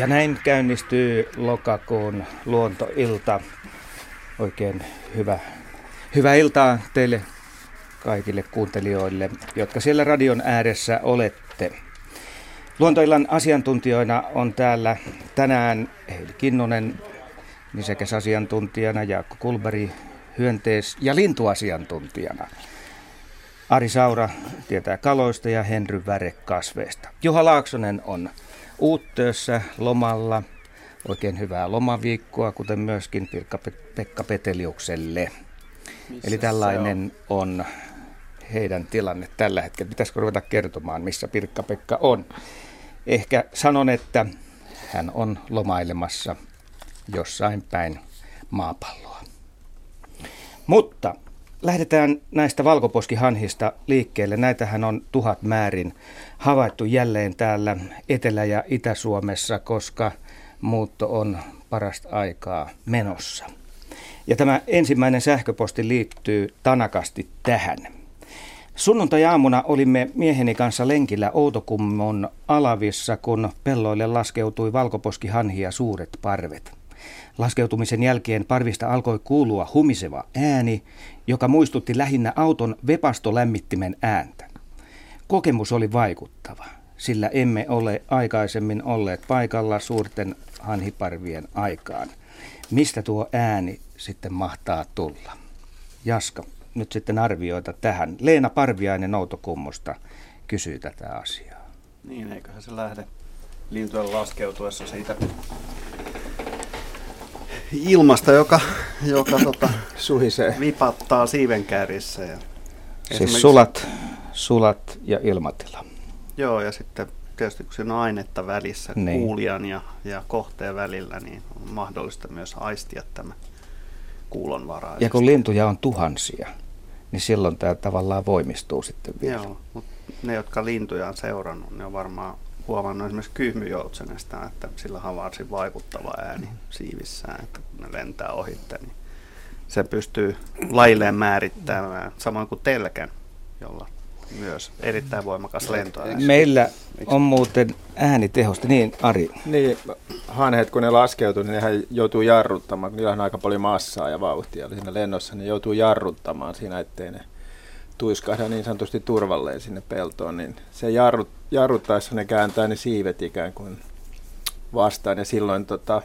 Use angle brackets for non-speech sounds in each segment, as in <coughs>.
Ja näin käynnistyy lokakuun luontoilta. Oikein hyvä, hyvää iltaa teille kaikille kuuntelijoille, jotka siellä radion ääressä olette. Luontoillan asiantuntijoina on täällä tänään Heili Kinnunen nisäkäsasiantuntijana, Jaakko Kulberi hyönteis- ja lintuasiantuntijana. Ari Saura tietää kaloista ja Henry Väre kasveista. Juha Laaksonen on Uuttöössä lomalla. Oikein hyvää lomaviikkoa, kuten myöskin Pirkka-Pekka Peteliukselle. Missä Eli tällainen on? on heidän tilanne tällä hetkellä. Pitäisikö ruveta kertomaan, missä Pirkka-Pekka on? Ehkä sanon, että hän on lomailemassa jossain päin maapalloa. Mutta lähdetään näistä valkoposkihanhista liikkeelle. Näitähän on tuhat määrin havaittu jälleen täällä Etelä- ja Itä-Suomessa, koska muutto on parasta aikaa menossa. Ja tämä ensimmäinen sähköposti liittyy tanakasti tähän. Sunnuntai-aamuna olimme mieheni kanssa lenkillä Outokummon alavissa, kun pelloille laskeutui valkoposkihanhia suuret parvet. Laskeutumisen jälkeen parvista alkoi kuulua humiseva ääni, joka muistutti lähinnä auton vepastolämmittimen ääntä. Kokemus oli vaikuttava, sillä emme ole aikaisemmin olleet paikalla suurten hanhiparvien aikaan. Mistä tuo ääni sitten mahtaa tulla? Jaska, nyt sitten arvioita tähän. Leena Parviainen Outokummusta kysyy tätä asiaa. Niin, eiköhän se lähde lintujen laskeutuessa siitä ilmasta, joka, joka <coughs> tota, suhisee. vipattaa siivenkäärissä. Ja siis sulat, sulat ja ilmatila. Joo, ja sitten tietysti kun siinä on ainetta välissä, niin. kuulijan ja, ja kohteen välillä, niin on mahdollista myös aistia tämä kuulonvaraisesti. Ja kun lintuja on tuhansia, niin silloin tämä tavallaan voimistuu sitten vielä. Joo, mutta ne, jotka lintuja on seurannut, ne on varmaan huomannut esimerkiksi kyhmyjoutsenesta, että sillä on varsin vaikuttava ääni siivissään, että kun ne lentää ohitte, niin se pystyy lailleen määrittämään, samoin kuin telkän, jolla myös erittäin voimakas lento. Meillä on muuten äänitehosta, niin Ari? Niin, hanhet kun ne laskeutuu, niin nehän joutuu jarruttamaan, kun niillä on aika paljon massaa ja vauhtia siinä lennossa, niin joutuu jarruttamaan siinä, ettei ne tuiskahda niin sanotusti turvalleen sinne peltoon, niin se jarrut, jarruttaessa ne kääntää ne siivet ikään kuin vastaan ja silloin tota,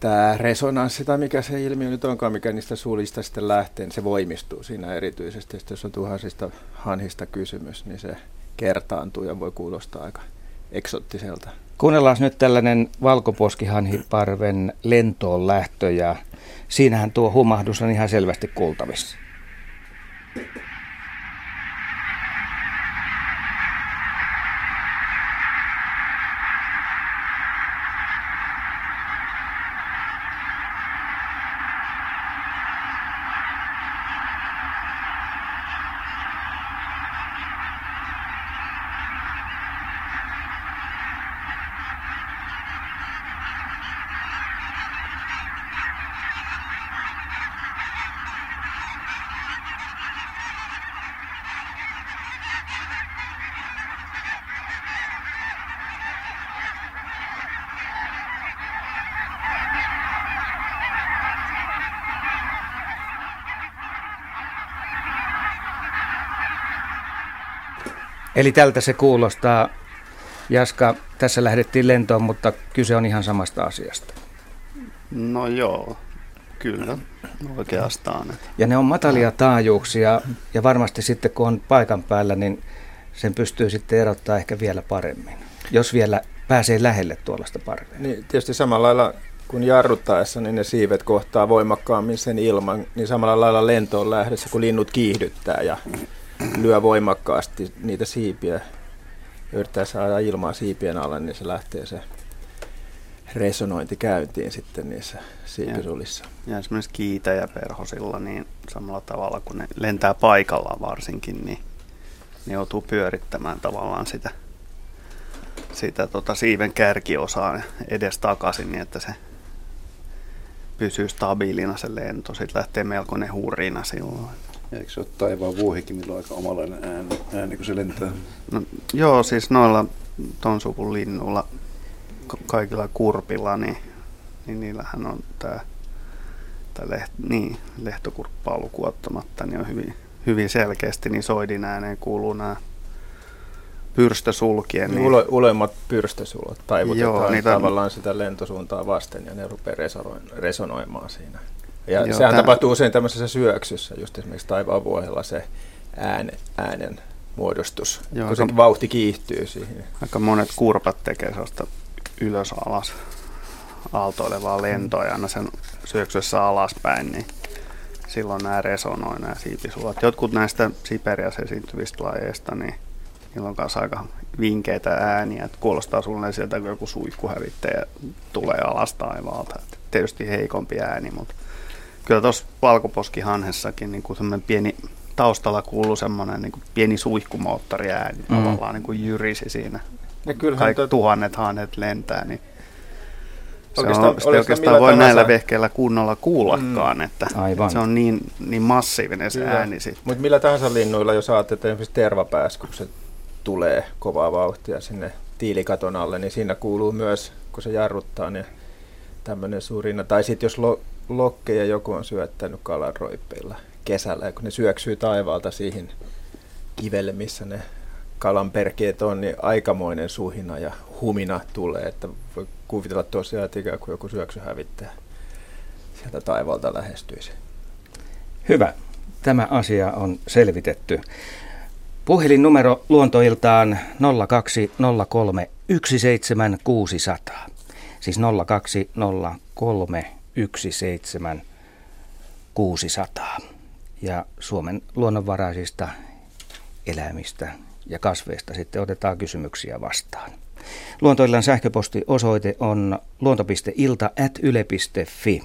tämä resonanssi tai mikä se ilmiö nyt onkaan, mikä niistä sulista sitten lähtee, niin se voimistuu siinä erityisesti. Sitten jos on tuhansista hanhista kysymys, niin se kertaantuu ja voi kuulostaa aika eksottiselta. Kuunnellaan nyt tällainen valkoposkihanhiparven lentoon lähtö ja siinähän tuo humahdus on ihan selvästi kuultavissa. Thank <laughs> you. Eli tältä se kuulostaa. Jaska, tässä lähdettiin lentoon, mutta kyse on ihan samasta asiasta. No joo, kyllä oikeastaan. Ja ne on matalia taajuuksia ja varmasti sitten kun on paikan päällä, niin sen pystyy sitten erottaa ehkä vielä paremmin, jos vielä pääsee lähelle tuollaista parvea. Niin, tietysti samalla lailla kun jarruttaessa, niin ne siivet kohtaa voimakkaammin sen ilman, niin samalla lailla lentoon lähdessä, kun linnut kiihdyttää ja lyö voimakkaasti niitä siipiä, yrittää saada ilmaa siipien alle, niin se lähtee se resonointi käyntiin sitten niissä siipisulissa. Ja, ja esimerkiksi kiitäjäperhosilla, niin samalla tavalla kun ne lentää paikallaan varsinkin, niin ne joutuu pyörittämään tavallaan sitä, sitä tota siiven kärkiosaa edes takaisin, niin että se pysyy stabiilina se lento. Sitten lähtee melkoinen hurina silloin. Eikö se ole taivaan vuohikin, millä on aika omalainen ääni, ääni kun se lentää? No, joo, siis noilla ton suvun linnulla kaikilla kurpilla, niin, niin niillähän on tämä tai leht, niin, lehtokurppaa lukuottamatta, niin on hyvin, hyvin selkeästi, niin soidin ääneen kuuluu nämä pyrstösulkien. Niin, niin ulemmat pyrstösulot taivutetaan Joo, niitä... tavallaan sitä lentosuuntaa vasten ja ne rupeaa resonoimaan siinä. Ja Joo, sehän tämän- tapahtuu usein tämmöisessä syöksyssä, just esimerkiksi taivaan vuohella se äänen, äänen muodostus, Joo, kun se aika- vauhti kiihtyy siihen. Aika monet kurpat tekee sellaista ylös alas aaltoilevaa lentoa ja aina sen syöksyessä alaspäin, niin silloin nämä resonoi nämä siipisulat. Jotkut näistä Siperiassa esiintyvistä lajeista, niin niillä on kanssa aika vinkeitä ääniä, että kuulostaa sulle sieltä, kun joku suihkuhävittäjä tulee alas taivaalta. Et tietysti heikompi ääni, mutta kyllä tuossa valkoposkihanhessakin niin kuin semmoinen pieni, taustalla kuuluu semmoinen niin kuin pieni suihkumoottoriääni, mm. tavallaan niin kuin jyrisi siinä. Ja kyllähän Kaikki tot- tuhannet hanhet lentää, niin se Oikeastaan- on, sitä oikeastaan millä voi tahansa- näillä vehkeillä kunnolla kuullakaan, mm. että Aivan. se on niin, niin massiivinen se ääni sitten. Mutta millä tahansa linnuilla, jos ajattelee, että esimerkiksi tervapääs, kun se tulee kovaa vauhtia sinne tiilikaton alle, niin siinä kuuluu myös, kun se jarruttaa, niin tämmöinen surina. Tai sitten jos lo, lokkeja joku on syöttänyt kalanroippeilla kesällä, ja kun ne syöksyy taivaalta siihen kivelle, missä ne kalan perkeet on, niin aikamoinen suhina ja humina tulee, että voi kuvitella tosiaan, että ikään kuin joku syöksyhävittäjä sieltä taivaalta lähestyisi. Hyvä. Tämä asia on selvitetty. Puhelinnumero luontoiltaan 0203 17600. Siis 0203 17600. Ja Suomen luonnonvaraisista eläimistä ja kasveista sitten otetaan kysymyksiä vastaan. Luontoillan sähköpostiosoite on luonto.ilta.yle.fi.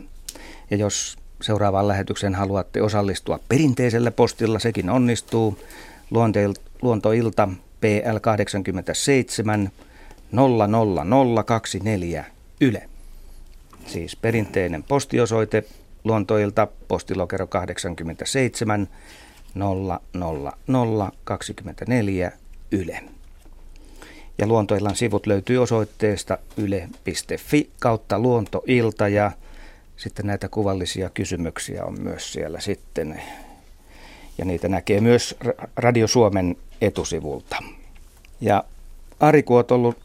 Ja jos seuraavaan lähetykseen haluatte osallistua perinteisellä postilla, sekin onnistuu. Luonteil- Luontoilta PL 87 00024 Yle. Siis perinteinen postiosoite Luontoilta postilokero 87 00024 Yle. Ja Luontoillan sivut löytyy osoitteesta yle.fi kautta luontoilta ja sitten näitä kuvallisia kysymyksiä on myös siellä sitten. Ja niitä näkee myös Ra- Radio Suomen etusivulta. Ja Ari, kun olet ollut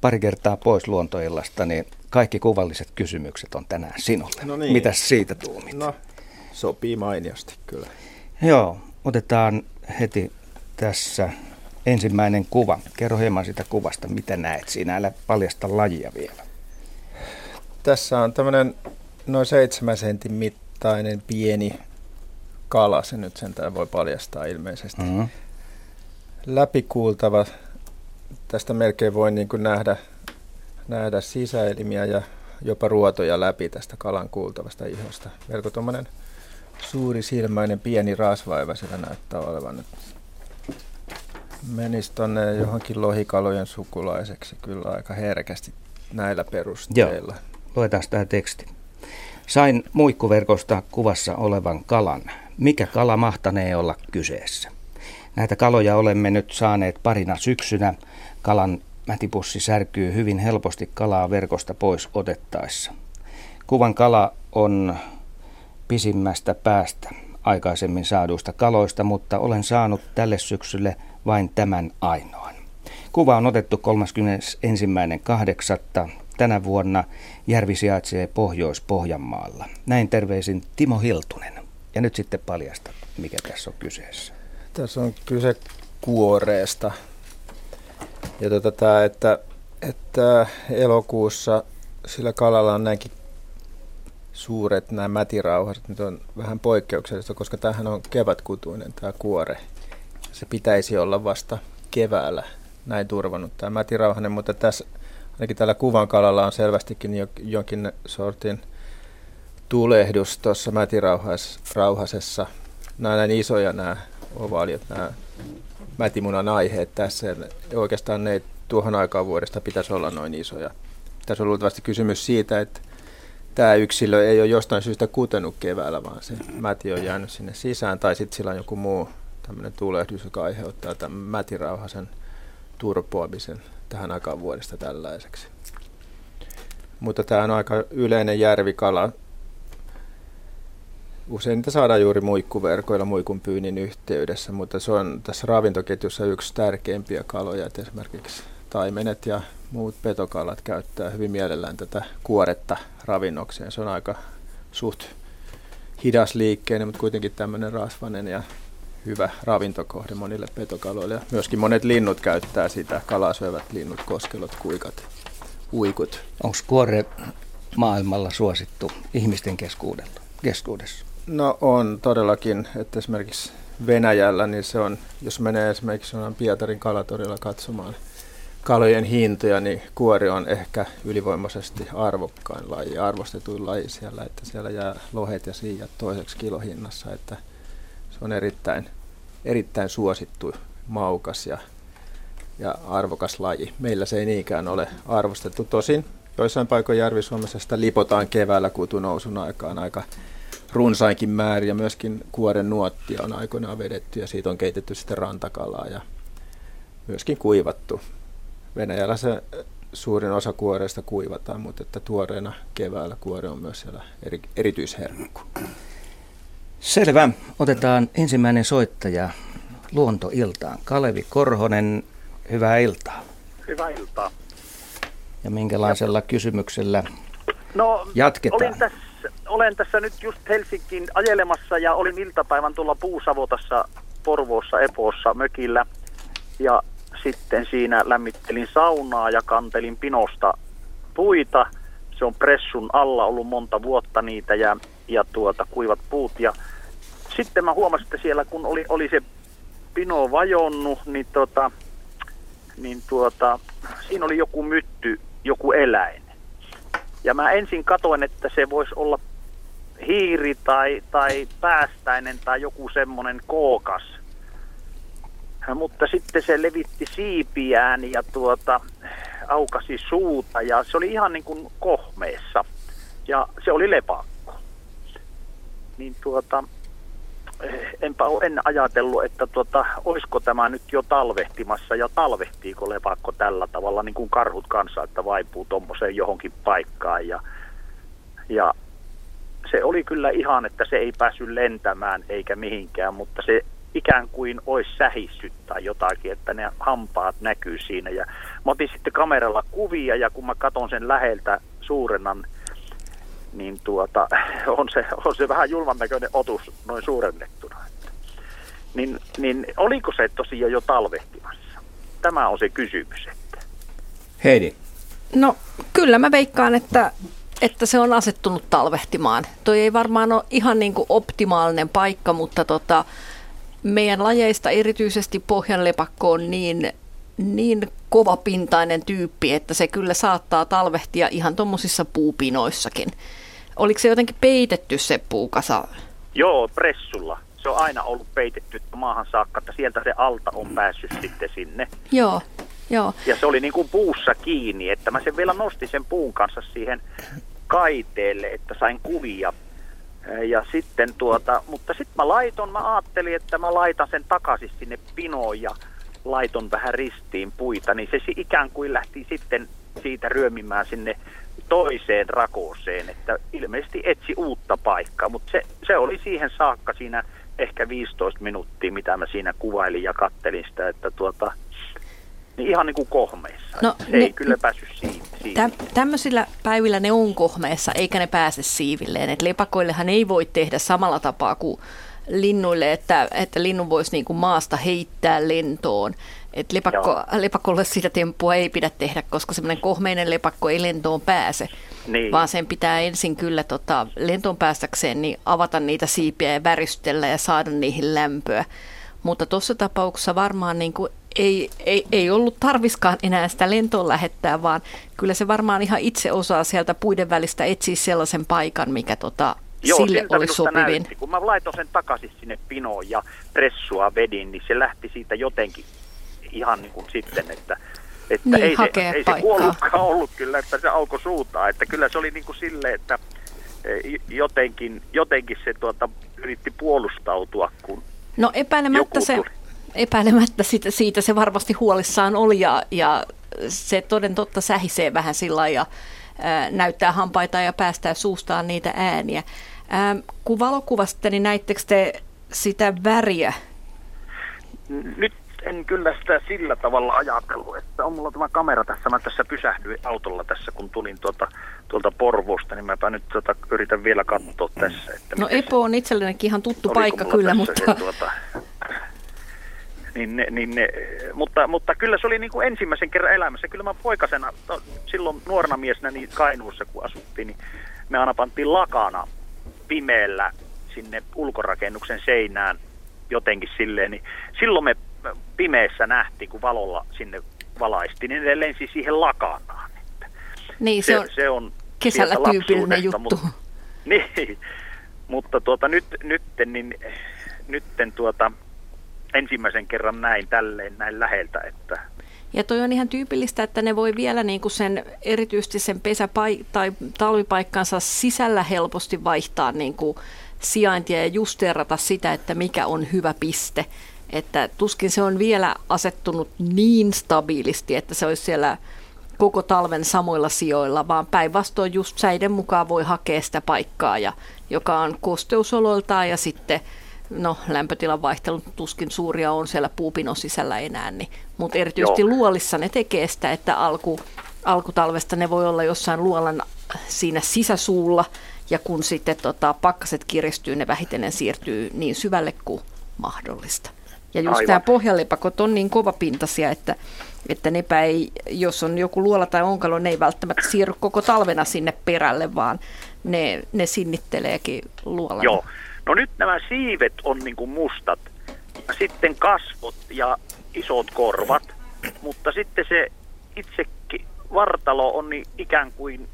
pari kertaa pois luontoillasta, niin kaikki kuvalliset kysymykset on tänään sinulle. No niin. Mitäs siitä tuumit? No, sopii mainiosti kyllä. Joo, otetaan heti tässä ensimmäinen kuva. Kerro hieman sitä kuvasta, mitä näet siinä. Älä paljasta lajia vielä. Tässä on tämmöinen noin seitsemän sentin mittainen pieni kala, se nyt sentään voi paljastaa ilmeisesti. Mm. Mm-hmm. Läpikuultava, tästä melkein voi niin kuin nähdä, nähdä sisäelimiä ja jopa ruotoja läpi tästä kalan kuultavasta ihosta. Melko tuommoinen suuri silmäinen pieni rasvaiva sillä näyttää olevan. Menisi tonne johonkin lohikalojen sukulaiseksi kyllä aika herkästi näillä perusteilla. Luetaan tämä teksti. Sain muikkuverkosta kuvassa olevan kalan. Mikä kala mahtanee olla kyseessä? Näitä kaloja olemme nyt saaneet parina syksynä. Kalan mätipussi särkyy hyvin helposti kalaa verkosta pois otettaessa. Kuvan kala on pisimmästä päästä aikaisemmin saaduista kaloista, mutta olen saanut tälle syksylle vain tämän ainoan. Kuva on otettu 31.8. tänä vuonna. Järvi sijaitsee Pohjois-Pohjanmaalla. Näin terveisin Timo Hiltunen. Ja nyt sitten paljasta, mikä tässä on kyseessä. Tässä on kyse kuoreesta. Ja tota tää, että, että elokuussa sillä kalalla on näinkin suuret nämä mätirauhaset. Nyt on vähän poikkeuksellista, koska tämähän on kevätkutuinen tämä kuore. Se pitäisi olla vasta keväällä näin turvannut tämä mätirauhanen, mutta tässä ainakin tällä kuvan kalalla on selvästikin jo, jonkin sortin tulehdus tuossa mätirauhasessa. Nämä näin isoja nämä ovaaliot, nämä mätimunan aiheet tässä. Oikeastaan ne tuohon aikaan vuodesta pitäisi olla noin isoja. Tässä on luultavasti kysymys siitä, että tämä yksilö ei ole jostain syystä kutenut keväällä, vaan se mäti on jäänyt sinne sisään, tai sitten sillä on joku muu tämmöinen tulehdus, joka aiheuttaa tämän mätirauhasen turpoamisen tähän aikaan vuodesta tällaiseksi. mutta tämä on aika yleinen järvikala. Usein niitä saadaan juuri muikkuverkoilla muikun pyynnin yhteydessä, mutta se on tässä ravintoketjussa yksi tärkeimpiä kaloja. Et esimerkiksi taimenet ja muut petokalat käyttää hyvin mielellään tätä kuoretta ravinnokseen. Se on aika suht hidas liikkeinen, mutta kuitenkin tämmöinen rasvainen ja hyvä ravintokohde monille petokaloille. Ja myöskin monet linnut käyttää sitä, kalaa syövät linnut, koskelot, kuikat, uikut. Onko kuore maailmalla suosittu ihmisten keskuudessa? No on todellakin, että esimerkiksi Venäjällä, niin se on, jos menee esimerkiksi Pietarin kalatorilla katsomaan kalojen hintoja, niin kuori on ehkä ylivoimaisesti arvokkain laji, arvostetuin laji siellä, että siellä jää lohet ja siijat toiseksi kilohinnassa, että se on erittäin, erittäin suosittu, maukas ja, ja arvokas laji. Meillä se ei niinkään ole arvostettu. Tosin joissain paikoin Järvi-Suomessa sitä lipotaan keväällä kutunousun aikaan aika runsainkin määrin ja myöskin kuoren nuottia on aikoinaan vedetty ja siitä on keitetty sitten rantakalaa ja myöskin kuivattu. Venäjällä se suurin osa kuoreista kuivataan, mutta että tuoreena keväällä kuore on myös siellä eri, erityisherkku. Selvä. Otetaan ensimmäinen soittaja luontoiltaan. Kalevi Korhonen, hyvää iltaa. Hyvää iltaa. Ja minkälaisella ja... kysymyksellä no, jatketaan? Olin tässä, olen tässä nyt just Helsinkiin ajelemassa ja olin iltapäivän tuolla Puusavotassa Porvoossa, Epoossa mökillä. Ja sitten siinä lämmittelin saunaa ja kantelin pinosta puita. Se on pressun alla ollut monta vuotta niitä ja, ja tuota, kuivat puut. Ja sitten mä huomasin, että siellä kun oli, oli se pino vajonnut, niin, tota, niin tuota, siinä oli joku mytty, joku eläin. Ja mä ensin katoin, että se voisi olla hiiri tai, tai päästäinen tai joku semmoinen kookas. Mutta sitten se levitti siipiään ja tuota, aukasi suuta ja se oli ihan niin kuin kohmeessa. Ja se oli lepakko. Niin tuota, enpä ole ennen ajatellut, että tuota, olisiko tämä nyt jo talvehtimassa ja talvehtiiko lepakko tällä tavalla niin kuin karhut kanssa, että vaipuu tuommoiseen johonkin paikkaan ja, ja se oli kyllä ihan, että se ei päässyt lentämään eikä mihinkään, mutta se ikään kuin olisi sähissyt tai jotakin, että ne hampaat näkyy siinä. Ja mä otin sitten kameralla kuvia ja kun mä katson sen läheltä suurennan, niin tuota, <laughs> on, se, on se vähän julman näköinen otus noin suurennettuna. Niin, niin oliko se tosiaan jo talvehtimassa? Tämä on se kysymys. Että. Heidi. No kyllä mä veikkaan, että, että se on asettunut talvehtimaan. Toi ei varmaan ole ihan niin kuin optimaalinen paikka, mutta tota, meidän lajeista erityisesti pohjanlepakko on niin, niin kovapintainen tyyppi, että se kyllä saattaa talvehtia ihan tuommoisissa puupinoissakin. Oliko se jotenkin peitetty se puukasa? Joo, pressulla. Se on aina ollut peitetty maahan saakka, että sieltä se alta on päässyt sitten sinne. Joo, joo. Ja se oli niin kuin puussa kiinni, että mä sen vielä nostin sen puun kanssa siihen kaiteelle, että sain kuvia. Ja sitten tuota, mutta sitten mä laiton, mä ajattelin, että mä laitan sen takaisin sinne pinoon ja laiton vähän ristiin puita, niin se ikään kuin lähti sitten siitä ryömimään sinne toiseen rakooseen, että ilmeisesti etsi uutta paikkaa, mutta se, se oli siihen saakka siinä ehkä 15 minuuttia, mitä mä siinä kuvailin ja kattelin sitä, että tuota, niin ihan niin kuin kohmeissa. No, se ne, ei kyllä päässyt siivilleen. Tä, tämmöisillä päivillä ne on kohmeessa, eikä ne pääse siivilleen. Et lepakoillehan ei voi tehdä samalla tapaa kuin linnuille, että, että linnun voisi niin kuin maasta heittää lentoon. Et lepakko, lepakolle sitä temppua ei pidä tehdä, koska semmoinen kohmeinen lepakko ei lentoon pääse. Niin. Vaan sen pitää ensin kyllä tota, lentoon päästäkseen niin avata niitä siipiä ja väristellä ja saada niihin lämpöä. Mutta tuossa tapauksessa varmaan niin kuin ei, ei, ei ollut tarviskaan enää sitä lentoon lähettää, vaan kyllä se varmaan ihan itse osaa sieltä puiden välistä etsiä sellaisen paikan, mikä tota, Joo, sille oli sopivin. Näytti. Kun mä laitoin sen takaisin sinne pinoon ja pressua vedin, niin se lähti siitä jotenkin ihan niin kuin sitten, että, että niin, ei, se, ei se kuollutkaan ollut kyllä, että se alkoi suutaa. Että kyllä se oli niin kuin silleen, että e, jotenkin, jotenkin se tuota, yritti puolustautua, kun No epäilemättä se, epäilemättä siitä, siitä se varmasti huolissaan oli ja, ja se toden totta sähisee vähän sillä ja ää, näyttää hampaita ja päästää suustaan niitä ääniä. Ää, kun valokuvasta, niin näittekö te sitä väriä? Nyt en kyllä sitä sillä tavalla ajatellut, että on mulla tämä kamera tässä. Mä tässä pysähdyin autolla tässä, kun tulin tuolta, tuolta Porvosta, niin mäpä nyt tuota, yritän vielä katsoa tässä. Että no Epo on itsellenikin ihan tuttu paikka kyllä, mutta... Se, tuota, niin, ne, niin ne, mutta, mutta kyllä se oli niin kuin ensimmäisen kerran elämässä. Kyllä mä poikasena, no, silloin nuorena miesnä niin Kainuussa kun asuttiin, niin me aina pantiin lakana pimeällä sinne ulkorakennuksen seinään jotenkin silleen, niin silloin me pimeässä nähtiin, kun valolla sinne valaistiin, niin ne lensi siihen lakanaan. Että Niin, se, on se on kesällä tyypillinen juttu. Mutta, <laughs> niin, mutta tuota, nyt, nytten, niin, nytten tuota, ensimmäisen kerran näin tälleen näin läheltä, että Ja toi on ihan tyypillistä, että ne voi vielä niin kuin sen, erityisesti sen pesäpai- tai talvipaikkansa sisällä helposti vaihtaa niin kuin sijaintia ja justeerata sitä, että mikä on hyvä piste. Että tuskin se on vielä asettunut niin stabiilisti, että se olisi siellä koko talven samoilla sijoilla, vaan päinvastoin just säiden mukaan voi hakea sitä paikkaa, ja, joka on kosteusoloiltaan ja sitten no lämpötilan vaihtelu tuskin suuria on siellä puupinon sisällä enää, niin, mutta erityisesti Joo. luolissa ne tekee sitä, että alku, alkutalvesta ne voi olla jossain luolan siinä sisäsuulla, ja kun sitten tota, pakkaset kiristyy, ne vähitellen siirtyy niin syvälle kuin mahdollista. Ja just Aivan. nämä pohjalepakot on niin kovapintaisia, että, että nepä ei, jos on joku luola tai onkalo, ne ei välttämättä siirry koko talvena sinne perälle, vaan ne, ne sinnitteleekin luolalla. Joo. No nyt nämä siivet on niin kuin mustat, ja sitten kasvot ja isot korvat, mutta sitten se itse ki- vartalo on niin ikään kuin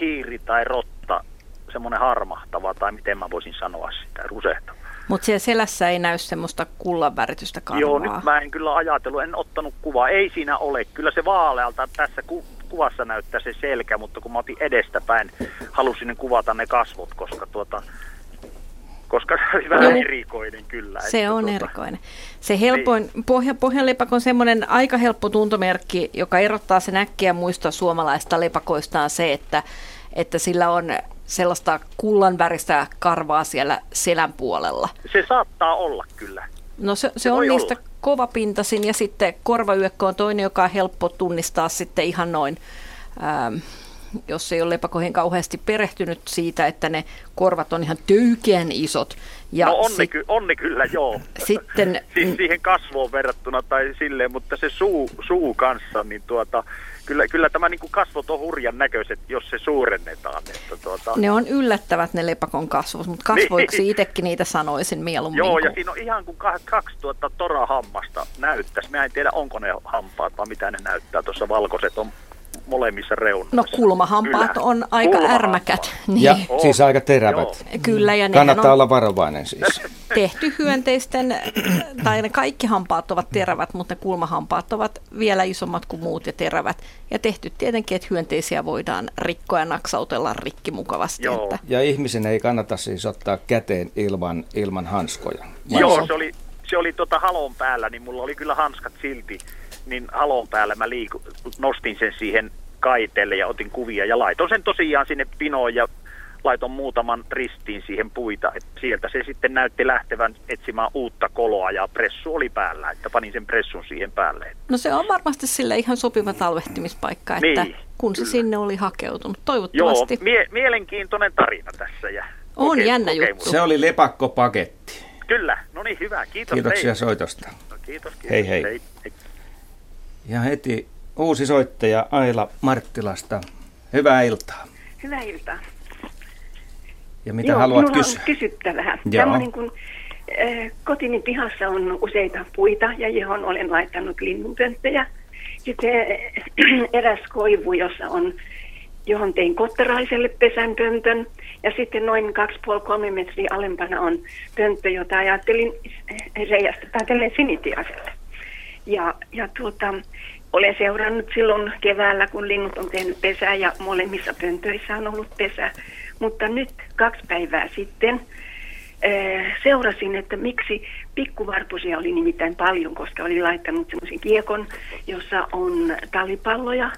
hiiri tai rotta, semmoinen harmahtava, tai miten mä voisin sanoa sitä, rusehtava. Mutta siellä selässä ei näy semmoista kullanväritystä karvaa. Joo, nyt mä en kyllä ajatellut, en ottanut kuvaa. Ei siinä ole. Kyllä se vaalealta tässä ku- kuvassa näyttää se selkä, mutta kun mä otin edestäpäin, halusin kuvata ne kasvot, koska tuota, koska se oli vähän Joo. erikoinen kyllä. Se että on tuota, erikoinen. Se helpoin, pohja, pohjanlepak on semmoinen aika helppo tuntomerkki, joka erottaa sen äkkiä muista suomalaista lepakoista on se, että, että sillä on sellaista kullanväristä karvaa siellä selän puolella. Se saattaa olla kyllä. No se, se Se on niistä olla. kovapintasin ja sitten korvayökkö on toinen, joka on helppo tunnistaa sitten ihan noin, ähm, jos ei ole lepakoihin kauheasti perehtynyt siitä, että ne korvat on ihan töykeän isot. Ja no on, ne, sit- ky- on ne kyllä, joo. Sitten- <laughs> siis siihen kasvoon verrattuna tai silleen, mutta se suu, suu kanssa, niin tuota, kyllä, kyllä tämä niin kuin kasvot on hurjan näköiset, jos se suurennetaan. Että tuota, Ne on yllättävät ne lepakon kasvot, mutta kasvoiksi Niin. itsekin niitä sanoisin mieluummin. Joo, ja kuin- siinä on ihan kuin kah- 2000 torahammasta näyttäisi. Mä en tiedä, onko ne hampaat vai mitä ne näyttää. Tuossa valkoiset on molemmissa reunoissa. No kulmahampaat Ylä- on aika kulmahampaat. ärmäkät. Niin. Ja On. siis aika terävät. Kyllä, ja ne Kannattaa on olla varovainen siis. <laughs> tehty hyönteisten, <clears throat> tai ne kaikki hampaat ovat terävät, mutta ne kulmahampaat ovat vielä isommat kuin muut ja terävät. Ja tehty tietenkin, että hyönteisiä voidaan rikkoa ja naksautella rikki mukavasti. Joo. Että, Ja ihmisen ei kannata siis ottaa käteen ilman, ilman hanskoja. Joo, se oli, se oli tota halon päällä, niin mulla oli kyllä hanskat silti. Niin halon päällä mä liiku, nostin sen siihen kaiteelle ja otin kuvia ja laitoin sen tosiaan sinne pinoon ja laitoin muutaman ristiin siihen puita. Et sieltä se sitten näytti lähtevän etsimään uutta koloa ja pressu oli päällä, että panin sen pressun siihen päälle. no se on varmasti sille ihan sopiva talvehtimispaikka, että Niin, kun se kyllä. sinne oli hakeutunut. Joo, Toivottavasti mie- mielenkiintoinen tarina tässä. Ja On koke- jännä kokemus. juttu. Se oli lepakkopaketti. Kyllä, no niin hyvä. Kiitos Kiitoksia teille. soitosta. No, kiitos, kiitos. Hei, hei. hei. Ja heti uusi soittaja Aila Marttilasta. Hyvää iltaa. Hyvää iltaa. Ja mitä Joo, haluat minulla kysyä? on kysyttävää. Joo. Tämmöinen kun äh, kotini pihassa on useita puita ja johon olen laittanut linnunpönttöjä. Sitten äh, <clears throat> eräs koivu, jossa on, johon tein kottaraiselle pesänpöntön. Ja sitten noin 2,5-3 metriä alempana on pönttö, jota ajattelin reijästä tälle sinitiaselle. Ja, ja tuota, olen seurannut silloin keväällä, kun linnut on tehnyt pesää ja molemmissa pöntöissä on ollut pesä. Mutta nyt kaksi päivää sitten eh, seurasin, että miksi pikkuvarpusia oli nimittäin paljon, koska oli laittanut semmoisen kiekon, jossa on talipalloja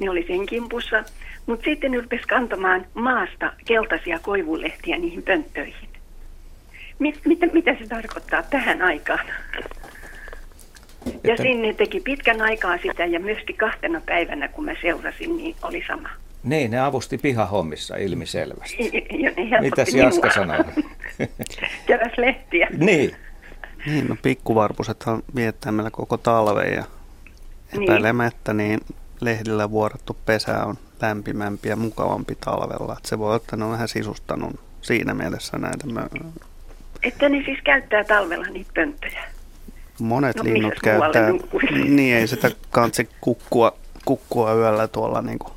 ne oli sen kimpussa. Mutta sitten rupesi kantamaan maasta keltaisia koivulehtiä niihin pönttöihin. Mit, mitä, mitä se tarkoittaa tähän aikaan? Ja Että- sinne teki pitkän aikaa sitä ja myöskin kahtena päivänä, kun mä seurasin, niin oli sama. Niin, ne avusti pihahommissa ilmiselvästi. Ja minua. Jaska sanoo? <laughs> Keräs lehtiä. niin, Niin, no pikkuvarpusethan viettää meillä koko talven ja Niin. epäilemättä niin lehdillä vuorattu pesä on lämpimämpi ja mukavampi talvella. Et se voi olla, että ne on vähän sisustanut siinä mielessä näitä. Että ne siis käyttää talvella niitä pönttöjä. Monet No, linnut käyttää, niin ei sitä kansi kukkua, kukkua yöllä tuolla niin kuin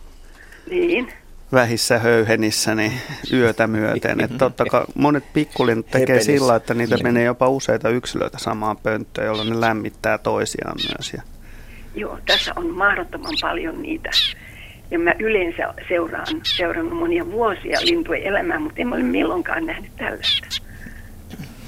Niin. vähissä höyhenissä niin yötä myöten. Et totta kai monet pikkulinnut tekee Hepenissä. sillä, että niitä menee jopa useita yksilöitä samaan pönttöön, jolloin ne lämmittää toisiaan myös. Ja Joo, tässä on mahdottoman paljon niitä. Ja mä yleensä seuraan, seurannut monia vuosia lintujen elämää, mutta en ole milloinkaan nähnyt tällaista.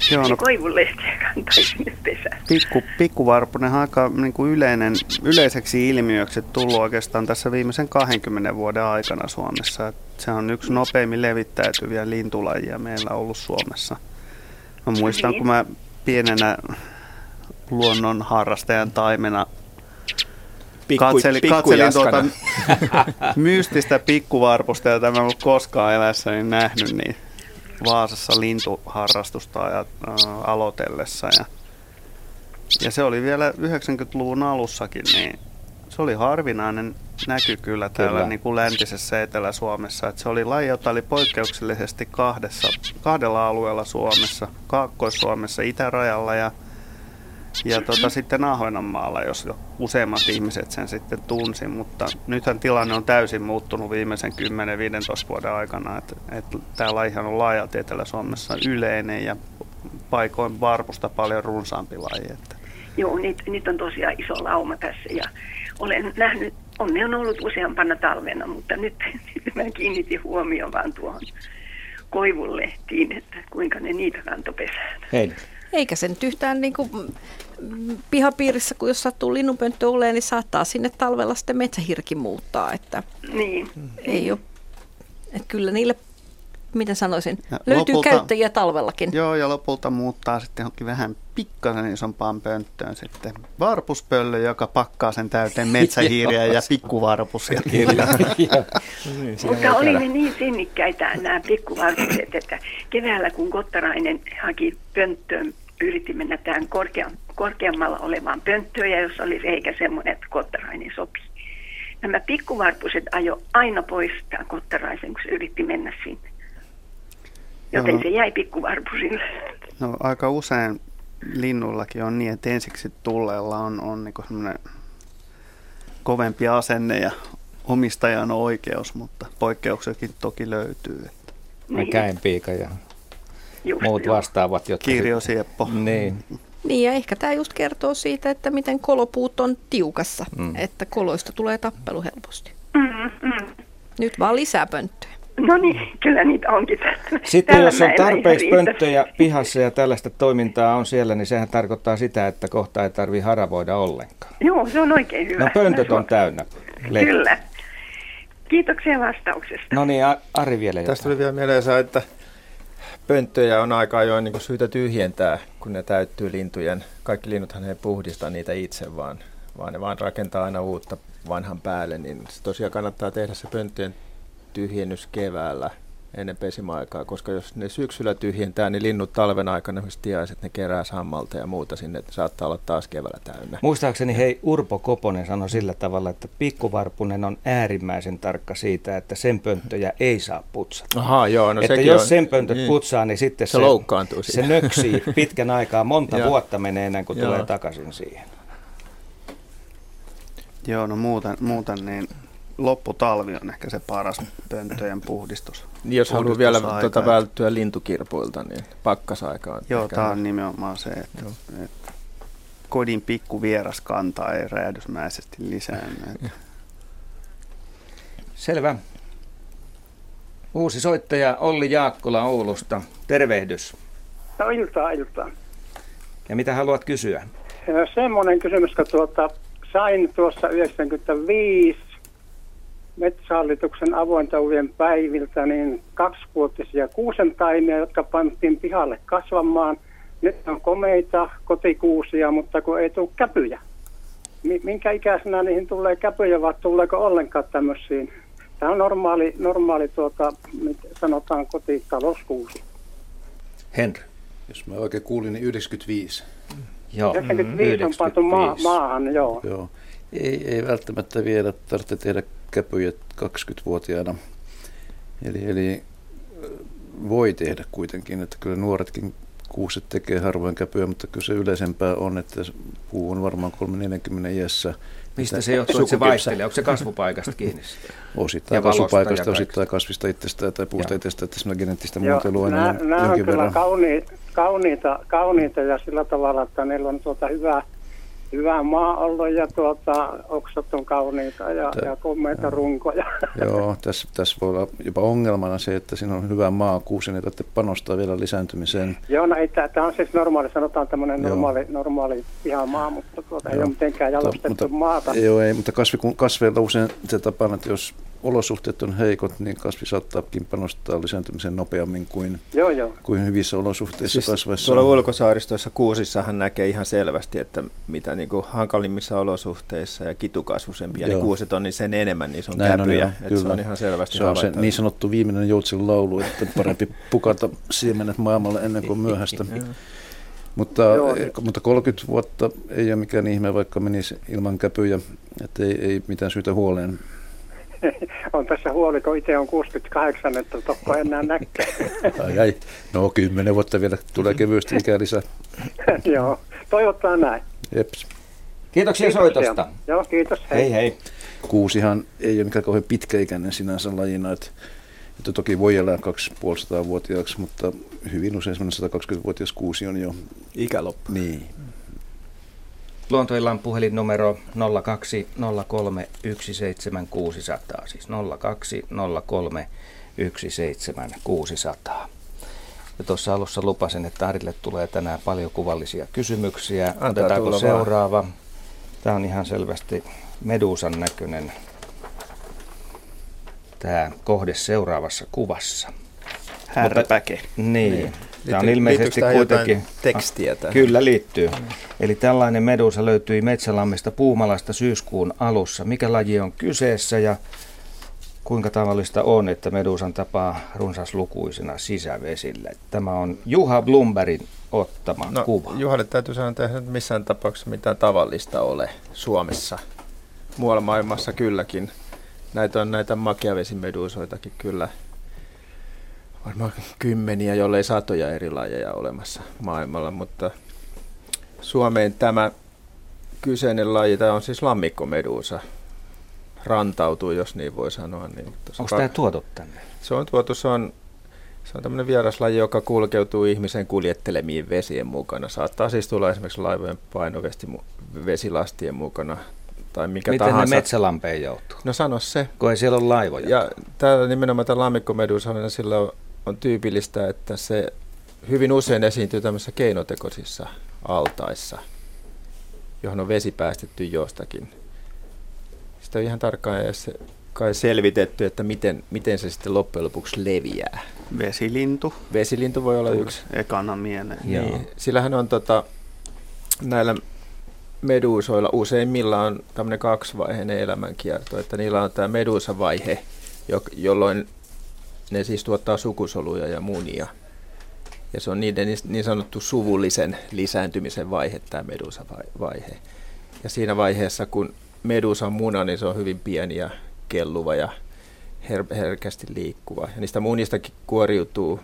Se no, koivulehtiä kantaa sinne pesään. pikku, pikkuvarpunen on aika niin kuin yleinen, yleiseksi ilmiöksi tullut oikeastaan tässä viimeisen 20 vuoden aikana Suomessa. Et se on yksi nopeimmin levittäytyviä lintulajia meillä ollut Suomessa. Mä muistan, Niin. kun mä pienenä luonnon harrastajan taimena Pikku, katselin, pikku katselin tuota <laughs> mystistä pikkuvarpusta, jota mä en ollut koskaan elässäni nähnyt, niin Vaasassa lintuharrastusta ja, äh, aloitellessa. Ja, ja se oli vielä 90-luvun alussakin, niin se oli harvinainen näky kyllä täällä Kyllä. Niin kuin läntisessä Etelä-Suomessa. Et se oli laji, jota oli poikkeuksellisesti kahdessa, kahdella alueella Suomessa, Kaakkois-Suomessa, itärajalla ja ja tota, sitten Ahvenanmaalla, jos jo useimmat ihmiset sen sitten tunsi, mutta nythän tilanne on täysin muuttunut viimeisen 10-15 vuoden aikana, että, että tämä lajihan on laajalti Etelä-Suomessa yleinen ja paikoin varpusta paljon runsaampi laji. Että. Joo, nyt, nyt on tosiaan iso lauma tässä ja olen nähnyt, on ne on ollut useampana talvena, mutta nyt, nyt <laughs> mä kiinnitin huomioon vaan tuohon koivunlehtiin, että kuinka ne niitä kantoi pesään. hei. Eikä se nyt yhtään niin kuin, pihapiirissä, kun jos sattuu linnunpönttö olemaan, niin saattaa sinne talvella sitten metsähirki muuttaa. Että Niin, ei ole, että kyllä niille, miten sanoisin, Ja löytyy lopulta- käyttäjiä talvellakin. Joo, ja lopulta muuttaa sitten johonkin vähän pikkasen isompaan pönttöön sitten varpuspöllö, joka pakkaa sen täyteen metsähiiriä ja <laughs> pikkuvarpusia. <laughs> <laughs> Niin, siinä Mutta oli ne niin sinnikkäitä nämä pikkuvarpuset, että keväällä kun Kottarainen haki pönttöön, yritti mennä tähän korkea, korkeammalla olevaan pönttöön, ja jos oli reikä semmoinen, että Kottarainen sopi. Nämä pikkuvarpuset ajo aina pois tämän Kottaraisen, kun se yritti mennä sinne. Joten Joo. se jäi pikkuvarpusille. No aika usein linnullakin on niin, että ensiksi tulleella on, on niin semmoinen kovempi asenne ja omistajan oikeus, mutta poikkeuksiakin toki löytyy. Että Niin. Käenpiika ja just, muut joo. vastaavat, jotka... Kirjo Sieppo. Niin, Niin ja ehkä tämä just kertoo siitä, että miten kolopuut on tiukassa, Mm. että koloista tulee tappelu helposti. Mm, mm. Nyt vaan lisää pönttöjä. No niin, kyllä niitä onkin. Sitten Tällä jos on tarpeeksi pönttöjä pihassa ja tällaista toimintaa on siellä, niin sehän tarkoittaa sitä, että kohta ei tarvi haravoida ollenkaan. Joo, se on oikein hyvä. No pöntöt on täynnä. lehtiä. Kyllä. Kiitoksia vastauksesta. No niin, Ari vielä jotain. Tästä tuli vielä mieleen, että pönttöjä on aika ajoin niin syytä tyhjentää, kun ne täyttyy lintujen. Kaikki linnuthan ei puhdista niitä itse, vaan, vaan ne vaan rakentaa aina uutta vanhan päälle. Niin tosiaan kannattaa tehdä se pönttöjen tyhjennys keväällä ennen pesimäaikaa, koska jos ne syksyllä tyhjentää, niin linnut talven aikana esimerkiksi tiaiset, ne kerää sammalta ja muuta sinne, että saattaa olla taas keväällä täynnä. Muistaakseni hei Urpo Koponen sanoi sillä tavalla, että pikkuvarpunen on äärimmäisen tarkka siitä, että sen pönttöjä ei saa putsata. Ahaa, joo, no että jos on, sen pöntöt niin. putsaa, niin sitten Se loukkaantuu se nöksii pitkän aikaa, monta Joo. vuotta menee ennen kuin Joo. tulee takaisin siihen. Joo, no muuten, muuten niin lopputalvi on ehkä se paras pönttöjen puhdistus. Niin, jos haluaa vielä tuota, välttyä lintukirpuilta, niin pakkasaika on Joo, tämä on nimenomaan se, että, että kodin pikku vieras kantaa ei räjähdysmäisesti lisäänny. Selvä. Uusi soittaja Olli Jaakkola Oulusta. Tervehdys. No iltaa, iltaa. Ja mitä haluat kysyä? Semmoinen kysymys, kun tuota, sain tuossa 95 metsähallituksen avointaujen päiviltä niin kaksivuotisia kuusentaimia, jotka pantiin pihalle kasvamaan. Nyt on komeita kotikuusia, mutta kun ei tule käpyjä. Minkä ikäisenä niihin tulee käpyjä vai tuleeko ollenkaan tämmöisiin? Tämä on normaali, normaali tuota, sanotaan kotitalouskuusi. Henry. Jos mä oikein kuulin, niin 95. Joo. 95 on pantu maa, maahan, joo. joo. Ei, ei välttämättä vielä tarvitse tehdä käpyjä 20-vuotiaana. Eli, eli voi tehdä kuitenkin, että kyllä nuoretkin kuuset tekee harvoin käpyä, mutta kyllä se yleisempää on, että puu on varmaan 340 iässä. Mistä se johtuu, että se vaihtelee? Onko se kasvupaikasta kiinni? Osittain kasvupaikasta, osittain kasvista itsestään tai puusta itsestään, että semmoinen geneettistä muotoilua on nämä, on kyllä kauni, kauniita, kauniita ja sillä tavalla, että niillä on tuota hyvää hyvä maa ollut ja tuota, oksat on kauniita ja, Tä, ja komeita runkoja. <laughs> Joo, tässä, tässä voi olla jopa ongelmana se, että siinä on hyvä maa, kuusi, niin että panostaa vielä lisääntymiseen. Joo, no, tämä on siis normaali, sanotaan tämmöinen normaali, normaali ihan maa, mutta tuota, ei ole mitenkään jalostettu mutta, maata. Joo, ei, mutta kasvi, kasveilla usein se tapana, että jos olosuhteet on heikot, niin kasvi saattaakin panostaa lisääntymiseen nopeammin kuin, joo, joo. kuin hyvissä olosuhteissa siis kasvaessa. Tuolla ulkosaaristoissa kuusissahan näkee ihan selvästi, että mitä niin kuin hankalimmissa olosuhteissa ja kitukasvusempia niin kuuset on, niin sen enemmän niissä on Näin käpyjä. On, kyllä. Se on ihan selvästi Se on se niin sanottu viimeinen joutsen laulu, että parempi pukata siemenet maailmalle ennen kuin myöhäistä. Mutta, Joo, mutta 30 vuotta ei ole mikään ihme, vaikka menisi ilman käpyjä, että ei, ei mitään syytä huoleen. <laughs> on tässä huoli, kun itse on 68, että tokko enää näkee. ai, ai. No kymmenen vuotta vielä tulee kevyesti ikää lisää. <laughs> Joo, toivotaan näin. Jeps. Kiitoksia Kiitoksia soitosta. Joo, kiitos. Hei hei. hei. Kuusihan ei ole mikään kauhean pitkäikäinen sinänsä lajina, että, että toki voi elää 250-vuotiaaksi, mutta hyvin usein semmoinen 120-vuotias kuusi on jo ikäloppu. Niin. Luontoillan puhelinnumero 0203 17600, siis 0203 17600. Ja tuossa alussa lupasin, että Arille tulee tänään paljon kuvallisia kysymyksiä. Antaa Otetaanko seuraava? Vaan. Tämä on ihan selvästi medusan näköinen tämä kohde seuraavassa kuvassa. Härpäke. Niin. niin. Tämä on ilmeisesti kuitenkin... tekstiä tähän? Kyllä liittyy. Eli tällainen medusa löytyi Metsälammista Puumalasta syyskuun alussa. Mikä laji on kyseessä ja kuinka tavallista on, että medusan tapaa runsaslukuisena sisävesillä? Tämä on Juha Blumbergin ottama no, kuva. Juhalle täytyy sanoa, että missään tapauksessa mitään tavallista ole Suomessa. Muualla maailmassa kylläkin. Näitä on näitä makiavesimeduusoitakin kyllä varmaan kymmeniä, jollei satoja eri lajeja olemassa maailmalla, mutta Suomeen tämä kyseinen laji, tämä on siis lammikkomeduusa, rantautuu, jos niin voi sanoa. Niin Onko tämä tuotu tänne? Se on tuotu, se on, se on tämmöinen vieraslaji, joka kulkeutuu ihmisen kuljettelemiin vesien mukana. Saattaa siis tulla esimerkiksi laivojen vesilastien mukana tai mikä Miten tahansa. ne metsälampeen joutuu? No sano se. Kun ei siellä ole laivoja. Ja täällä nimenomaan tämä lammikkomedusa, sillä on on tyypillistä, että se hyvin usein esiintyy tämmöisissä keinotekoisissa altaissa, johon on vesi päästetty jostakin. Sitä on ihan tarkkaan edes kai selvitetty, että miten, miten se sitten loppujen lopuksi leviää. Vesilintu. Vesilintu voi olla yksi. Ekana mieleen. Niin. Sillähän on tota, näillä meduusoilla useimmilla on tämmöinen kaksivaiheinen elämänkierto, että niillä on tämä medusavaihe, jolloin ne siis tuottaa sukusoluja ja munia. Ja se on niiden niin sanottu suvullisen lisääntymisen vaihe, tämä medusa-vaihe. Ja siinä vaiheessa, kun medusa on muna, niin se on hyvin pieni ja kelluva ja her- herkästi liikkuva. Ja niistä munistakin kuoriutuu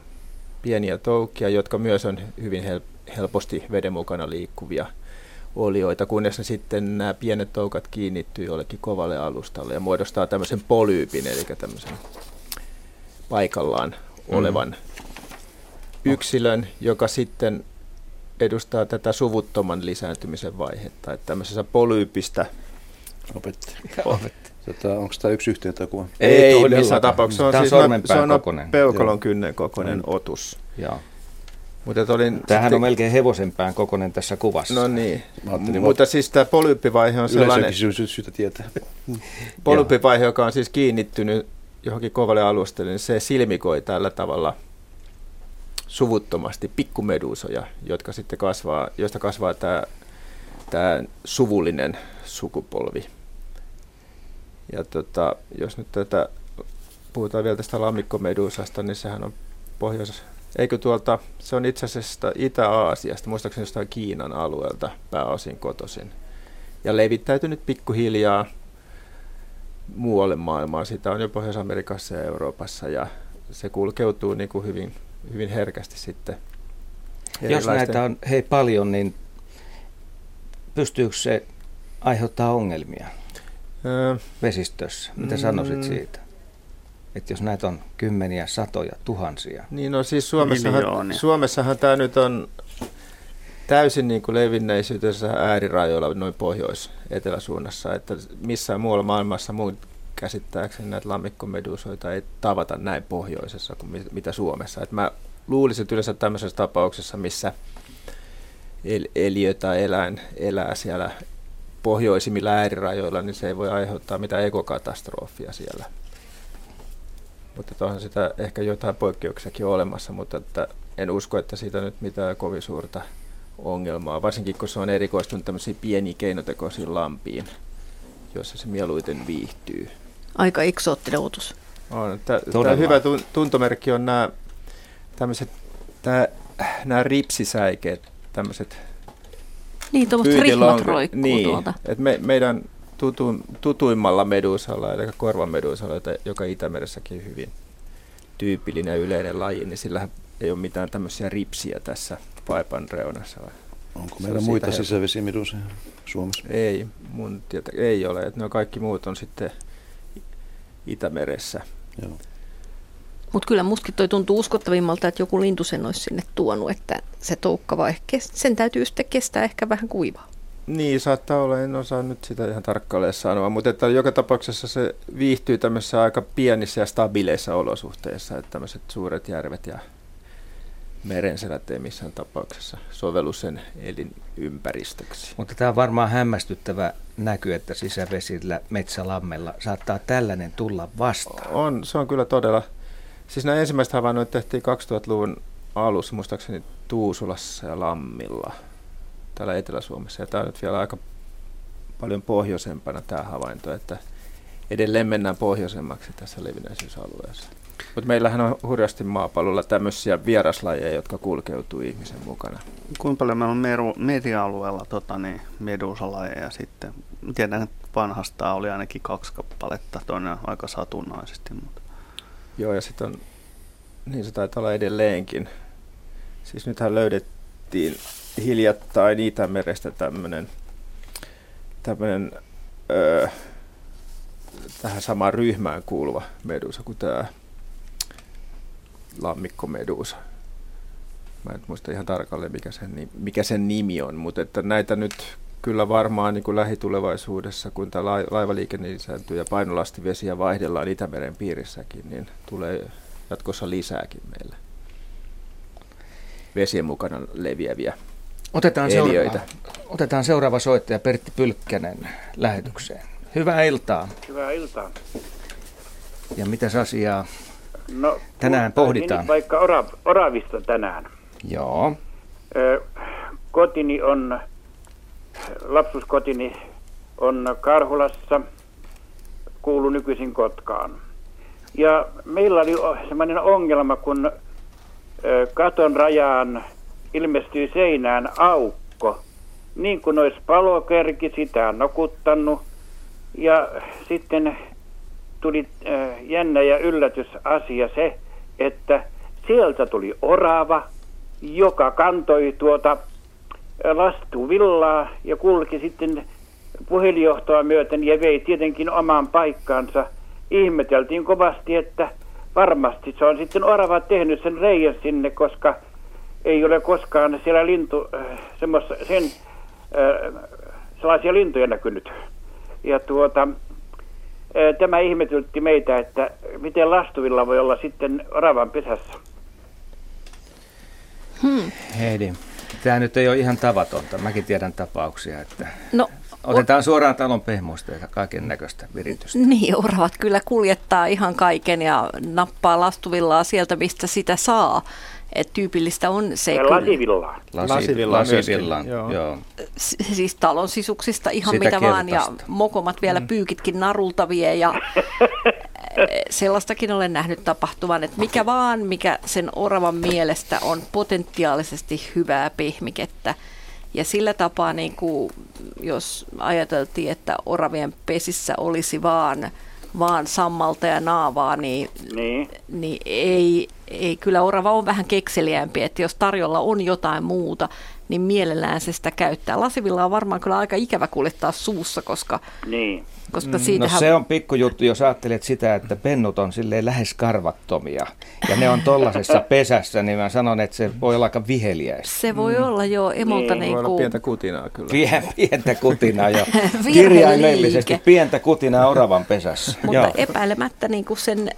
pieniä toukkia, jotka myös on hyvin hel- helposti veden mukana liikkuvia olioita, kunnes ne sitten nämä pienet toukat kiinnittyy jollekin kovalle alustalle ja muodostaa tämmöisen polyypin, eli tämmöisen paikallaan mm. olevan mm. yksilön, joka sitten edustaa tätä suvuttoman lisääntymisen vaihetta. Että tämmöisessä polyypistä opettaja. Tota, onko tämä yksi yhteentokuva? Ei, ei missään tapauksessa. Se on, siis, se on peukalon kynnen kokoinen mm. otus. Ja. Mutta olin Tämähän sitten- on melkein hevosenpään kokoinen tässä kuvassa. No niin, mutta siis tämä polyppivaihe on sellainen, sy- syytä tietää. <laughs> polyppivaihe, joka on siis kiinnittynyt johonkin kovalle alustalle, niin se silmikoi tällä tavalla suvuttomasti pikkumeduusoja, jotka sitten kasvaa, joista kasvaa tämä, tämä suvullinen sukupolvi. Ja tota, jos nyt tätä, puhutaan vielä tästä lammikkomeduusasta, niin sehän on pohjois... Eikö tuolta, se on itse asiassa Itä-Aasiasta, muistaakseni jostain Kiinan alueelta pääosin kotoisin. Ja levittäytynyt pikkuhiljaa muualle maailmaan. Sitä on jo Pohjois-Amerikassa ja Euroopassa ja se kulkeutuu niin kuin hyvin, hyvin herkästi sitten. Jos näitä on hei paljon, niin pystyykö se aiheuttaa ongelmia Öö, vesistössä? Mitä Mm. sanoisit siitä? Että jos näitä on kymmeniä, satoja, tuhansia. Niin no siis Suomessahan, Miljoonia. Suomessahan tämä nyt on täysin niin kuin levinneisyytensä äärirajoilla noin pohjois-eteläsuunnassa, että missään muualla maailmassa muun käsittääkseni näitä lammikkomeduusoita ei tavata näin pohjoisessa kuin mi- mitä Suomessa. Et mä luulisin, että yleensä tämmöisessä tapauksessa, missä el- eliö tai eläin elää siellä pohjoisimmilla äärirajoilla, niin se ei voi aiheuttaa mitään ekokatastrofia siellä. Mutta onhan sitä ehkä jotain poikkeuksiakin olemassa, mutta että en usko, että siitä nyt mitään kovin suurta ongelmaa, varsinkin kun se on erikoistunut tämmöisiin pieniin keinotekoisiin lampiin, joissa se mieluiten viihtyy. Aika eksoottinen otus. On. Tämä hyvä tun- tuntomerkki on nämä tämmöiset, tää, nämä ripsisäikeet, tämmöiset Niin, tuommoiset rihmat roikkuu niin, tuolta. Et me, meidän tutu, tutuimmalla medusalla, eli korvamedusalla, joka Itämeressäkin hyvin tyypillinen ja yleinen laji, niin sillä ei ole mitään tämmöisiä ripsiä tässä vaipan reunassa. Onko Se on meillä siitä muita helppo. sisävesimiduseja Suomessa? Ei, mun tietä, ei ole. Et ne kaikki muut on sitten Itämeressä. Joo. Mutta kyllä mustakin toi tuntuu uskottavimmalta, että joku lintu sen olisi sinne tuonut, että se toukkavaihe, kes- sen täytyy sitten kestää ehkä vähän kuivaa. Niin, saattaa olla, en osaa nyt sitä ihan tarkkaan sanoa, mutta että joka tapauksessa se viihtyy tämmöisissä aika pienissä ja stabiileissa olosuhteissa, että tämmöiset suuret järvet ja merenselät ei missään tapauksessa sovellu sen elinympäristöksi. Mutta tämä on varmaan hämmästyttävä näky, että sisävesillä metsälammella saattaa tällainen tulla vastaan. On, se on kyllä todella, siis nämä ensimmäiset havainnot tehtiin 2000-luvun alussa, muistaakseni Tuusulassa ja Lammilla, täällä Etelä-Suomessa, ja tämä on nyt vielä aika paljon pohjoisempana tämä havainto, että edelleen mennään pohjoisemmaksi tässä levinneisyysalueessa. Mutta meillähän on hurjasti maapallolla tämmöisiä vieraslajeja, jotka kulkeutuu ihmisen mukana. Kuinka paljon meillä on meru, merialueella tota, niin, medusalajeja sitten? Tiedän, että vanhasta oli ainakin kaksi kappaletta, toinen aika satunnaisesti. Mutta. Joo, ja sitten on, niin se taitaa olla edelleenkin. Siis nythän löydettiin hiljattain Itämerestä tämmöinen tämmöinen öö, tähän samaan ryhmään kuuluva medusa kuin tämä lammikkomedusa. Mä en muista ihan tarkalleen, mikä sen, mikä sen nimi on, mutta että näitä nyt kyllä varmaan niin kuin lähitulevaisuudessa, kun tämä lai- laivaliikenne lisääntyy ja painolastivesiä vaihdellaan Itämeren piirissäkin, niin tulee jatkossa lisääkin meille vesien mukana leviäviä. Otetaan Eliöitä. seuraava, otetaan seuraava soittaja Pertti Pylkkänen lähetykseen. Hyvää iltaa. Hyvää iltaa. Ja mitäs asiaa? No, Tänään pohditaan. vaikka ora, oravista tänään. Joo. Ö, kotini on, lapsuuskotini on Karhulassa, kuulu nykyisin Kotkaan. Ja meillä oli sellainen ongelma, kun katon rajaan ilmestyi seinään aukko. Niin kuin olisi palokerki, sitä nokuttanut. Ja sitten tuli jännä ja yllätysasia se, että sieltä tuli orava, joka kantoi tuota lastuvillaa ja kulki sitten puhelinjohtoa myöten ja vei tietenkin omaan paikkaansa. Ihmeteltiin kovasti, että varmasti se on sitten orava tehnyt sen reijän sinne, koska ei ole koskaan siellä lintu, semmoista, sen, sellaisia lintuja näkynyt. Ja tuota, Tämä ihmetytti meitä, että miten lastuvilla voi olla sitten oravan pesässä. Hmm. Heidi, tämä nyt ei ole ihan tavatonta. Mäkin tiedän tapauksia, että No, otetaan suoraan talon pehmoista ja kaiken näköistä viritystä. Niin, oravat kyllä kuljettaa ihan kaiken ja nappaa lastuvillaa sieltä, mistä sitä saa. Et tyypillistä on se Ja kyllä, lasivillaa. Lasi, Lasivillaan myöskin, lasivillaan, joo. joo. s- siis talon sisuksista ihan Sitä mitä vaan ja mokomat vielä pyykitkin narulta vie ja <laughs> sellaistakin olen nähnyt tapahtuvan, että mikä vaan, mikä sen oravan mielestä on potentiaalisesti hyvää pehmikettä. Ja sillä tapaa, niin kuin, jos ajateltiin, että oravien pesissä olisi vaan, vaan sammalta ja naavaa, niin Niin. niin ei, ei kyllä orava on vähän kekseliämpi, että jos tarjolla on jotain muuta, niin mielellään se sitä käyttää. Lasivilla on varmaan kyllä aika ikävä kuljettaa suussa, koska, Niin. koska No siitähän... se on pikkujuttu, jos ajattelet sitä, että pennut on silleen lähes karvattomia ja ne on tollasessa <laughs> pesässä, niin mä sanon, että se voi olla aika viheliäistä. se voi olla jo emolta Niin, niin, Voi olla kuin... pientä kutinaa kyllä. Pien, <laughs> pientä kutinaa jo. <laughs> Kirjaimellisesti pientä kutinaa oravan pesässä. Mutta Joo. epäilemättä niin kuin sen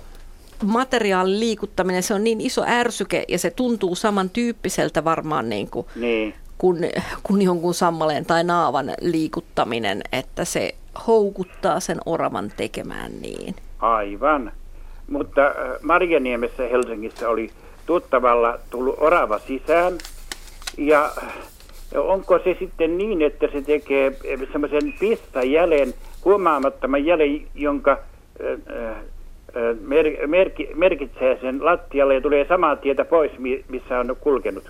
materiaalin liikuttaminen, se on niin iso ärsyke ja se tuntuu samantyyppiseltä varmaan niin kuin, Niin. kuin, kuin jonkun sammaleen tai naavan liikuttaminen, että se houkuttaa sen oravan tekemään niin. Aivan. Mutta äh, Marjaniemessä Helsingissä oli tuttavalla tullut orava sisään. Ja ja onko se sitten niin, että se tekee semmoisen pistajälen, huomaamattoman jäljen, jonka mer, merki, merkitsee sen lattialle ja tulee samaa tietä pois, mi- missä on kulkenut.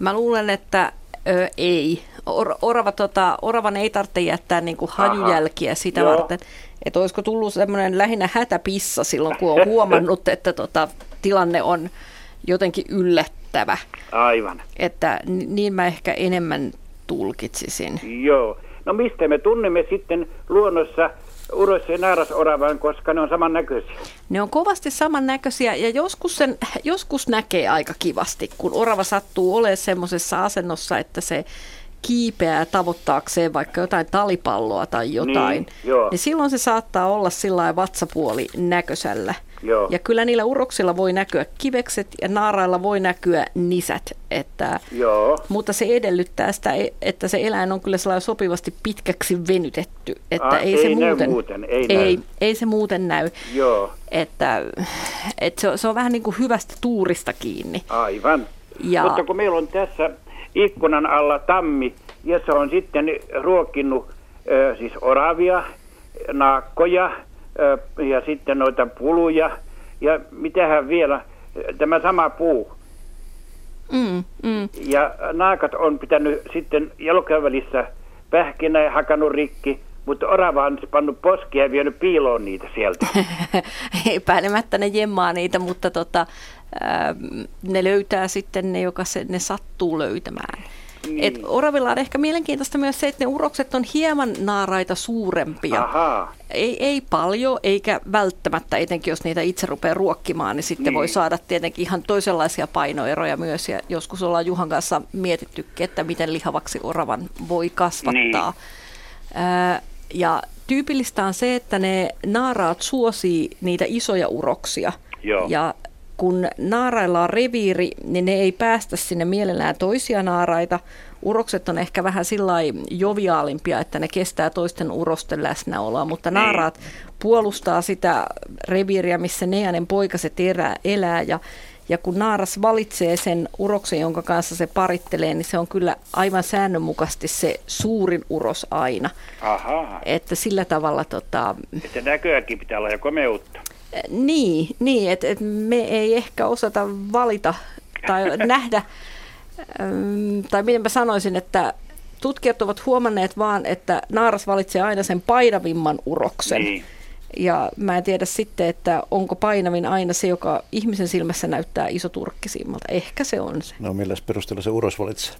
Mä luulen, että ö, ei. Or, orava, tota, oravan ei tarvitse jättää niin kuin hajujälkiä sitä Joo. varten. Että olisiko tullut semmoinen lähinnä hätäpissa silloin, kun on <laughs> huomannut, että tota, tilanne on jotenkin yllättävä. Aivan. Että ni- niin mä ehkä enemmän tulkitsisin. Joo. No mistä me tunnemme sitten luonnossa uros- ja naarasoravan, koska ne on samannäköisiä? Ne on kovasti samannäköisiä ja joskus, sen, joskus näkee aika kivasti, kun orava sattuu olemaan semmoisessa asennossa, että se kiipeää tavoittaakseen vaikka jotain talipalloa tai jotain, Niin, joo. niin silloin se saattaa olla sillä vatsapuoli näköisellä. Joo. Ja kyllä niillä uroksilla voi näkyä kivekset ja naarailla voi näkyä nisät, että, Joo. mutta se edellyttää sitä, että se eläin on kyllä sellainen sopivasti pitkäksi venytetty, että Ah, ei, se ei näy muuten, muuten, ei ei, näy. ei se muuten näy. Joo. Että, että se, on, se on vähän niin kuin hyvästä tuurista kiinni. Aivan. Ja- Mutta kun meillä on tässä ikkunan alla tammi, ja se on sitten ruokkinut ö, siis oravia, naakkoja ö, ja sitten noita puluja. Ja mitähän vielä, tämä sama puu. Mm, mm. Ja naakat on pitänyt sitten jalkavälissä pähkinä ja hakannut rikki, mutta orava on pannut poskia ja vienyt piiloon niitä sieltä. <laughs> Epäilemättä ne jemmaa niitä, mutta tota, ne löytää sitten ne, joka se, ne sattuu löytämään. Niin. Et oravilla on ehkä mielenkiintoista myös se, että ne urokset on hieman naaraita suurempia. Ahaa. Ei, ei paljon, eikä välttämättä, etenkin jos niitä itse rupeaa ruokkimaan, niin sitten Niin. voi saada tietenkin ihan toisenlaisia painoeroja myös. Ja joskus ollaan Juhan kanssa mietittykin, että miten lihavaksi oravan voi kasvattaa. Ää, ja tyypillistä on se, että ne naaraat suosii niitä isoja uroksia. Joo. Ja kun naarailla on reviiri, niin ne ei päästä sinne mielellään toisia naaraita. Urokset on ehkä vähän sillä joviaalimpia, että ne kestää toisten urosten läsnäoloa, mutta naaraat puolustaa sitä reviiriä, missä ne ja ne poikaset elää, elää ja ja kun naaras valitsee sen uroksen, jonka kanssa se parittelee, niin se on kyllä aivan säännönmukaisesti se suurin uros aina. Ahaa. Että sillä tavalla tota, Että näköäkin pitää olla ja komeutta. Niin, niin että et me ei ehkä osata valita tai <laughs> nähdä, äm, tai miten mä sanoisin, että tutkijat ovat huomanneet vaan, että naaras valitsee aina sen painavimman uroksen. Niin. Ja mä en tiedä sitten, että onko painavin aina se, joka ihmisen silmässä näyttää isoturkkisimmalta. Ehkä se on se. No milläs perusteella se uros valitsee?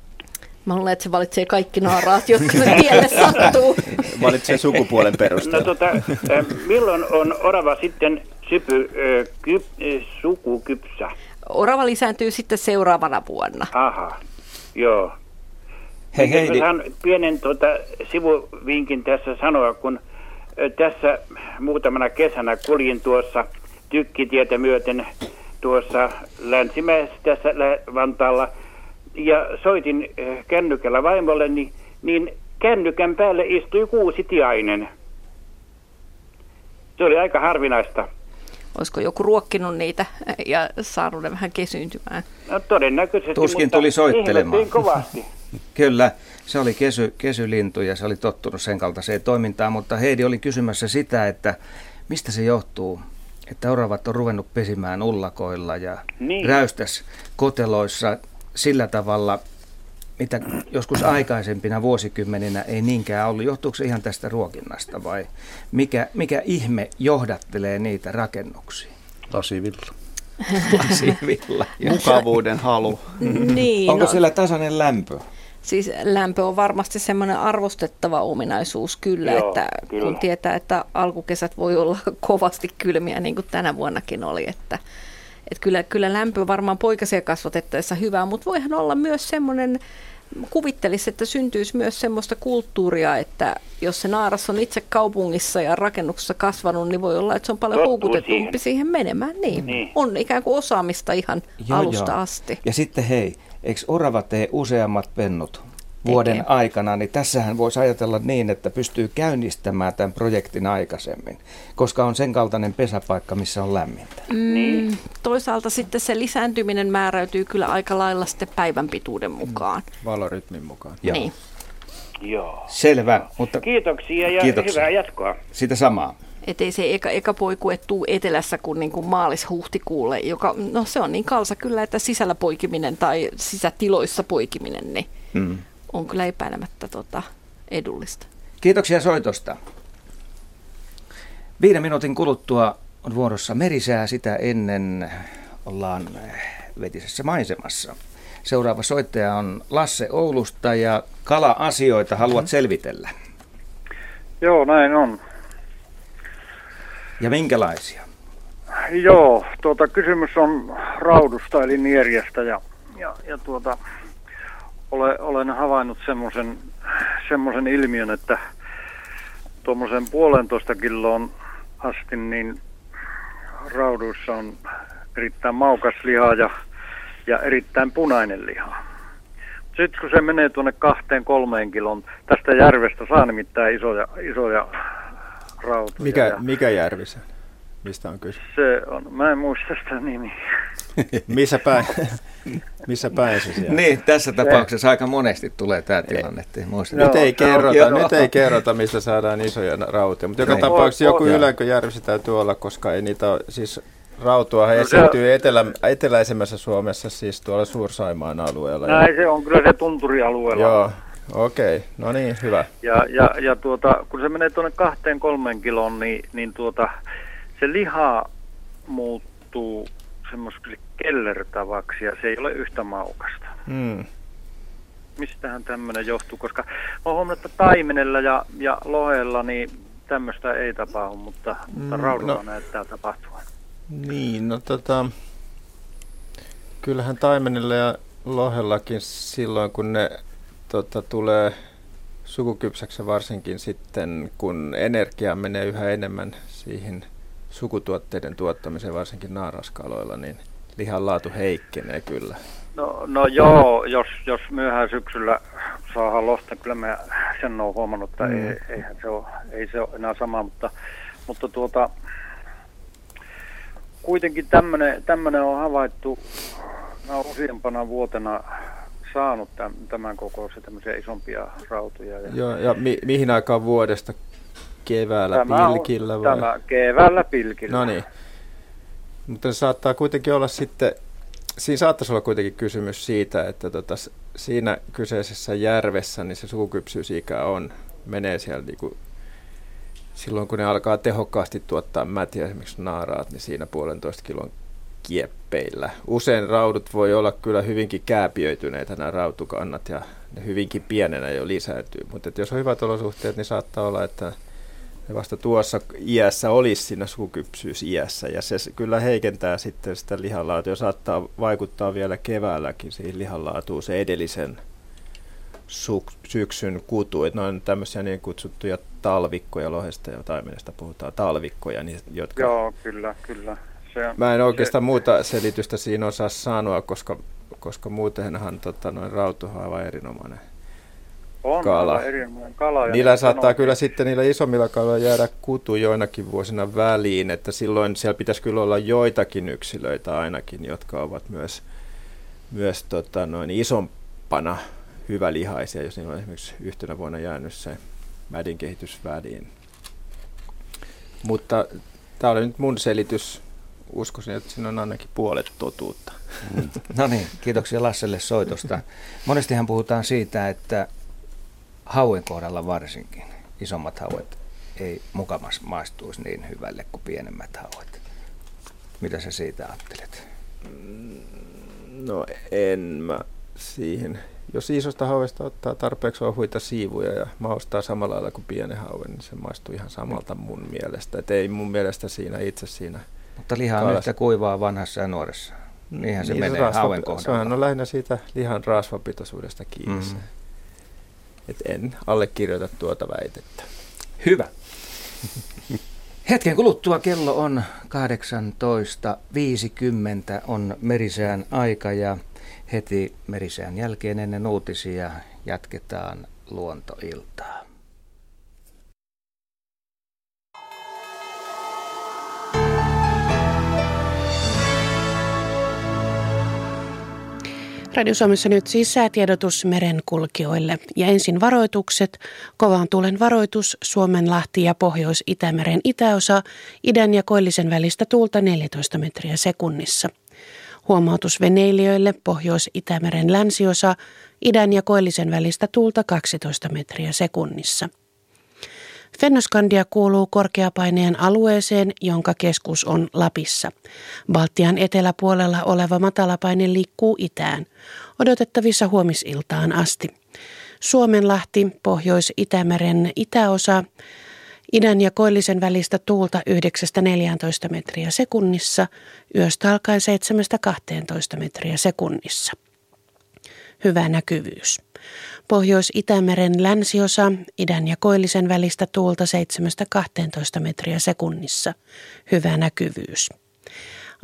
Mä luulen, että se valitsee kaikki naaraat, jotka se tielle <laughs> sattuu. Valitsee sukupuolen No perusteella. tota, äh, milloin on orava sitten sypy, äh, kyp, sukukypsä? Orava lisääntyy sitten seuraavana vuonna. Aha, joo. Hei Heidi, Mä saan pienen tuota, sivuvinkin tässä sanoa, kun ö, tässä muutamana kesänä kuljin tuossa tykkitietä myöten tuossa länsimäessä tässä Vantaalla ja soitin kännykällä vaimolle, niin, niin kännykän päälle istui kuusitiainen. Se oli aika harvinaista. Olisiko joku ruokkinut niitä ja saanut ne vähän kesyyntymään? No todennäköisesti, Tuskin mutta tuli soittelemaan. kovasti. <laughs> Kyllä, se oli kesy, kesylintu ja se oli tottunut sen kaltaiseen toimintaan, mutta Heidi oli kysymässä sitä, että mistä se johtuu, että oravat on ruvennut pesimään ullakoilla ja Niin. räystäs koteloissa sillä tavalla, mitä joskus aikaisempina vuosikymmeninä ei niinkään ollut. Johtuuko se ihan tästä ruokinnasta vai mikä, mikä ihme johdattelee niitä rakennuksia? Lasivilla. <laughs> Lasivilla. Mukavuuden halu. Niin, Onko no, siellä tasainen lämpö? siis lämpö on varmasti semmoinen arvostettava ominaisuus kyllä, Joo, että kyllä. kun tietää, että alkukesät voi olla <laughs> kovasti kylmiä, niin kuin tänä vuonnakin oli, että, että kyllä, kyllä lämpö varmaan poikasia kasvatettaessa hyvää, mutta voihan olla myös semmoinen, kuvittelisi, että syntyisi myös semmoista kulttuuria, että jos se naaras on itse kaupungissa ja rakennuksessa kasvanut, niin voi olla, että se on paljon Tottuu houkutetumpi siihen. siihen. menemään. Niin. Niin. On ikään kuin osaamista ihan Joo, alusta joo. asti. Ja sitten hei, eikö orava tee useammat pennut vuoden Tekee. aikana, niin tässähän voisi ajatella niin, että pystyy käynnistämään tämän projektin aikaisemmin, koska on sen kaltainen pesäpaikka, missä on lämmintä. Mm, toisaalta sitten se lisääntyminen määräytyy kyllä aika lailla sitten päivän pituuden mukaan. Valorytmin mukaan. Joo. Niin. Joo. Selvä, mutta Kiitoksia ja Kiitoksia. hyvää jatkoa. sitä samaa. Että ei se eka, eka poikue tuu etelässä kuin, niin kuin maalis-huhtikuulle, joka no se on niin kalsa kyllä, että sisällä poikiminen tai sisätiloissa poikiminen niin Mm. On kyllä epäilemättä tota, edullista. Kiitoksia soitosta. Viiden minuutin kuluttua on vuorossa merisää. Sitä ennen ollaan vetisessä maisemassa. Seuraava soittaja on Lasse Oulusta ja kala-asioita haluat selvitellä. Joo, näin on. Ja minkälaisia? Joo, tuota, kysymys on raudusta eli nieriästä ja, ja, ja tuota, ole, olen havainnut semmoisen semmoisen ilmiön, että tuommoisen puolentoista kiloon asti niin rauduissa on erittäin maukas liha ja, ja erittäin punainen liha. Sitten kun se menee tuonne kahteen kolmeen kilon, tästä järvestä saa nimittäin isoja, isoja rautoja. Mikä, ja mikä järvi se? Mistä on kyse? se on, mä en muista sitä nimiä. <laughs> Missä päin, missä päin se siellä? Niin, tässä tapauksessa aika monesti tulee tämä tilanne, ettei muista. Joo, Nyt ei, kerrota, joo. nyt ei kerrota, mistä saadaan isoja rautia, mutta joka Niin. tapauksessa joku yläköjärvi täytyy olla, koska ei niitä ole, siis rautua No se- esiintyy etelä, eteläisemmässä Suomessa, siis tuolla Suur-Saimaan alueella. Näin se on kyllä se tunturialueella. Joo, okei, okay. no niin, hyvä. Ja, ja, ja tuota, kun se menee tuonne kahteen kolmen kilon, niin, niin tuota, se liha muuttuu semmoiseksi kellertavaksi ja se ei ole yhtä maukasta. Hmm. Mistähän tämmöinen johtuu? Koska oon huomannut, että taimenella ja, ja lohella niin tämmöistä ei tapahdu, mutta, mutta Mm, raudulla no. näyttää tapahtuvan. Niin, no tota, kyllähän taimenilla ja lohellakin silloin, kun ne tota, tulee sukukypsäksi varsinkin sitten, kun energia menee yhä enemmän siihen sukutuotteiden tuottamiseen, varsinkin naaraskaloilla, niin lihan laatu heikkenee kyllä. No, no joo, jos, jos myöhään syksyllä saadaan lohta, kyllä mä sen olen huomannut, että Mm. ei, eihän se ole, ei se ole enää sama, mutta, mutta tuota, kuitenkin tämmöinen, on havaittu, mä olen useampana vuotena saanut tämän, tämän kokoisia tämmöisiä isompia rautoja. Ja Joo, ja mi- mihin aikaan vuodesta? Keväällä tämä on- pilkillä vai? Tämä keväällä pilkillä. No niin. Mutta saattaa kuitenkin olla sitten, siinä saattaisi olla kuitenkin kysymys siitä, että tota, siinä kyseisessä järvessä niin se sukukypsyysikä on, menee siellä niinku, silloin kun ne alkaa tehokkaasti tuottaa mätiä, esimerkiksi naaraat, niin siinä puolentoista kilon kieppeillä. Usein raudut voi olla kyllä hyvinkin kääpiöityneitä nämä rautukannat ja ne hyvinkin pienenä jo lisääntyy. Mutta jos on hyvät olosuhteet, niin saattaa olla, että vasta tuossa iässä olisi siinä sukukypsyysiässä ja se kyllä heikentää sitten sitä lihanlaatua saattaa vaikuttaa vielä keväälläkin siihen lihanlaatuun se edellisen su- syksyn kutu. Että ne on tämmöisiä niin kutsuttuja talvikkoja, lohesta ja taimenesta puhutaan talvikkoja, niin, jotka Joo, kyllä, kyllä. Se, Mä en oikeastaan muuta selitystä siinä osaa sanoa, koska koska muutenhan tota, noin rautuha on aivan erinomainen on kala. erinomainen kala. Niillä niin saattaa sanoo, kyllä sitten niillä isommilla kaloilla jäädä kutu joinakin vuosina väliin, että silloin siellä pitäisi kyllä olla joitakin yksilöitä ainakin, jotka ovat myös, myös tota, noin isompana hyvälihaisia, jos niillä on esimerkiksi yhtenä vuonna jäänyt se mädin kehitys väliin. Mutta tämä oli nyt mun selitys. Uskoisin, että siinä on ainakin puolet totuutta. Mm. No niin, kiitoksia Lasselle soitosta. Monestihan puhutaan siitä, että hauen kohdalla varsinkin isommat hauet ei mukamas maistuisi niin hyvälle kuin pienemmät hauet. Mitä sä siitä ajattelet? Mm, no en mä siihen. Jos isosta hauesta ottaa tarpeeksi ohuita siivuja ja maustaa samalla lailla kuin pienen hauen, niin se maistuu ihan samalta mun mielestä. Et ei mun mielestä siinä itse siinä. Mutta liha on yhtä kuivaa vanhassa ja nuoressa. Niinhän se niin, menee rasva, hauen kohdalla. Se on lähinnä siitä lihan rasvapitoisuudesta kiinni. Mm. Et en allekirjoita tuota väitettä. Hyvä. Hetken kuluttua kello on 18.50 on merisään aika ja heti merisään jälkeen ennen uutisia jatketaan luontoiltaa. Radio Suomessa nyt siis säätiedotus merenkulkijoille. Ja ensin varoitukset. Kovan tuulen varoitus Suomenlahti ja Pohjois-Itämeren itäosa, idän ja koillisen välistä tuulta 14 metriä sekunnissa. Huomautus veneilijöille Pohjois-Itämeren länsiosa, idän ja koillisen välistä tuulta 12 metriä sekunnissa. Fennoskandia kuuluu korkeapaineen alueeseen, jonka keskus on Lapissa. Baltian eteläpuolella oleva matalapaine liikkuu itään. Odotettavissa huomisiltaan asti. Suomenlahti, Pohjois-Itämeren itäosa, idän ja koillisen välistä tuulta 9-14 metriä sekunnissa, yöstä alkaen 7-12 metriä sekunnissa. Hyvä näkyvyys. Pohjois-Itämeren länsiosa, idän ja koillisen välistä tuulta 7-12 metriä sekunnissa. Hyvä näkyvyys.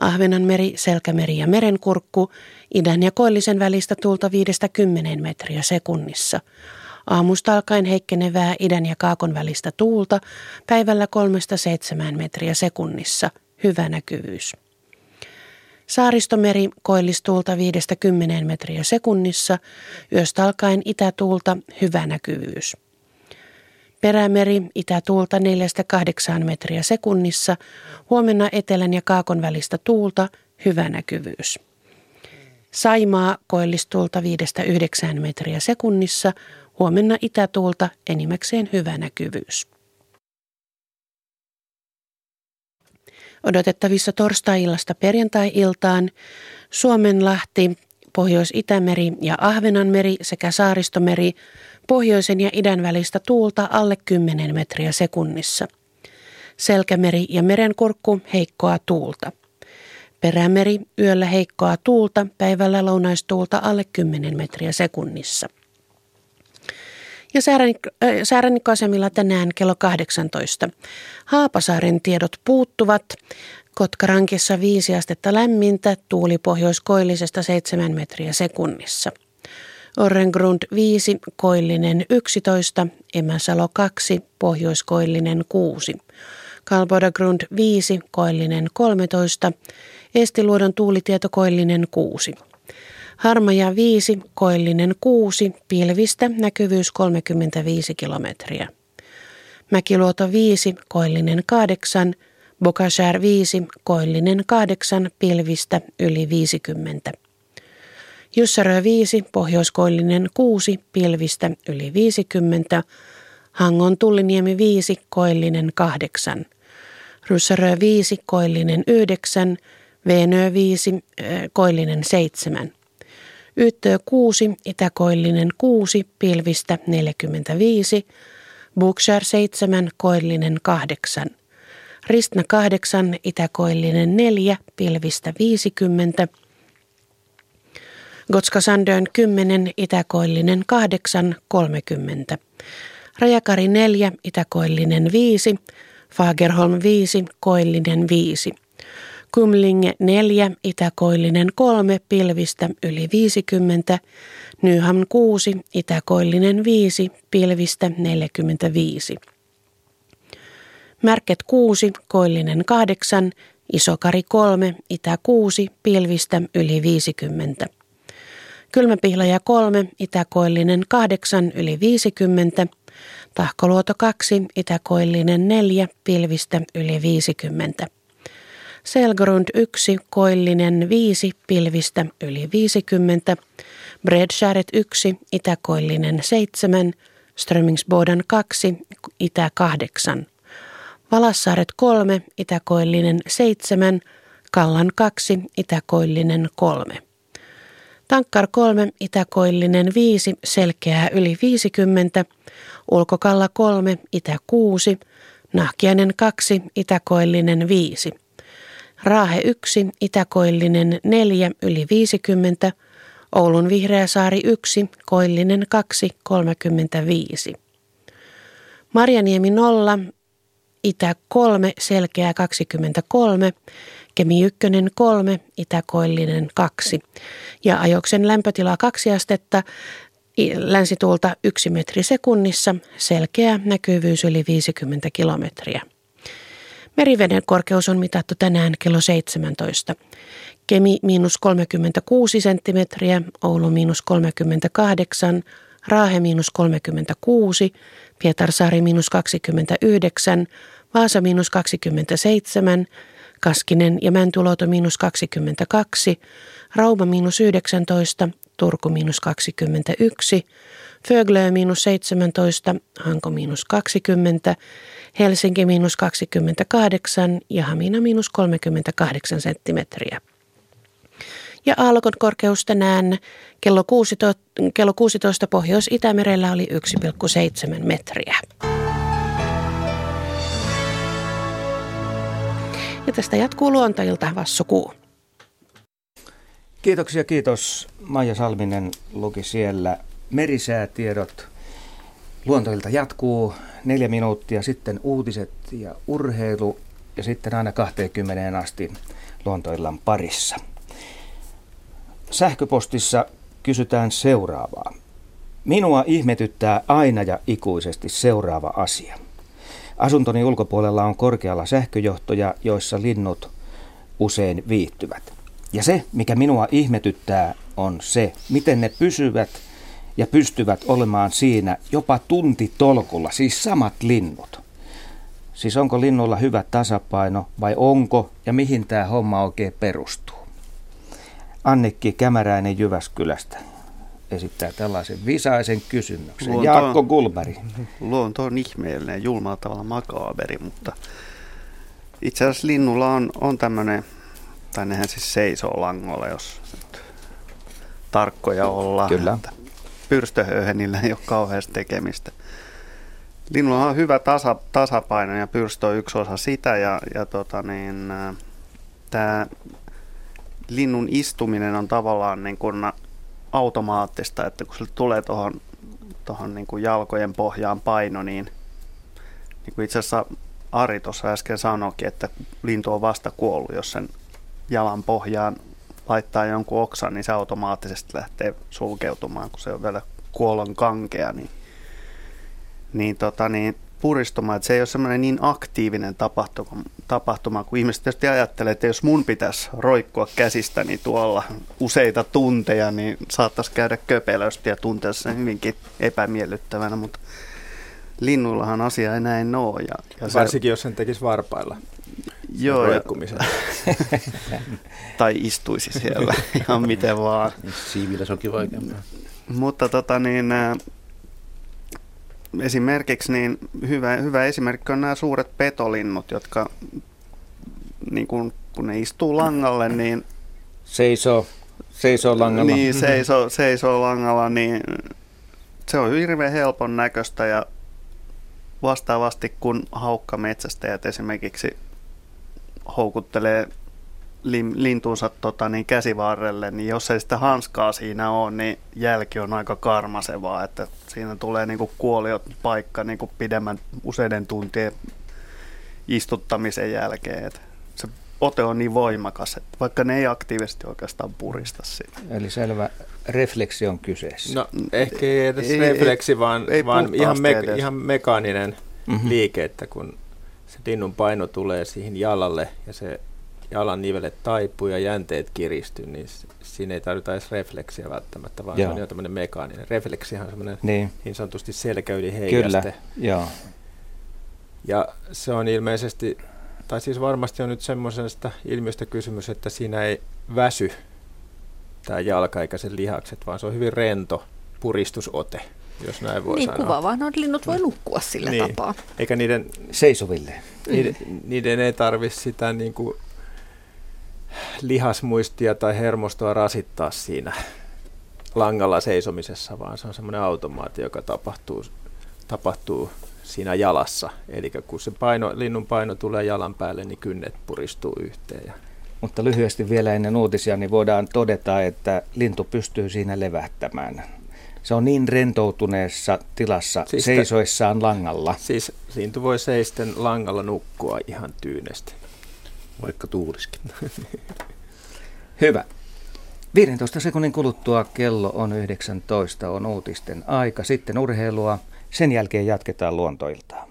Ahvenanmeri, Selkämeri ja Merenkurkku, idän ja koillisen välistä tuulta 5-10 metriä sekunnissa. Aamusta alkaen heikkenevää idän ja kaakon välistä tuulta, päivällä 3-7 metriä sekunnissa. Hyvä näkyvyys. Saaristomeri koillistuulta 5-10 metriä sekunnissa, yöstä alkaen itätuulta hyvä näkyvyys. Perämeri itätuulta 4-8 metriä sekunnissa, huomenna etelän ja kaakon välistä tuulta hyvä näkyvyys. Saimaa koillistuulta 5-9 metriä sekunnissa, huomenna itätuulta enimmäkseen hyvä näkyvyys. Odotettavissa torstai-illasta perjantai-iltaan Suomenlahti, Pohjois-Itämeri ja Ahvenanmeri sekä Saaristomeri pohjoisen ja idän välistä tuulta alle 10 metriä sekunnissa. Selkämeri ja merenkurkku heikkoa tuulta. Perämeri yöllä heikkoa tuulta, päivällä lounaistuulta alle 10 metriä sekunnissa. Ja säärannikkoasemilla tänään kello 18. Haapasaaren tiedot puuttuvat. Kotkarankissa 5 astetta lämmintä, tuuli pohjoiskoillisesta 7 metriä sekunnissa. Orrengrund 5, koillinen 11, Emäsalo 2, pohjoiskoillinen 6. Kalbodagrund 5, koillinen 13, Estiluodon tuulitieto koillinen 6. Harmaja 5, koillinen 6, pilvistä, näkyvyys 35 kilometriä. Mäkiluoto 5, koillinen 8, Bokashär 5, koillinen 8, pilvistä yli 50. Jussarö 5, pohjoiskoillinen 6, pilvistä yli 50. Hangon tulliniemi 5, koillinen 8. Ryssärö 5, koillinen 9, Venö 5, koillinen 7. Yttö 6, itäkoillinen 6, pilvistä 45, Bookshare 7, koillinen 8. Ristna 8, itäkoillinen 4, pilvistä 50. Gotska Sandön 10, itäkoillinen 8, 30. Rajakari 4, itäkoillinen 5. Fagerholm 5, koillinen 5. Kumlinge 4, Itäkoillinen 3, pilvistä yli 50, Nyham 6, Itäkoillinen 5, pilvistä 45. Märket 6, Koillinen 8, Isokari 3, Itä 6, pilvistä yli 50. Kylmäpihlaja 3, Itäkoillinen 8, yli 50. Tahkoluoto 2, Itäkoillinen 4, pilvistä yli 50. Selgrund 1, koillinen 5, pilvistä yli 50. Bredskäret 1, itäkoillinen 7, Strömingsbodan 2, itä 8. Valassaaret 3, itäkoillinen 7, Kallan 2, itäkoillinen 3. Tankkar 3, itäkoillinen 5, selkeää yli 50, Ulkokalla 3, itä 6, Nahkiainen 2, itäkoillinen 5. Raahe 1, itäkoillinen 4, yli 50, Oulun Vihreä saari 1, koillinen 2, 35. Marjaniemi 0, itä 3, selkeä 23, Kemi 1 3, itäkoillinen 2 ja ajoksen lämpötila 2 astetta, länsituulta 1 metri sekunnissa, selkeä näkyvyys yli 50 kilometriä. Meriveden korkeus on mitattu tänään kello 17. Kemi miinus 36 senttimetriä, Oulu miinus 38, Raahe miinus 36, Pietarsaari miinus 29, Vaasa miinus 27, Kaskinen ja Mäntuloto miinus 22, Rauma miinus 19, Turku miinus 21, Föglö miinus 17, Hanko miinus 20, Helsinki miinus 28 ja Hamina miinus 38 senttimetriä. Ja aallokon korkeus tänään kello 16, kello 16 Pohjois-Itämerellä oli 1,7 metriä. Ja tästä jatkuu luontoilta Vassu Kuu. Kiitoksia, kiitos. Maija Salminen luki siellä merisäätiedot. Luontoilta jatkuu neljä minuuttia, sitten uutiset ja urheilu ja sitten aina 20 asti luontoillan parissa. Sähköpostissa kysytään seuraavaa. Minua ihmetyttää aina ja ikuisesti seuraava asia. Asuntoni ulkopuolella on korkealla sähköjohtoja, joissa linnut usein viihtyvät. Ja se, mikä minua ihmetyttää, on se, miten ne pysyvät ja pystyvät olemaan siinä jopa tunti tolkulla, siis samat linnut. Siis onko linnulla hyvä tasapaino vai onko ja mihin tämä homma oikein perustuu? Annikki Kämäräinen Jyväskylästä esittää tällaisen visaisen kysymyksen. Luonto, Jaakko Gulberi. Luonto on ihmeellinen, julmaa tavalla makaaberi, mutta itse asiassa linnulla on, on tämmöinen, tai nehän siis seisoo langolla, jos tarkkoja ollaan. Kyllä. Että pyrstöhöyhenillä ei ole kauheasti tekemistä. Linnulla on hyvä tasa, tasapaino ja pyrstö on yksi osa sitä ja, ja tota niin, tämä linnun istuminen on tavallaan niin kuin automaattista, että kun sille tulee tuohon tohon niin kuin jalkojen pohjaan paino, niin, niin kuin itse asiassa Ari tuossa äsken sanoikin, että lintu on vasta kuollut, jos sen jalan pohjaan laittaa jonkun oksan, niin se automaattisesti lähtee sulkeutumaan, kun se on vielä kuolon kankea, niin, niin, tota, niin puristumaan, että se ei ole semmoinen niin aktiivinen tapahtuma, tapahtuma, kun ihmiset tietysti ajattelee, että jos mun pitäisi roikkua käsistäni tuolla useita tunteja, niin saattaisi käydä köpelösti ja tuntea sen hyvinkin epämiellyttävänä, mutta linnuillahan asia ei näin ole. Ja, ja Varsinkin se, jos sen tekisi varpailla. Joo. Ja, <laughs> tai istuisi siellä <laughs> ihan miten vaan. Siivillä se onkin vaikeampaa. Mutta tota niin, esimerkiksi niin hyvä, hyvä esimerkki on nämä suuret petolinnut, jotka niin kun, kun ne istuu langalle, niin seisoo, seisoo langalla. Niin, seisoo, seisoo langalla, niin se on hirveän helpon näköistä ja vastaavasti kun haukkametsästäjät esimerkiksi houkuttelee lintuunsa tota, niin käsivarrelle, niin jos ei sitä hanskaa siinä ole, niin jälki on aika karmasevaa, että siinä tulee niin kuin kuoliot paikka niin kuin pidemmän useiden tuntien istuttamisen jälkeen. Että se ote on niin voimakas, että vaikka ne ei aktiivisesti oikeastaan purista sitä. Eli selvä refleksi on kyseessä. No ehkä ei edes ei, refleksi, ei, vaan, ei vaan ihan, me, ihan mekaaninen mm-hmm. liike, että kun se linnun paino tulee siihen jalalle ja se jalan nivelet taipuu ja jänteet kiristyy, niin siinä ei tarvita edes refleksiä välttämättä, vaan Joo. se on jo tämmöinen mekaaninen. Refleksihan on semmoinen niin. niin sanotusti selkäyli heijaste. Kyllä, Joo. Ja se on ilmeisesti, tai siis varmasti on nyt semmoisesta ilmiöstä kysymys, että siinä ei väsy tämä jalka eikä sen lihakset, vaan se on hyvin rento puristusote, jos näin voi niin, sanoa. Niin kuvaavaa, no linnut voi nukkua sillä niin. tapaa. Eikä niiden... Seisoville. Niiden, niiden ei tarvitse sitä niin kuin lihasmuistia tai hermostoa rasittaa siinä langalla seisomisessa, vaan se on semmoinen automaatio, joka tapahtuu, tapahtuu siinä jalassa. Eli kun se paino, linnun paino tulee jalan päälle, niin kynnet puristuu yhteen. Ja mutta lyhyesti vielä ennen uutisia, niin voidaan todeta, että lintu pystyy siinä levähtämään. Se on niin rentoutuneessa tilassa siis seisoissaan langalla. Siis lintu voi seisten langalla nukkua ihan tyynesti. Vaikka tuuliskin. <laughs> Hyvä. 15 sekunnin kuluttua kello on 19, on uutisten aika. Sitten urheilua. Sen jälkeen jatketaan luontoiltaan.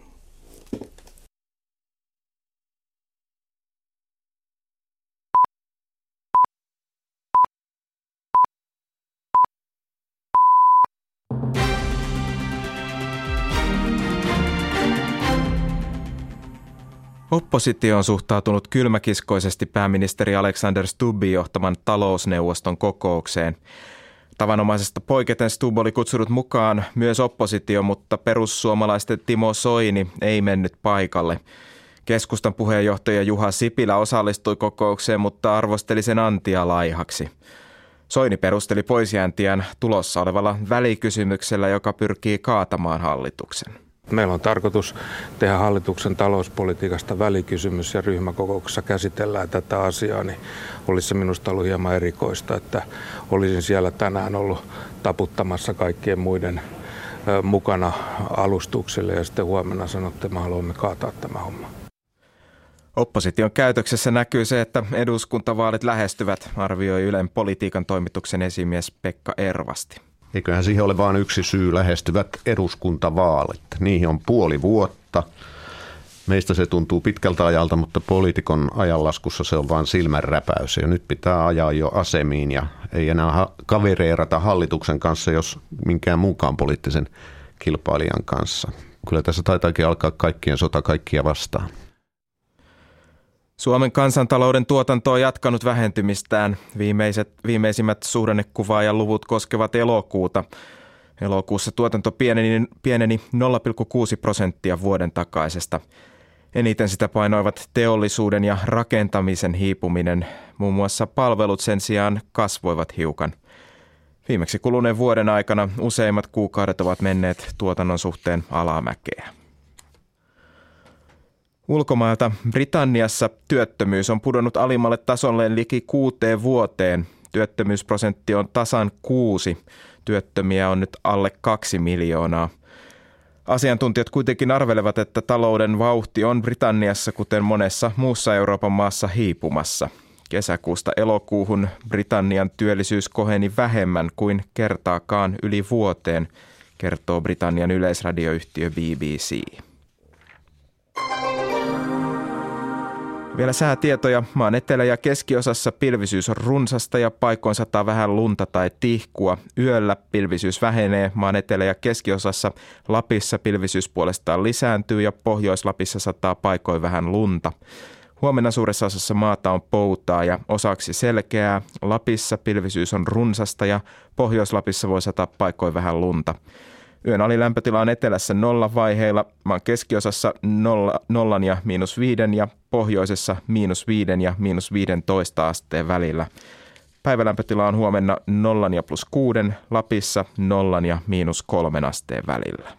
Oppositio on suhtautunut kylmäkiskoisesti pääministeri Alexander Stubbin johtaman talousneuvoston kokoukseen. Tavanomaisesta poiketen Stubb oli kutsunut mukaan myös oppositio, mutta perussuomalaisten Timo Soini ei mennyt paikalle. Keskustan puheenjohtaja Juha Sipilä osallistui kokoukseen, mutta arvosteli sen antia laihaksi. Soini perusteli poisjääntiään tulossa olevalla välikysymyksellä, joka pyrkii kaatamaan hallituksen. Meillä on tarkoitus tehdä hallituksen talouspolitiikasta välikysymys ja ryhmäkokouksessa käsitellään tätä asiaa, niin olisi se minusta ollut hieman erikoista, että olisin siellä tänään ollut taputtamassa kaikkien muiden mukana alustukselle ja sitten huomenna sanotte, että me haluamme kaataa tämä homma. Opposition käytöksessä näkyy se, että eduskuntavaalit lähestyvät, arvioi Ylen politiikan toimituksen esimies Pekka Ervasti. Eiköhän siihen ole vain yksi syy lähestyvät eduskuntavaalit. Niihin on puoli vuotta. Meistä se tuntuu pitkältä ajalta, mutta poliitikon ajanlaskussa se on vain silmänräpäys. Ja nyt pitää ajaa jo asemiin ja ei enää kavereerata hallituksen kanssa, jos minkään muunkaan poliittisen kilpailijan kanssa. Kyllä tässä taitaakin alkaa kaikkien sota kaikkia vastaan. Suomen kansantalouden tuotanto on jatkanut vähentymistään. Viimeiset, viimeisimmät suhdannekuvaajan luvut koskevat elokuuta. Elokuussa tuotanto pieneni, pieneni 0,6 prosenttia vuoden takaisesta. Eniten sitä painoivat teollisuuden ja rakentamisen hiipuminen. Muun muassa palvelut sen sijaan kasvoivat hiukan. Viimeksi kuluneen vuoden aikana useimmat kuukaudet ovat menneet tuotannon suhteen alamäkeä. Ulkomailta Britanniassa työttömyys on pudonnut alimmalle tasolle liki kuuteen vuoteen. Työttömyysprosentti on tasan kuusi. Työttömiä on nyt alle kaksi miljoonaa. Asiantuntijat kuitenkin arvelevat, että talouden vauhti on Britanniassa, kuten monessa muussa Euroopan maassa, hiipumassa. Kesäkuusta elokuuhun Britannian työllisyys koheni vähemmän kuin kertaakaan yli vuoteen, kertoo Britannian yleisradioyhtiö BBC. Vielä säätietoja. Maan etelä- ja keskiosassa pilvisyys on runsasta ja paikoin sataa vähän lunta tai tihkua. Yöllä pilvisyys vähenee. Maan etelä- ja keskiosassa Lapissa pilvisyys puolestaan lisääntyy ja Pohjois-Lapissa sataa paikoin vähän lunta. Huomenna suuressa osassa maata on poutaa ja osaksi selkeää. Lapissa pilvisyys on runsasta ja Pohjois-Lapissa voi sataa paikoin vähän lunta. Yön alilämpötila on etelässä nolla vaiheilla, maan keskiosassa nolla, nollan ja miinus viiden ja pohjoisessa miinus viiden ja miinus viidentoista asteen välillä. Päivälämpötila on huomenna nollan ja plus kuuden, Lapissa nollan ja miinus kolmen asteen välillä.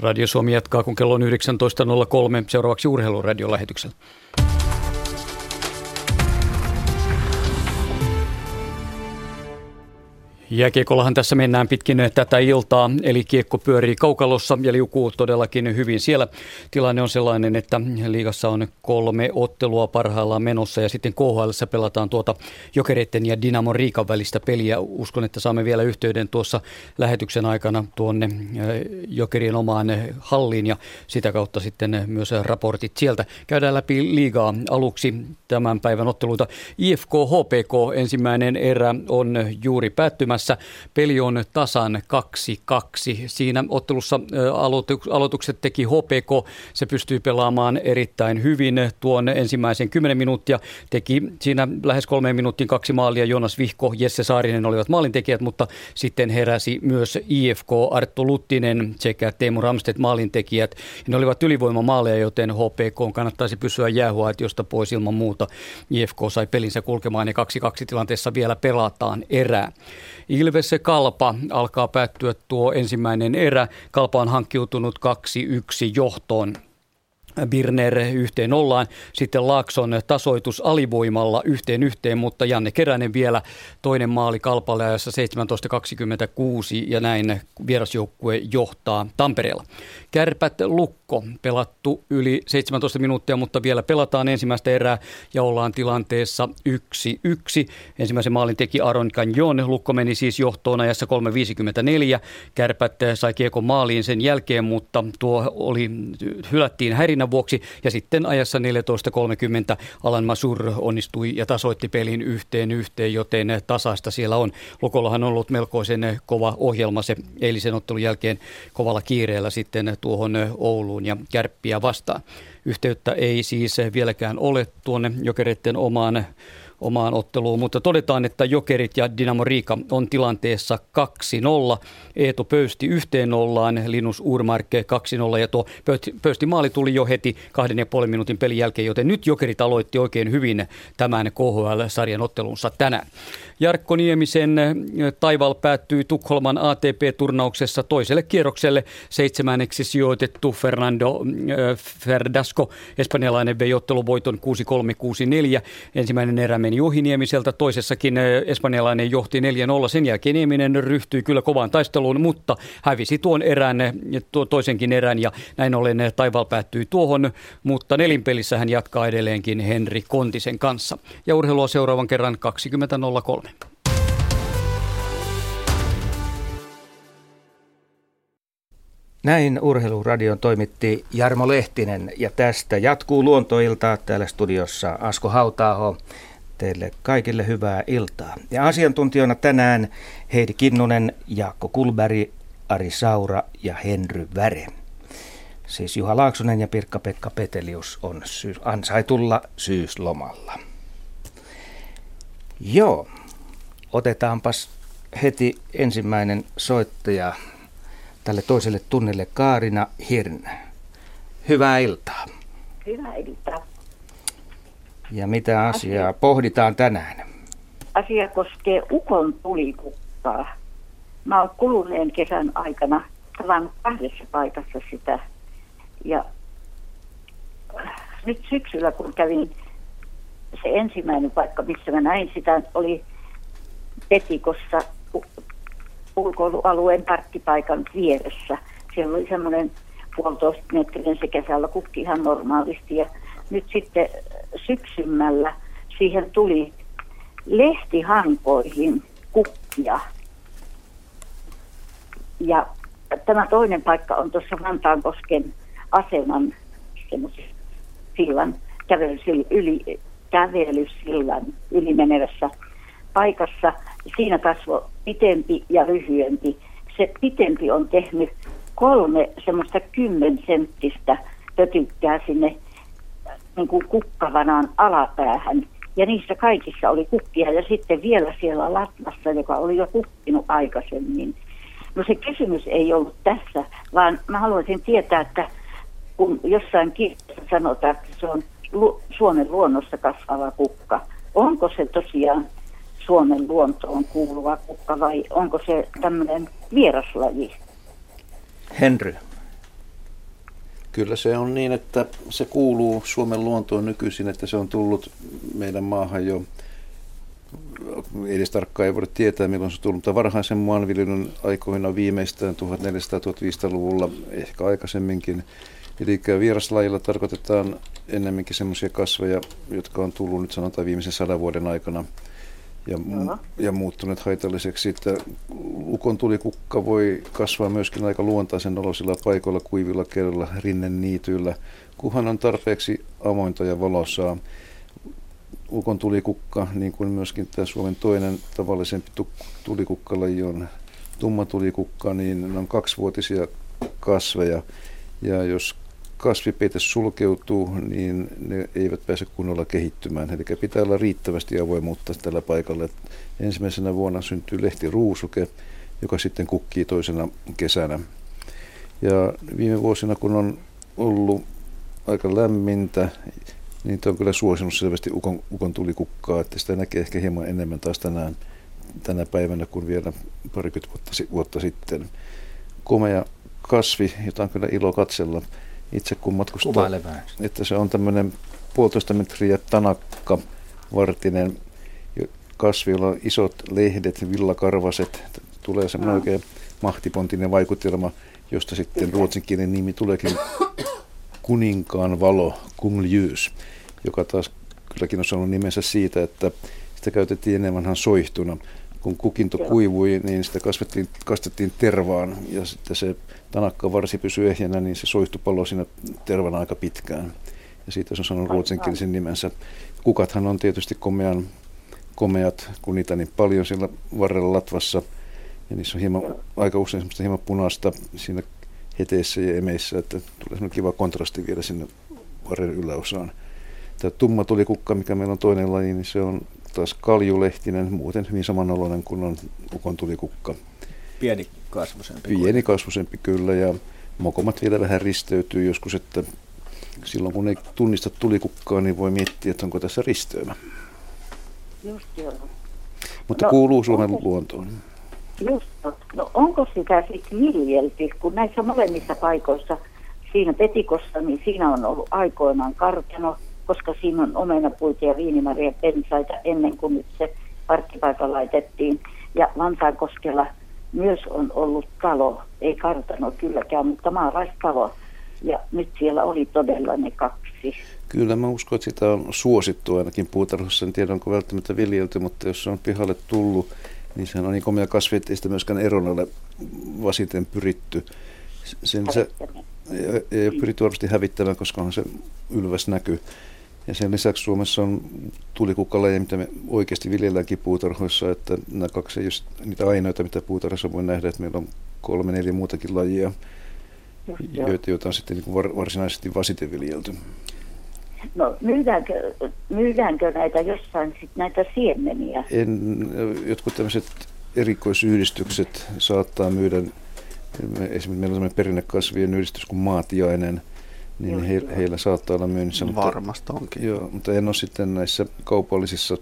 Radio Suomi jatkaa, kun kello on 19.03. Seuraavaksi urheiluradiolähetyksellä. Jääkiekollahan tässä mennään pitkin tätä iltaa, eli kiekko pyörii kaukalossa ja liukuu todellakin hyvin. Siellä tilanne on sellainen, että liigassa on kolme ottelua parhaillaan menossa ja sitten KHL pelataan tuota Jokereiden ja Dynamo Riikan välistä peliä. Uskon, että saamme vielä yhteyden tuossa lähetyksen aikana tuonne äh, Jokerien omaan halliin ja sitä kautta sitten myös raportit sieltä. Käydään läpi liigaa aluksi tämän päivän otteluita. IFK HPK ensimmäinen erä on juuri päättymässä päättymässä. Peli on tasan 2-2. Siinä ottelussa aloitukset teki HPK. Se pystyy pelaamaan erittäin hyvin tuon ensimmäisen 10 minuuttia. Teki siinä lähes kolmeen minuuttiin kaksi maalia. Jonas Vihko, Jesse Saarinen olivat maalintekijät, mutta sitten heräsi myös IFK, Arttu Luttinen sekä Teemu Ramstedt maalintekijät. Ne olivat ylivoimamaaleja, joten HPK kannattaisi pysyä jäähuaitiosta pois ilman muuta. IFK sai pelinsä kulkemaan ja 2-2 tilanteessa vielä pelataan erää. Ilves Kalpa alkaa päättyä tuo ensimmäinen erä. Kalpa on hankkiutunut 2-1 johtoon. Birner yhteen ollaan. Sitten Laakson tasoitus alivoimalla yhteen yhteen, mutta Janne Keränen vielä toinen maali Kalpalle ajassa 17.26 ja näin vierasjoukkue johtaa Tampereella. Kärpät Lukko pelattu yli 17 minuuttia, mutta vielä pelataan ensimmäistä erää ja ollaan tilanteessa 1-1. Ensimmäisen maalin teki Aron Canjon. Lukko meni siis johtoon ajassa 3.54. Kärpät sai kiekon maaliin sen jälkeen, mutta tuo oli, hylättiin häirinnän vuoksi ja sitten ajassa 14.30 Alan Masur onnistui ja tasoitti pelin yhteen yhteen, joten tasaista siellä on. Lukollahan on ollut melkoisen kova ohjelma se eilisen ottelun jälkeen kovalla kiireellä sitten tuohon Ouluun ja Kärppiä vastaan. Yhteyttä ei siis vieläkään ole tuonne jokereiden omaan omaan otteluun, mutta todetaan, että Jokerit ja Dynamo Riika on tilanteessa 2-0. Eeto Pöysti yhteen nollaan, Linus Urmarkke 2-0 ja tuo Pöysti maali tuli jo heti kahden ja puolen minuutin pelin jälkeen, joten nyt Jokerit aloitti oikein hyvin tämän KHL-sarjan ottelunsa tänään. Jarkko Niemisen eh, taival päättyi Tukholman ATP-turnauksessa toiselle kierrokselle. Seitsemänneksi sijoitettu Fernando eh, Ferdasco, espanjalainen vei otteluvoiton 6-3-6-4. Ensimmäinen erä meni ohi Niemiseltä, toisessakin eh, espanjalainen johti 4-0. Sen jälkeen Nieminen ryhtyi kyllä kovaan taisteluun, mutta hävisi tuon erän, toisenkin erän ja näin ollen taival päättyi tuohon, mutta nelinpelissä hän jatkaa edelleenkin Henri Kontisen kanssa. Ja urheilua seuraavan kerran 20.03. Näin Urheiluradion toimitti Jarmo Lehtinen ja tästä jatkuu luontoiltaa täällä studiossa Asko Hautaaho. Teille kaikille hyvää iltaa. Ja asiantuntijoina tänään Heidi Kinnunen, Jaakko Kulberi, Ari Saura ja Henry Väre. Siis Juha Laaksonen ja Pirkka-Pekka Petelius on sy- ansaitulla syyslomalla. Joo, otetaanpas heti ensimmäinen soittaja tälle toiselle tunnille Kaarina Hirn. Hyvää iltaa. Hyvää iltaa. Ja mitä asiaa asia, pohditaan tänään? Asia koskee ukon tulikukkaa. Mä oon kuluneen kesän aikana tavannut kahdessa paikassa sitä. Ja nyt syksyllä, kun kävin se ensimmäinen paikka, missä mä näin sitä, oli Petikossa ulkoilualueen parkkipaikan vieressä. Siellä oli semmoinen puolitoista metrinen se kesällä kukki ihan normaalisti ja nyt sitten syksymällä siihen tuli lehtihankoihin kukkia. Ja tämä toinen paikka on tuossa Vantaankosken aseman sillan, kävelysillan yli, kävelysillan ylimenevässä paikassa. Siinä kasvoi pitempi ja lyhyempi. Se pitempi on tehnyt kolme semmoista kymmensenttistä pötykkää sinne niin kuin kukkavanaan alapäähän. Ja niissä kaikissa oli kukkia ja sitten vielä siellä latvassa, joka oli jo kukkinut aikaisemmin. No se kysymys ei ollut tässä, vaan mä haluaisin tietää, että kun jossain kirjassa sanotaan, että se on Suomen luonnossa kasvava kukka, onko se tosiaan Suomen luontoon kuuluva kukka vai onko se tämmöinen vieraslaji? Henry. Kyllä se on niin, että se kuuluu Suomen luontoon nykyisin, että se on tullut meidän maahan jo ei edes tarkkaan ei voida tietää, milloin se on tullut, mutta varhaisen maanviljelyn aikoina viimeistään 1400-1500-luvulla, ehkä aikaisemminkin. Eli vieraslajilla tarkoitetaan ennemminkin sellaisia kasveja, jotka on tullut nyt sanotaan viimeisen sadan vuoden aikana ja, ja muuttuneet haitalliseksi. Että ukon tulikukka voi kasvaa myöskin aika luontaisen oloisilla paikoilla, kuivilla kerralla, rinnen niityillä, kunhan on tarpeeksi avointa ja valosaa ukon tulikukka, niin kuin myöskin tämä Suomen toinen tavallisempi tulikukkalaji on tumma tulikukka, niin ne on kaksivuotisia kasveja. Ja jos kasvipeite sulkeutuu, niin ne eivät pääse kunnolla kehittymään. Eli pitää olla riittävästi avoimuutta tällä paikalla. Ensimmäisenä vuonna syntyy lehti ruusuke, joka sitten kukkii toisena kesänä. Ja viime vuosina, kun on ollut aika lämmintä niin on kyllä suosinut selvästi ukon, ukon tulikukkaa, että sitä näkee ehkä hieman enemmän taas tänään, tänä päivänä kuin vielä parikymmentä vuotta, vuotta sitten. Komea kasvi, jota on kyllä ilo katsella itse kun matkustaa. Että se on tämmöinen puolitoista metriä tanakka vartinen kasvi, jolla on isot lehdet, villakarvaset. Tulee semmoinen oikein mahtipontinen vaikutelma, josta sitten ruotsinkielinen nimi tuleekin kuninkaan valo, Ljus, joka taas kylläkin on saanut nimensä siitä, että sitä käytettiin ennen vanhan soihtuna. Kun kukinto kuivui, niin sitä kasvettiin, kastettiin tervaan ja sitten se tanakka varsi pysyi ehjänä, niin se soihtu palo siinä tervana aika pitkään. Ja siitä se on saanut ruotsinkielisen nimensä. Kukathan on tietysti komean, komeat, kun niitä niin paljon siellä varrella latvassa. Ja niissä on hieman, aika usein semmoista hieman punaista siinä heteissä ja emeissä, että tulee semmoinen kiva kontrasti vielä sinne varren yläosaan. Tämä tumma tulikukka, mikä meillä on toinen laji, niin se on taas kaljulehtinen, muuten hyvin samanoloinen kuin on ukon tulikukka. Pieni kasvusempi. Pieni kasvusempi kyllä ja mokomat vielä vähän risteytyy joskus, että silloin kun ei tunnista tulikukkaa, niin voi miettiä, että onko tässä risteymä. Just joo. Mutta no, kuuluu Suomen onko, luontoon. Just, no onko sitä sitten viljelty, kun näissä molemmissa paikoissa, siinä Petikossa, niin siinä on ollut aikoinaan kartano, koska siinä on omenapuita ja viinimaria pensaita ennen kuin nyt se parkkipaikka laitettiin. Ja Vantaankoskella myös on ollut talo, ei kartano kylläkään, mutta maalaistalo. Ja nyt siellä oli todella ne kaksi. Kyllä mä uskon, että sitä on suosittu ainakin puutarhassa. En tiedä, onko välttämättä viljelty, mutta jos se on pihalle tullut, niin sehän on niin komea kasvi, että ei sitä myöskään eron ole vasiten pyritty. Sen se ei ole pyritty varmasti hävittämään, koska on se ylväs näky. Ja sen lisäksi Suomessa on tulikukkalajeja, mitä me oikeasti viljelläänkin puutarhoissa, että nämä kaksi ei ole niitä ainoita, mitä puutarhassa voi nähdä, että meillä on kolme, neljä muutakin lajia, joita, joita on sitten niin varsinaisesti vasiten viljelty. No myydäänkö, myydäänkö näitä jossain sit näitä siemeniä? En, jotkut tämmöiset erikoisyhdistykset saattaa myydä, esimerkiksi meillä on sellainen perinnekasvien yhdistys kuin Maatiainen, niin he, heillä saattaa olla myynnissä. Mutta, Varmasti onkin. Joo, mutta en ole sitten näissä kaupallisissa,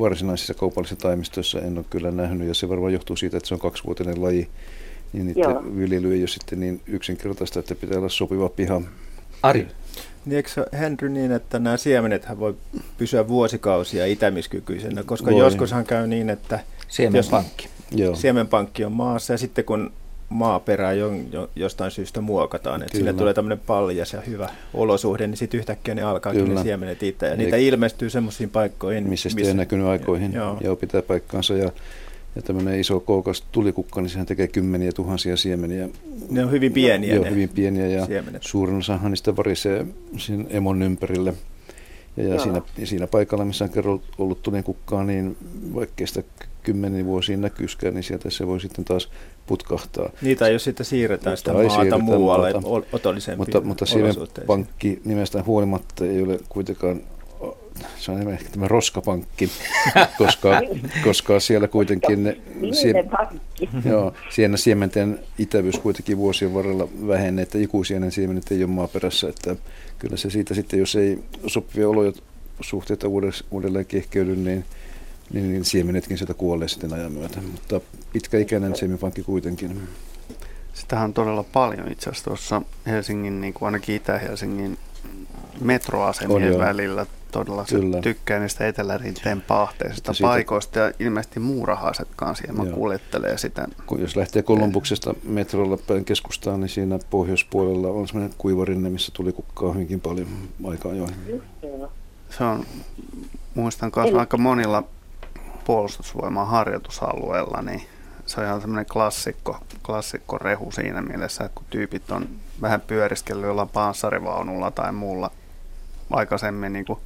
varsinaisissa kaupallisissa taimistoissa en ole kyllä nähnyt, ja se varmaan johtuu siitä, että se on kaksivuotinen laji, niin niiden viljely ei ole sitten niin yksinkertaista, että pitää olla sopiva piha. Ari. Niin eikö Henry niin, että nämä siemenet voi pysyä vuosikausia itämiskykyisenä, koska voi. joskushan käy niin, että siemenpankki. Jos, siemenpankki on maassa ja sitten kun maaperää jo, jo, jostain syystä muokataan, että sinne tulee tämmöinen paljas ja hyvä olosuhde, niin sitten yhtäkkiä ne alkaa kyllä ne siemenet itse ja niitä Eik, ilmestyy semmoisiin paikkoihin. Missä sitten ei näkynyt aikoihin, joo. joo pitää paikkaansa ja ja tämmöinen iso koukas tulikukka, niin sehän tekee kymmeniä tuhansia siemeniä. Ne on hyvin pieniä Joo, hyvin pieniä ja siemenet. suurin osahan niistä varisee siinä emon ympärille. Ja, ja siinä, ja siinä paikalla, missä on kerran ollut tulikukkaa, niin vaikkei sitä kymmenen vuosiin näkyyskään, niin sieltä se voi sitten taas putkahtaa. Niitä jos sitten siirretään sitä maata siirretään muualle maata. otollisempiin Mutta, mutta pankki nimestään huolimatta ei ole kuitenkaan se on ehkä tämä roskapankki, <laughs> koska, koska siellä kuitenkin ne, sie, joo, siellä siementen itävyys kuitenkin vuosien varrella vähenee, että ikuisienen siemenet ei ole maaperässä, että kyllä se siitä sitten, jos ei sopivia olosuhteita uudelleen kehkeydy, niin, niin, niin siemenetkin sieltä kuolee sitten ajan myötä, mutta pitkäikäinen siemenpankki kuitenkin. Sitähän on todella paljon itse asiassa tuossa Helsingin, niin kuin ainakin Itä-Helsingin metroasemien välillä todella Kyllä. tykkää niistä etelärinteen pahteisista siitä, paikoista ja ilmeisesti muurahaiset kanssa hieman Joo. kuljettelee sitä. Kun jos lähtee Kolumbuksesta metrolla päin keskustaan, niin siinä pohjoispuolella on sellainen kuivarinne, missä tuli kukkaa hyvinkin paljon aikaa jo. Se on, muistan myös aika monilla puolustusvoiman harjoitusalueella, niin se on ihan semmoinen klassikko, klassikko rehu siinä mielessä, että kun tyypit on vähän pyöriskellyt jollain panssarivaunulla tai muulla aikaisemmin niin kuin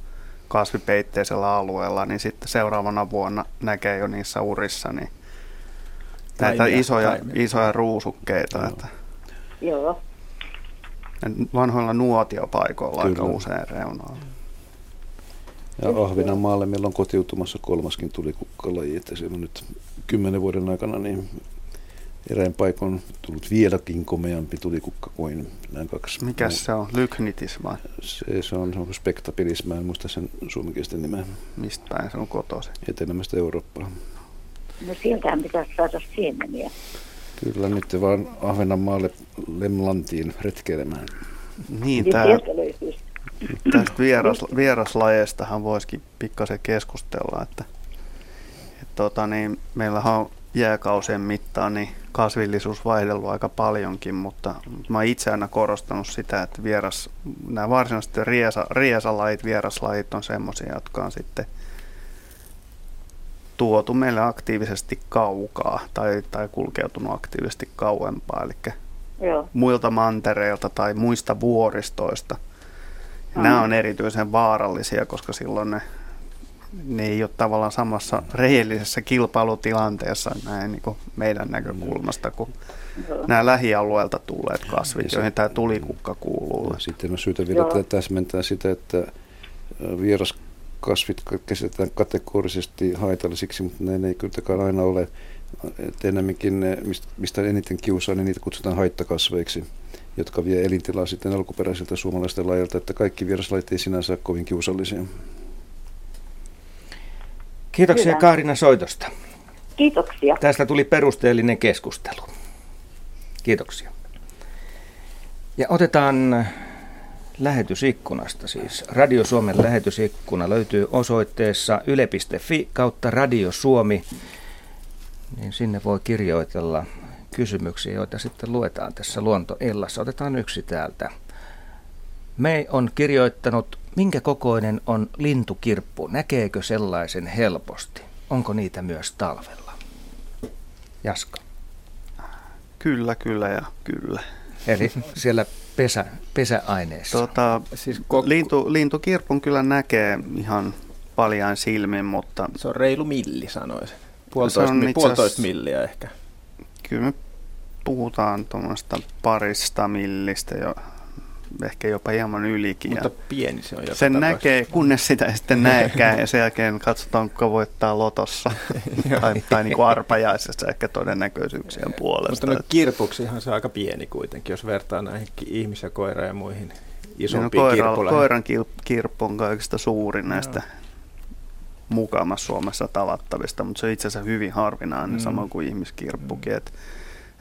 kasvipeitteisellä alueella, niin sitten seuraavana vuonna näkee jo niissä urissa niin näitä taimia, isoja, taimia. isoja ruusukkeita. Joo. Että Joo. Vanhoilla nuotiopaikoilla Kyllä. aika usein reunalla. Ja Ahvenanmaalle meillä on kotiutumassa kolmaskin tulikukkalaji, että se on nyt kymmenen vuoden aikana niin eräin paikoin tullut vieläkin komeampi tulikukka kuin nämä kaksi. Mikä se on? Lyknitis vai? Se, se on, se on spektabilis, mä en muista sen suomenkielisten nimeä. Mistä päin se on kotoisin? Etelämästä Eurooppaa. No sieltähän pitäisi saada siemeniä. Kyllä, nyt vaan Ahvenanmaalle Lemlantiin retkeilemään. Niin, tämä, tästä vieras, vieraslajeestahan voisikin pikkasen keskustella, että, että tota, niin, meillähän on jääkausien mittaan niin kasvillisuus vaihdellut aika paljonkin, mutta mä itse aina korostanut sitä, että vieras, nämä varsinaisesti riesa, riesalajit, vieraslajit on semmoisia, jotka on sitten tuotu meille aktiivisesti kaukaa tai, tai kulkeutunut aktiivisesti kauempaa, eli Joo. muilta mantereilta tai muista vuoristoista. Nämä on erityisen vaarallisia, koska silloin ne ne ei ole tavallaan samassa rehellisessä kilpailutilanteessa näin niin kuin meidän näkökulmasta kuin nämä lähialueelta tulleet kasvit, joihin tämä tulikukka kuuluu. Ja sitten on syytä vielä Joo. täsmentää sitä, että vieraskasvit käsitetään kategorisesti haitallisiksi, mutta ne ei kylläkään aina ole. että enemmänkin ne, mistä eniten kiusaa, niin niitä kutsutaan haittakasveiksi jotka vie elintilaa sitten alkuperäisiltä suomalaisilta lajilta, että kaikki vieraslajit ei sinänsä ole kovin kiusallisia. Kiitoksia Hyvä. Kaarina soitosta. Kiitoksia. Tästä tuli perusteellinen keskustelu. Kiitoksia. Ja otetaan lähetysikkunasta siis. Radio Suomen lähetysikkuna löytyy osoitteessa yle.fi kautta Radio Suomi. Niin sinne voi kirjoitella kysymyksiä, joita sitten luetaan tässä luontoillassa. Otetaan yksi täältä. Me on kirjoittanut Minkä kokoinen on lintukirppu? Näkeekö sellaisen helposti? Onko niitä myös talvella? Jaska. Kyllä, kyllä ja kyllä. Eli siellä pesä, pesäaineessa. Tota, siis kok- lintu, lintukirpun kyllä näkee ihan paljain silmin, mutta... Se on reilu milli, sanoisin. Puolitoista, puolitoista milliä ehkä. Kyllä me puhutaan tuommoista parista millistä jo ehkä jopa hieman ylikin. Mutta pieni se on joka Sen näkee, kunnes sitä ei sitten <laughs> näekään ja sen jälkeen katsotaan, kuka voittaa lotossa <laughs> tai, tai niin kuin arpajaisessa ehkä todennäköisyyksien puolesta. Mutta no kirpuksihan se on aika pieni kuitenkin, jos vertaa näihin ihmis- ja koira ja muihin isompiin no, koira, Koiran kirppu on kaikista suurin näistä no. mukamassa Suomessa tavattavista, mutta se on itse asiassa hyvin harvinainen, mm. samoin kuin ihmiskirppukin. Mm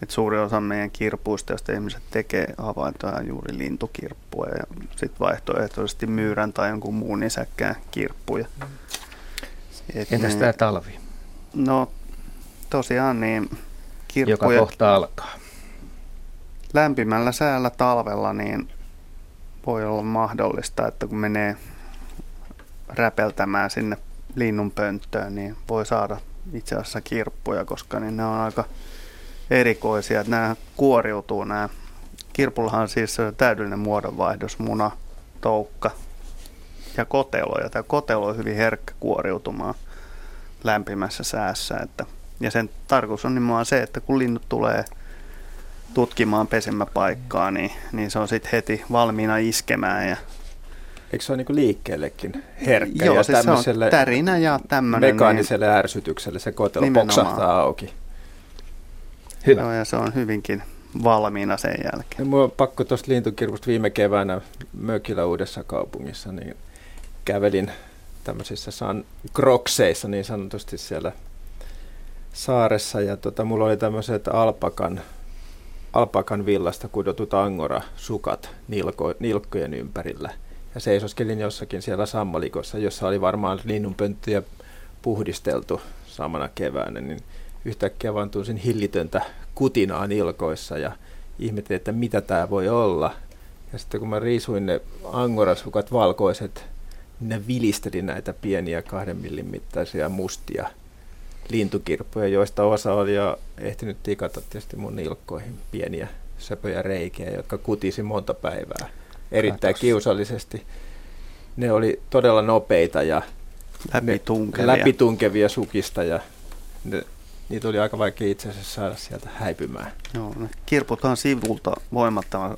että suuri osa meidän kirppuista, joista ihmiset tekee havaintoja juuri lintukirppua ja sitten vaihtoehtoisesti myyrän tai jonkun muun nisäkkään kirppuja. Et Entäs tämä talvi? No tosiaan niin kirppuja... Joka kohta alkaa. Lämpimällä säällä talvella niin voi olla mahdollista, että kun menee räpeltämään sinne linnunpönttöön, niin voi saada itse asiassa kirppuja, koska niin ne on aika erikoisia, nämä kuoriutuu nämä. Kirpullahan on siis täydellinen muodonvaihdos, muna, toukka ja kotelo. Ja tämä kotelo on hyvin herkkä kuoriutumaan lämpimässä säässä. Että, ja sen tarkoitus on nimenomaan se, että kun linnut tulee tutkimaan pesimäpaikkaa, niin, niin se on sitten heti valmiina iskemään ja Eikö se ole niin liikkeellekin herkkä Joo, ja siis se on tärinä ja tämmöinen. Mekaaniselle niin, ärsytykselle se kotelo nimenomaan. poksahtaa auki. Hyvä. Joo, ja se on hyvinkin valmiina sen jälkeen. Mua on pakko tuosta lintukirpusta viime keväänä mökillä uudessa kaupungissa, niin kävelin tämmöisissä san krokseissa niin sanotusti siellä saaressa ja tota, mulla oli tämmöiset alpakan, alpakan villasta kudotut angora-sukat nilko, nilkkojen ympärillä. ja seisoskelin jossakin siellä sammalikossa, jossa oli varmaan linnunpönttöjä puhdisteltu samana keväänä, niin yhtäkkiä vaan tunsin hillitöntä kutinaa nilkoissa ja ihmettelin, että mitä tämä voi olla. Ja sitten kun mä riisuin ne angorasukat valkoiset, niin ne vilisteli näitä pieniä kahden millin mittaisia mustia lintukirppuja, joista osa oli jo ehtinyt tikata tietysti mun nilkkoihin pieniä söpöjä reikiä, jotka kutisi monta päivää erittäin Katos. kiusallisesti. Ne oli todella nopeita ja läpitunkevia, läpitunkevia sukista ja ne, niitä oli aika vaikea itse asiassa saada sieltä häipymään. Joo, ne kirputaan sivulta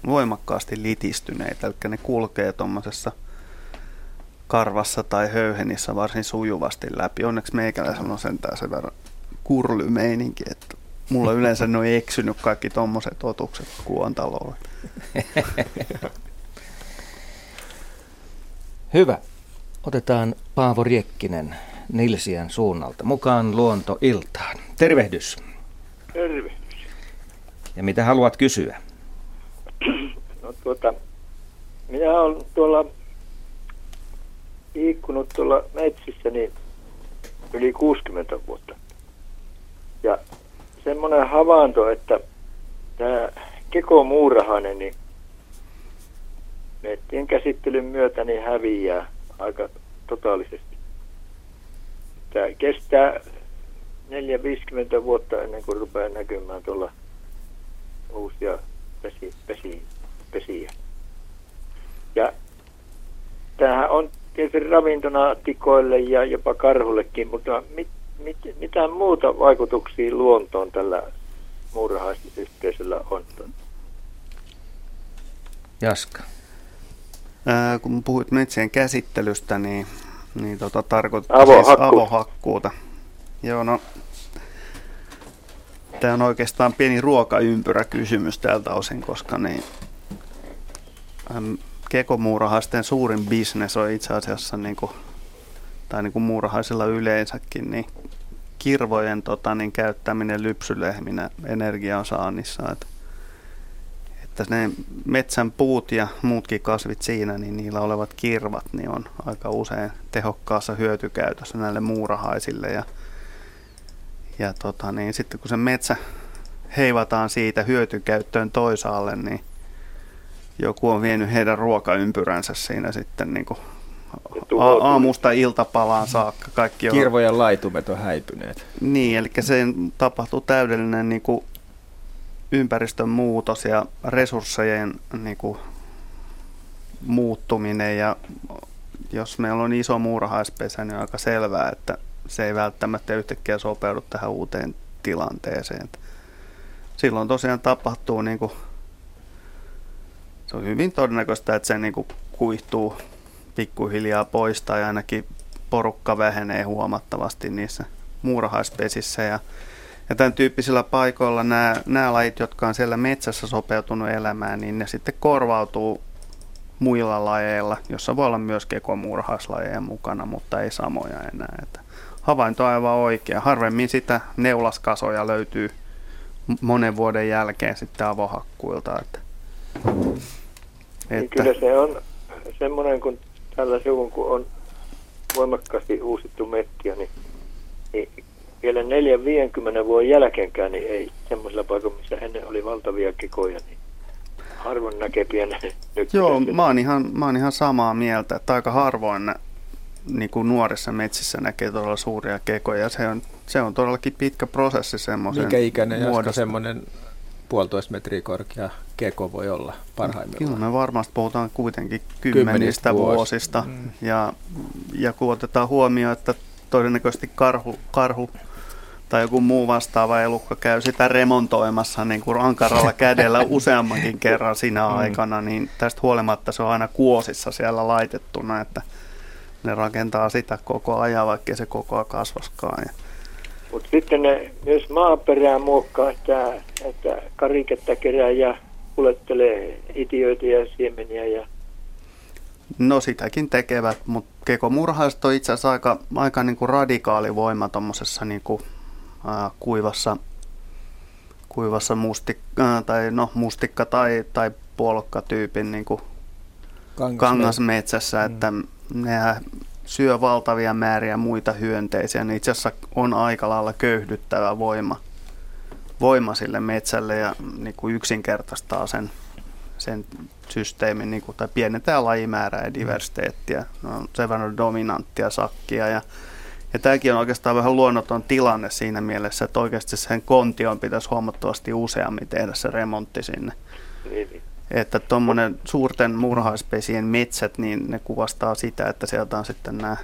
voimakkaasti litistyneitä, eli ne kulkee tuommoisessa karvassa tai höyhenissä varsin sujuvasti läpi. Onneksi meikäläisen on sentään sen verran kurlymeininki, että mulla yleensä ne on eksynyt kaikki tuommoiset otukset kuontalolle. Hyvä. Otetaan Paavo Riekkinen Nilsiän suunnalta mukaan luontoiltaan. Tervehdys. Tervehdys. Ja mitä haluat kysyä? <clears throat> No tuota, minä olen tuolla liikkunut tuolla metsissä niin yli 60 vuotta. Ja semmoinen havainto, että tämä Keko Muurahainen, niin metsien käsittelyn myötä niin häviää aika totaalisesti. Tämä kestää 4-50 vuotta ennen kuin rupeaa näkymään tuolla uusia pesi, pesi, pesiä. Ja tämähän on tietysti ravintona tikoille ja jopa karhullekin, mutta mit, mit, mitä muuta vaikutuksia luontoon tällä muurahaisyhteisöllä on? Jaska. Ää, kun puhuit metsien käsittelystä, niin, niin tota, tarkoittaa Avohakku. siis avohakkuuta. Joo, no, tämä on oikeastaan pieni ruokaympyrä kysymys tältä osin, koska niin, kekomuurahaisten suurin bisnes on itse asiassa, niin kuin, tai niin kuin muurahaisilla yleensäkin, niin kirvojen tota, niin käyttäminen lypsylehminä energiansaannissa. Että että ne metsän puut ja muutkin kasvit siinä, niin niillä olevat kirvat niin on aika usein tehokkaassa hyötykäytössä näille muurahaisille. Ja, ja tota, niin sitten kun se metsä heivataan siitä hyötykäyttöön toisaalle, niin joku on vienyt heidän ruokaympyränsä siinä sitten niin kuin a- aamusta iltapalaan saakka. Kaikki on... Kirvojen laitumet on häipyneet. Niin, eli se tapahtuu täydellinen niin kuin ympäristön muutos ja resurssejen niin kuin, muuttuminen ja jos meillä on iso muurahaispesä, niin on aika selvää, että se ei välttämättä yhtäkkiä sopeudu tähän uuteen tilanteeseen. Silloin tosiaan tapahtuu, niin kuin, se on hyvin todennäköistä, että se niin kuin, kuihtuu pikkuhiljaa pois tai ainakin porukka vähenee huomattavasti niissä muurahaispesissä ja ja tämän tyyppisillä paikoilla nämä, nämä lajit, jotka on siellä metsässä sopeutunut elämään, niin ne sitten korvautuu muilla lajeilla, jossa voi olla myös kekomuurhaislajeja mukana, mutta ei samoja enää. Että havainto on aivan oikea. Harvemmin sitä neulaskasoja löytyy monen vuoden jälkeen sitten avohakkuilta. Että, niin että... Kyllä se on semmoinen, kun tällä suvun, kun on voimakkaasti uusittu mettiä, niin, niin vielä 4-50 vuoden jälkeenkään niin ei semmoisilla paikoilla, missä ennen oli valtavia kekoja, niin harvoin näkee pienen <laughs> Joo, mä oon, ihan, mä oon ihan samaa mieltä, että aika harvoin niin kuin nuorissa metsissä näkee todella suuria kekoja. Se on, se on todellakin pitkä prosessi semmoisen Mikä ikäinen muodosta. semmoinen puolitoista metriä korkea keko voi olla parhaimmillaan? Kyllä me varmasti puhutaan kuitenkin kymmenistä, kymmenistä vuosista. Mm. Ja, ja kun otetaan huomioon, että todennäköisesti karhu, karhu tai joku muu vastaava elukka käy sitä remontoimassa niin kuin ankaralla kädellä useammankin kerran sinä mm. aikana, niin tästä huolimatta se on aina kuosissa siellä laitettuna, että ne rakentaa sitä koko ajan, vaikka se koko ajan kasvaskaan. Mutta sitten ne myös maaperää muokkaa, että, että kariketta kerää ja kuljettelee itiöitä ja siemeniä ja No sitäkin tekevät, mutta kekomurhaiset on itse asiassa aika, aika niin kuin radikaali voima tuommoisessa niin kuin, kuivassa, kuivassa mustikka, tai no, mustikka- tai, tai puolokkatyypin niin kuin kangasmetsässä, että ne syö valtavia määriä muita hyönteisiä. Ne itse asiassa on aika lailla köyhdyttävä voima, voima sille metsälle ja niin kuin yksinkertaistaa sen, sen systeemin, niin kuin, tai pienentää lajimäärää ja diversiteettiä. Ne on sen verran dominanttia sakkia ja ja tämäkin on oikeastaan vähän luonnoton tilanne siinä mielessä, että oikeasti sen kontion pitäisi huomattavasti useammin tehdä se remontti sinne. Niin. Että tuommoinen suurten murhaispesien metsät, niin ne kuvastaa sitä, että sieltä on sitten nämä,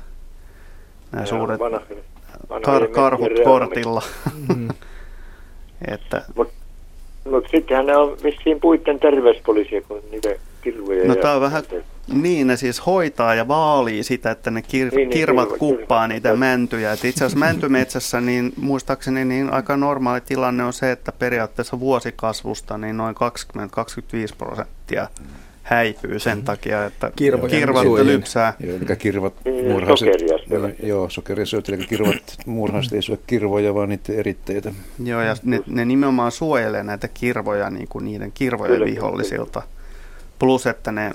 nämä suuret vanha, vanha kar- karhut kortilla. Mm. <laughs> että, Mutta mut sittenhän ne on vissiin puitten terveyspoliisia, kun niitä kirvoja. No tämä on vähän, niin, ne siis hoitaa ja vaalii sitä, että ne kir- niin, niin, kirvat kirva, kuppaa kirva. niitä mäntyjä. Et itse asiassa mäntymetsässä, niin muistaakseni niin aika normaali tilanne on se, että periaatteessa vuosikasvusta niin noin 20-25 prosenttia häipyy sen mm. takia, että Kirvoja kirvat lypsää. Joo, eli kirvat niin, muurhaiset, niin, joo, sokeria syöt, eli kirvat muurhaiset ei syö kirvoja, vaan niiden eritteitä. Joo, ja ne, ne nimenomaan suojelee näitä kirvoja niin kuin niiden kirvojen vihollisilta. Plus, että ne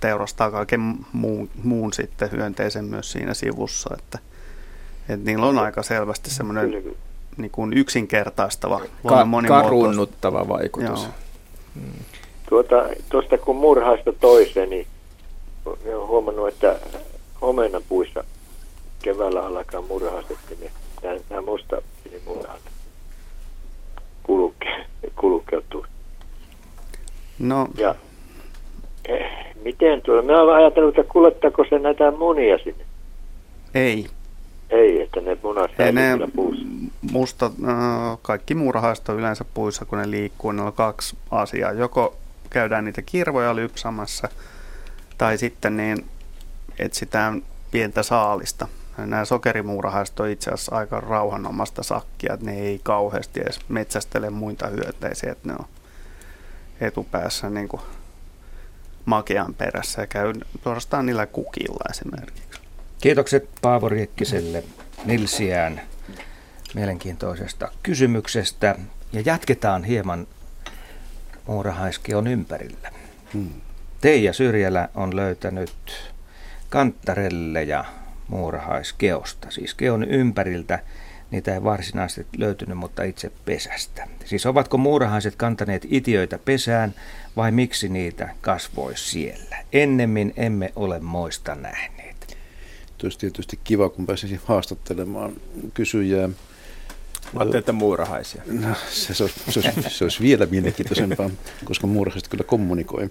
teurastaa kaiken muun, muun sitten hyönteisen myös siinä sivussa, että, että niillä on aika selvästi semmoinen niin kuin yksinkertaistava, Ka- karunnuttava vaikutus. Joo. Hmm. Tuota, tuosta kun murhaista toiseen, niin olen huomannut, että omenapuissa keväällä alkaa murhaisesti, niin nämä musta murhat kulkeutuu. No. Ja miten tuolla? Mä olen ajatellut, että kuljettaako se näitä munia sinne? Ei. Ei, että ne munat Ei ne puussa. Musta, äh, kaikki muurahaiset on yleensä puissa, kun ne liikkuu. Ne on kaksi asiaa. Joko käydään niitä kirvoja lypsamassa, tai sitten niin etsitään pientä saalista. Nämä sokerimuurahaiset on itse asiassa aika rauhanomasta sakkia, että ne ei kauheasti edes metsästele muita hyönteisiä, että ne on etupäässä niin kuin makean perässä ja käy suorastaan niillä kukilla esimerkiksi. Kiitokset Paavo Riekkiselle Nilsiään mielenkiintoisesta kysymyksestä ja jatketaan hieman muurahaiskeon ympärillä. Hmm. Teija Syrjälä on löytänyt kanttarelleja muurahaiskeosta, siis keon ympäriltä. Niitä ei varsinaisesti löytynyt, mutta itse pesästä. Siis ovatko muurahaiset kantaneet itiöitä pesään vai miksi niitä kasvoi siellä? Ennemmin emme ole moista nähneet. Olisi tietysti kiva, kun pääsisi haastattelemaan kysyjää. Ajattelin, että muurahaisia. No, se, se, olisi, se, olisi, se olisi vielä mielenkiintoisempaa, koska muurahaiset kyllä kommunikoi.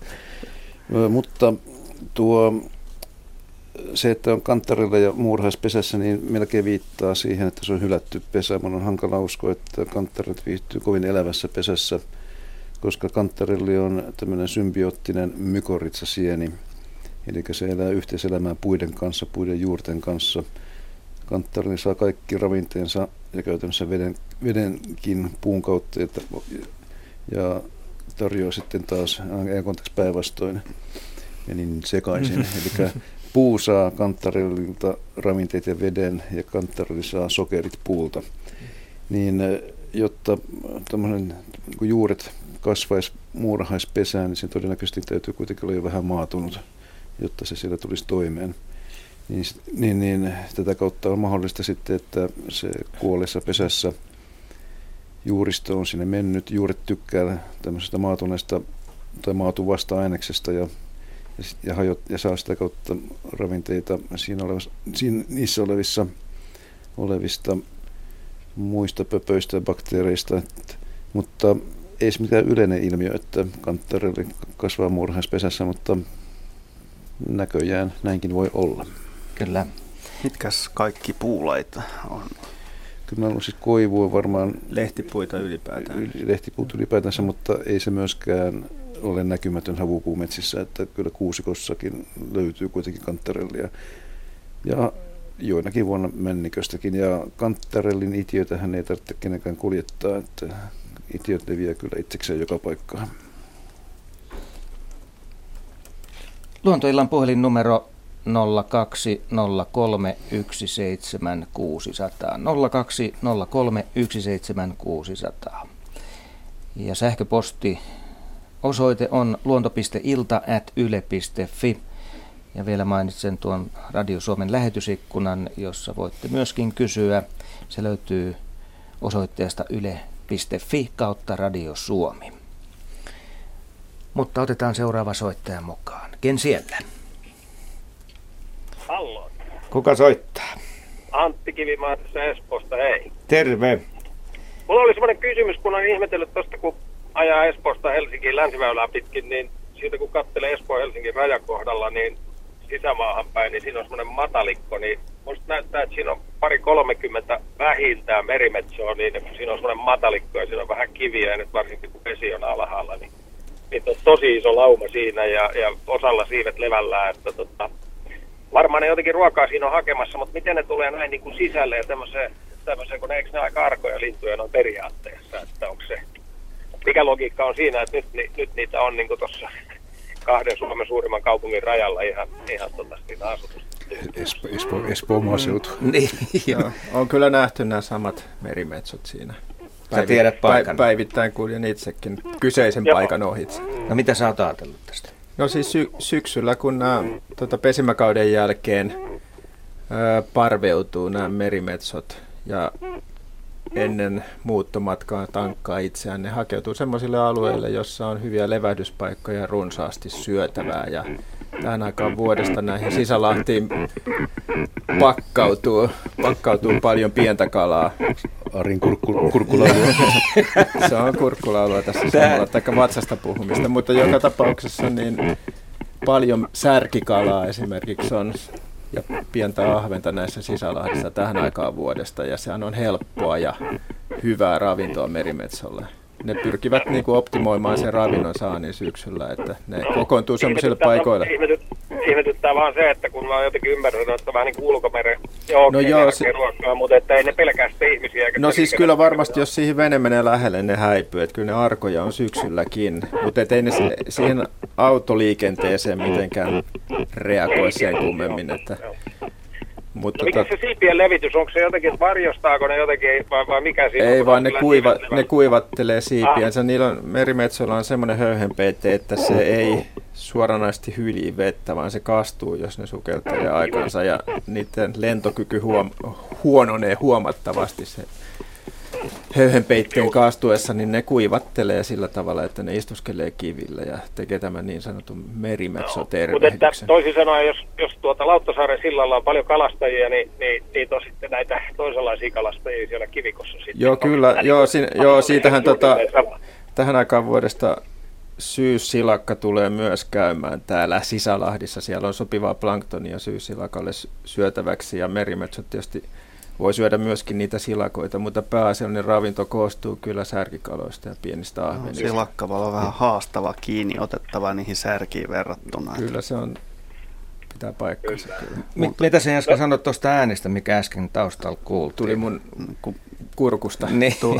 Mutta tuo, se, että on kanttarilla ja muurahaispesässä, niin melkein viittaa siihen, että se on hylätty pesä. Mun on hankala uskoa, että kanttarit viihtyy kovin elävässä pesässä – koska kantarelli on tämmöinen symbioottinen mykoritsasieni, eli se elää yhteiselämää puiden kanssa, puiden juurten kanssa. Kantarelli saa kaikki ravinteensa ja käytännössä veden, vedenkin puun kautta ja, ja tarjoaa sitten taas konteksi päinvastoin ja niin sekaisin. <laughs> Eli puu saa kantarellilta ravinteet ja veden ja kantarelli saa sokerit puulta. Niin jotta tämmöinen niin juuret kasvaisi muurahaispesään, niin sen todennäköisesti täytyy kuitenkin olla jo vähän maatunut, jotta se siellä tulisi toimeen. Niin, niin, niin tätä kautta on mahdollista sitten, että se kuolleessa pesässä juuristo on sinne mennyt. Juuret tykkää tämmöisestä maatuneesta tai maatuvasta aineksesta ja, ja, ja, hajot, ja saa sitä kautta ravinteita siinä olevassa, siinä, niissä olevissa, olevista muista pöpöistä ja bakteereista. Että, mutta ei se mikään yleinen ilmiö, että kanttarelli kasvaa muurahaispesässä, mutta näköjään näinkin voi olla. Kyllä. Mitkäs kaikki puulaita on? Kyllä mä siis koivua varmaan... Lehtipuita ylipäätään. Lehtipuut ylipäätänsä, mutta ei se myöskään ole näkymätön havupuumetsissä, että kyllä kuusikossakin löytyy kuitenkin kanttarellia. Ja joinakin vuonna männiköstäkin. Ja kanttarellin itiötähän ei tarvitse kenenkään kuljettaa, että itiöt leviää kyllä itsekseen joka paikkaan. Luontoillan puhelinnumero 0203 Ja sähköposti osoite on luonto.ilta at yle.fi. Ja vielä mainitsen tuon Radio Suomen lähetysikkunan, jossa voitte myöskin kysyä. Se löytyy osoitteesta yle.fi kautta Radio Suomi. Mutta otetaan seuraava soittaja mukaan. Ken siellä? Hallo. Kuka soittaa? Antti Kivimaa tässä Espoosta, hei. Terve. Mulla oli semmoinen kysymys, kun olen ihmetellyt tuosta, kun ajaa Espoosta Helsinkiin länsiväylää pitkin, niin siitä kun katselee Espoon Helsingin rajakohdalla, niin sisämaahan päin, niin siinä on semmoinen matalikko, niin musta näyttää, että siinä on pari 30 vähintään merimetsoa, niin siinä on semmoinen matalikko ja siinä on vähän kiviä, ja nyt varsinkin kun vesi on alhaalla, niin niitä on tosi iso lauma siinä ja, ja osalla siivet levällään, että tota, varmaan ne jotenkin ruokaa siinä on hakemassa, mutta miten ne tulee näin niin kuin sisälle ja tämmöiseen, tämmöiseen kun ne, eikö ne aika arkoja lintuja noin periaatteessa, että onko se, mikä logiikka on siinä, että nyt, ni, nyt niitä on niin tuossa kahden Suomen suurimman kaupungin rajalla ihan, ihan tota, niitä asutusta. Espo, Espo, Espoon maaseutu. Mm, <laughs> niin, joo. On kyllä nähty nämä samat merimetsot siinä. Sä tiedät paikan. Päivittäin kuljen itsekin kyseisen Joo. paikan ohitse. No mitä sä oot ajatellut tästä? No siis sy- syksyllä, kun nämä tuota, pesimäkauden jälkeen ää, parveutuu nämä merimetsot ja ennen muuttomatkaa tankkaa itseään, ne hakeutuu sellaisille alueille, jossa on hyviä levähdyspaikkoja runsaasti syötävää ja tähän aikaan vuodesta näihin sisälahtiin pakkautuu, pakkautuu paljon pientä kalaa. Arin kurkku, kurkkulaulua. Se on kurkkulaulua tässä samalla, tai vatsasta puhumista, mutta joka tapauksessa niin paljon särkikalaa esimerkiksi on ja pientä ahventa näissä sisälahdissa tähän aikaan vuodesta, ja sehän on helppoa ja hyvää ravintoa merimetsolle ne pyrkivät niin kuin optimoimaan sen ravinnon saannin syksyllä, että ne kokoontuu sellaisille paikoille. Ihmetyttää vaan se, että kun mä jotenkin ymmärrän, että vähän niin kuin ulkomeren joo, no joo, se... ruokaa, mutta että ei ne pelkästään ihmisiä. Eikä no siis kyllä varmasti, jos siihen vene menee lähelle, ne häipyy. Että kyllä ne arkoja on syksylläkin, mutta ei ne siihen autoliikenteeseen mitenkään reagoi sen kummemmin. Että... Mutta no mikä tot... se siipien levitys, onko se jotenkin, varjostaako ne jotenkin, vai, vai mikä siinä Ei vaan ne, kuiva, ne kuivattelee siipiänsä. Ah. Niillä on, merimetsoilla on semmoinen höyhenpeite, että se ei suoranaisesti hyljii vettä, vaan se kastuu, jos ne sukeltelee aikansa. Ja niiden lentokyky huom- huononee huomattavasti se höyhenpeitteen kaastuessa, niin ne kuivattelee sillä tavalla, että ne istuskelee kivillä ja tekee tämän niin sanotun merimetsotervehdyksen. No, mutta toisin sanoen, jos, jos tuota Lauttasaaren sillalla on paljon kalastajia, niin, niin niitä on sitten näitä toisenlaisia kalastajia siellä kivikossa. Sitten. Joo, kyllä. Joo, si, joo siitähän tota, tähän aikaan vuodesta syyssilakka tulee myös käymään täällä Sisälahdissa. Siellä on sopivaa planktonia syyssilakalle syötäväksi ja merimetsot tietysti voi syödä myöskin niitä silakoita, mutta pääasiallinen ravinto koostuu kyllä särkikaloista ja pienistä ahvenista. No, silakka voi olla vähän haastava kiinni otettava niihin särkiin verrattuna. Kyllä se on, pitää paikkansa. Kyllä. M- mitä se äsken sanoit tuosta äänestä, mikä äsken taustalla kuultiin? Tuli mun kurkusta. Niin. <laughs> <laughs> Tuli,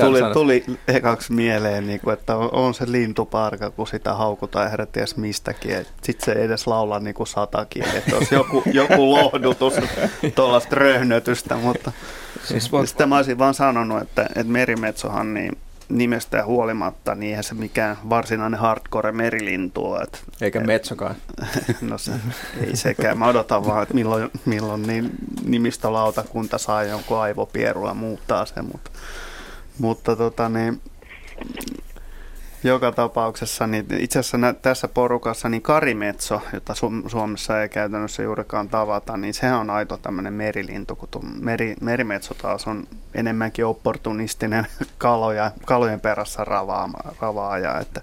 tuli, tuli ekaksi mieleen, niin kuin, että on se lintuparka, kun sitä haukutaan herra ties mistäkin. Sitten se ei edes laula niin kuin satakin, että olisi joku, <laughs> joku lohdutus tuollaista röhnötystä. Mutta siis voit... sitten mä olisin vaan sanonut, että, että merimetsohan niin nimestä huolimatta, niin eihän se mikään varsinainen hardcore merilintu ole. Että, Eikä metsokaan. <laughs> no se, ei sekään. Mä odotan vaan, että milloin, milloin niin nimistolautakunta saa jonkun aivopierua muuttaa sen, mutta, mutta tota niin, joka tapauksessa niin itse asiassa tässä porukassa niin karimetso, jota Suomessa ei käytännössä juurikaan tavata, niin se on aito tämmöinen merilintu, kun meri, merimetso taas on enemmänkin opportunistinen <laughs> kaloja, kalojen perässä ravaama, ravaaja, että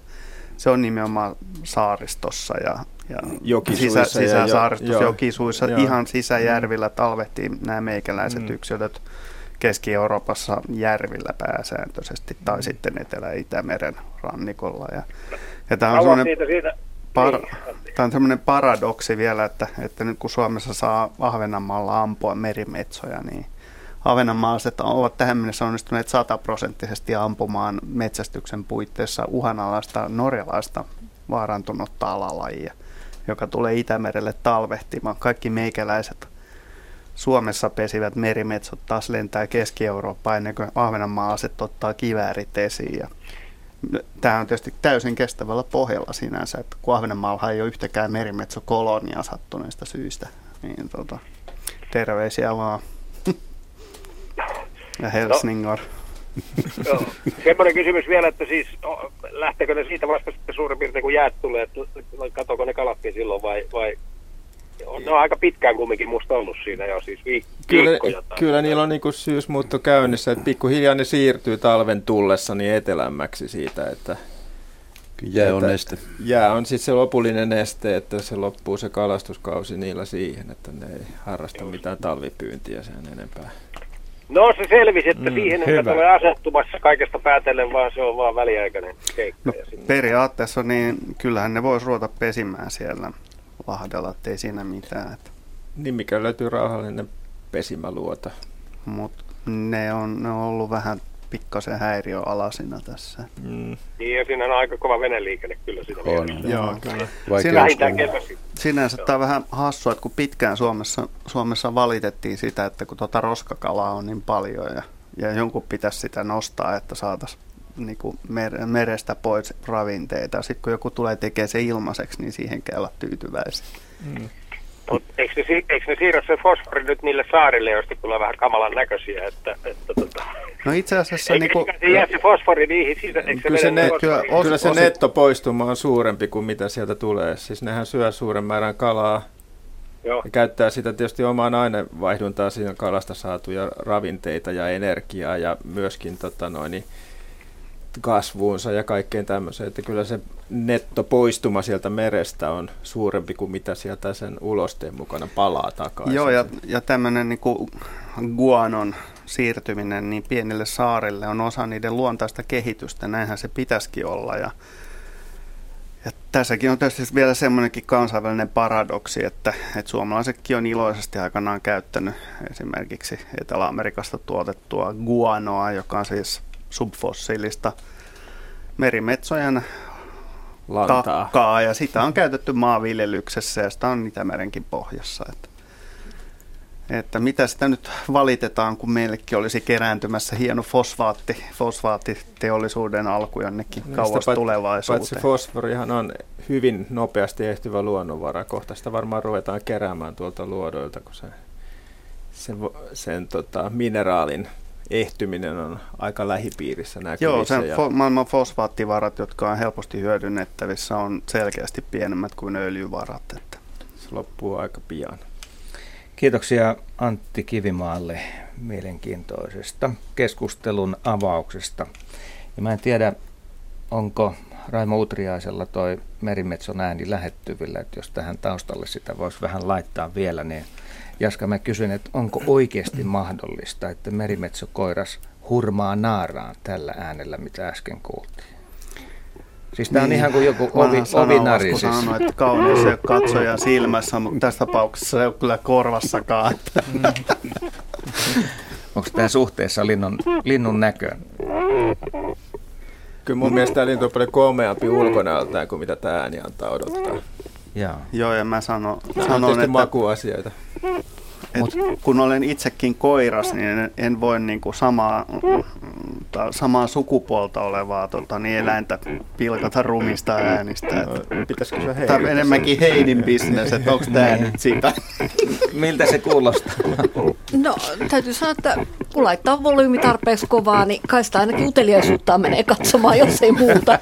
se on nimenomaan saaristossa ja, ja jokisuissa sisä, sisäsaaristossa, jo, jokisuissa, jo. ihan sisäjärvillä talvehtii nämä meikäläiset mm. yksilöt Keski-Euroopassa järvillä pääsääntöisesti tai mm. sitten Etelä-Itämeren rannikolla. Ja, ja tämä on siitä, siitä. Par, niin. tämä on semmoinen paradoksi vielä, että, että nyt kun Suomessa saa Ahvenanmaalla ampua merimetsoja, niin Ahvenanmaalaiset ovat tähän mennessä onnistuneet sataprosenttisesti ampumaan metsästyksen puitteissa uhanalaista norjalaista vaarantunutta alalajia, joka tulee Itämerelle talvehtimaan. Kaikki meikäläiset Suomessa pesivät merimetsot taas lentää Keski-Eurooppaan ennen kuin Ahvenanmaalaiset ottaa kiväärit esiin. Ja tämä on tietysti täysin kestävällä pohjalla sinänsä, että kun Ahvenanmaalla ei ole yhtäkään merimetsokolonia sattuneista syistä, niin tota, terveisiä vaan. ja Helsingor. No, semmoinen kysymys vielä, että siis lähteekö ne siitä vasta sitten suurin piirtein kun jäät tulee, että katoko ne kalatkin silloin vai, vai on, ne on aika pitkään kumminkin musta ollut siinä jo, siis viik- kyllä, viikkoja. Tai kyllä niillä on niinku syysmuutto käynnissä, että pikkuhiljaa ne siirtyy talven tullessa niin etelämmäksi siitä, että Jää on että neste. Jää on sitten se lopullinen neste, että se loppuu se kalastuskausi niillä siihen, että ne ei harrasta mitään talvipyyntiä sen enempää. No se selvisi, että Mm, siihen että tulee asettumassa kaikesta päätellen, vaan se on vaan väliaikainen keikka. No, periaatteessa niin kyllähän ne voisi ruveta pesimään siellä Lahdella, ettei siinä mitään. Että. Niin mikä löytyy rauhallinen pesimäluota. Mutta ne on, ne on ollut vähän pikkasen häiriöalasina tässä. Mm. Niin ja siinä on aika kova veneliikenne kyllä siinä mielessä. Joo, kyllä. Kesäsi. Sinänsä tämä on vähän hassua, että kun pitkään Suomessa, Suomessa valitettiin sitä, että kun tuota roskakalaa on niin paljon ja, ja jonkun pitäisi sitä nostaa, että saataisiin niin mer- merestä pois ravinteita. Sitten kun joku tulee tekemään se ilmaiseksi, niin siihen olla tyytyväisiä. Mm. Mut eikö, ne, si- eikö ne siirrä se fosfori nyt niille saarille, joista tulee vähän kamalan näköisiä? Että, että, tota, No itse asiassa... eikö, Niin kuin, se jää se fosfori niihin sisä, eikö Kyllä se, ne, fosfori? kyllä, kyllä se nettopoistuma on suurempi kuin mitä sieltä tulee. Siis nehän syö suuren määrän kalaa Joo. ja käyttää sitä tietysti omaan ainevaihduntaan siinä kalasta saatuja ravinteita ja energiaa ja myöskin tota noin, niin kasvuunsa ja kaikkeen tämmöiseen. Että kyllä se nettopoistuma sieltä merestä on suurempi kuin mitä sieltä sen ulosteen mukana palaa takaisin. Joo, ja, ja tämmöinen niin guanon siirtyminen niin pienille saarille on osa niiden luontaista kehitystä. Näinhän se pitäisikin olla. Ja, ja tässäkin on tietysti vielä semmoinenkin kansainvälinen paradoksi, että, että suomalaisetkin on iloisesti aikanaan käyttänyt esimerkiksi Etelä-Amerikasta tuotettua guanoa, joka on siis subfossiilista merimetsojen Lantaa. takkaa, ja sitä on käytetty maanviljelyksessä ja sitä on Itämerenkin pohjassa. Että, että mitä sitä nyt valitetaan, kun meillekin olisi kerääntymässä hieno fosfaatti, fosfaattiteollisuuden alku jonnekin No, kauas pat- tulevaisuuteen. Paitsi fosforihan on hyvin nopeasti ehtyvä luonnonvara. Kohta sitä varmaan ruvetaan keräämään tuolta luodoilta, kun se, sen, sen tota, mineraalin ehtyminen on aika lähipiirissä näkyvissä. Joo, sen ja, fo- maailman fosfaattivarat, jotka on helposti hyödynnettävissä, on selkeästi pienemmät kuin öljyvarat. Että. se loppuu aika pian. Kiitoksia Antti Kivimaalle mielenkiintoisesta keskustelun avauksesta. Ja mä en tiedä, onko Raimo Utriaisella toi merimetson ääni lähettyvillä, että jos tähän taustalle sitä voisi vähän laittaa vielä, niin Jaska mä kysyn, että onko oikeasti mahdollista, että merimetsokoiras hurmaa naaraan tällä äänellä, mitä äsken kuultiin? Siis tämä on Niin, ihan kuin joku ovi, ovinari. Siis. sanoo, että kauneus ei ole katsojan silmässä, mutta tässä tapauksessa se ei ole kyllä korvassakaan. <laughs> Onko tämä suhteessa linnun, linnun näköön? Kyllä mun mielestä tämä lintu on paljon komeampi ulkonäöltään kuin mitä tämä ääni antaa odottaa. Joo. Joo, ja mä on sanon että, makuasioita. että kun olen itsekin koiras, niin en, en voi niin kuin samaa, tai samaa sukupuolta olevaa tota, niin eläintä pilkata rumista äänistä. Että, Pitäisikö se Tämä on enemmänkin Heidin bisnes, että onko tämä nyt sitä. Miltä se kuulostaa? No, täytyy sanoa, että kun laittaa volyymi tarpeeksi kovaa, niin kai sitä ainakin uteliaisuutta menee katsomaan, jos ei muuta.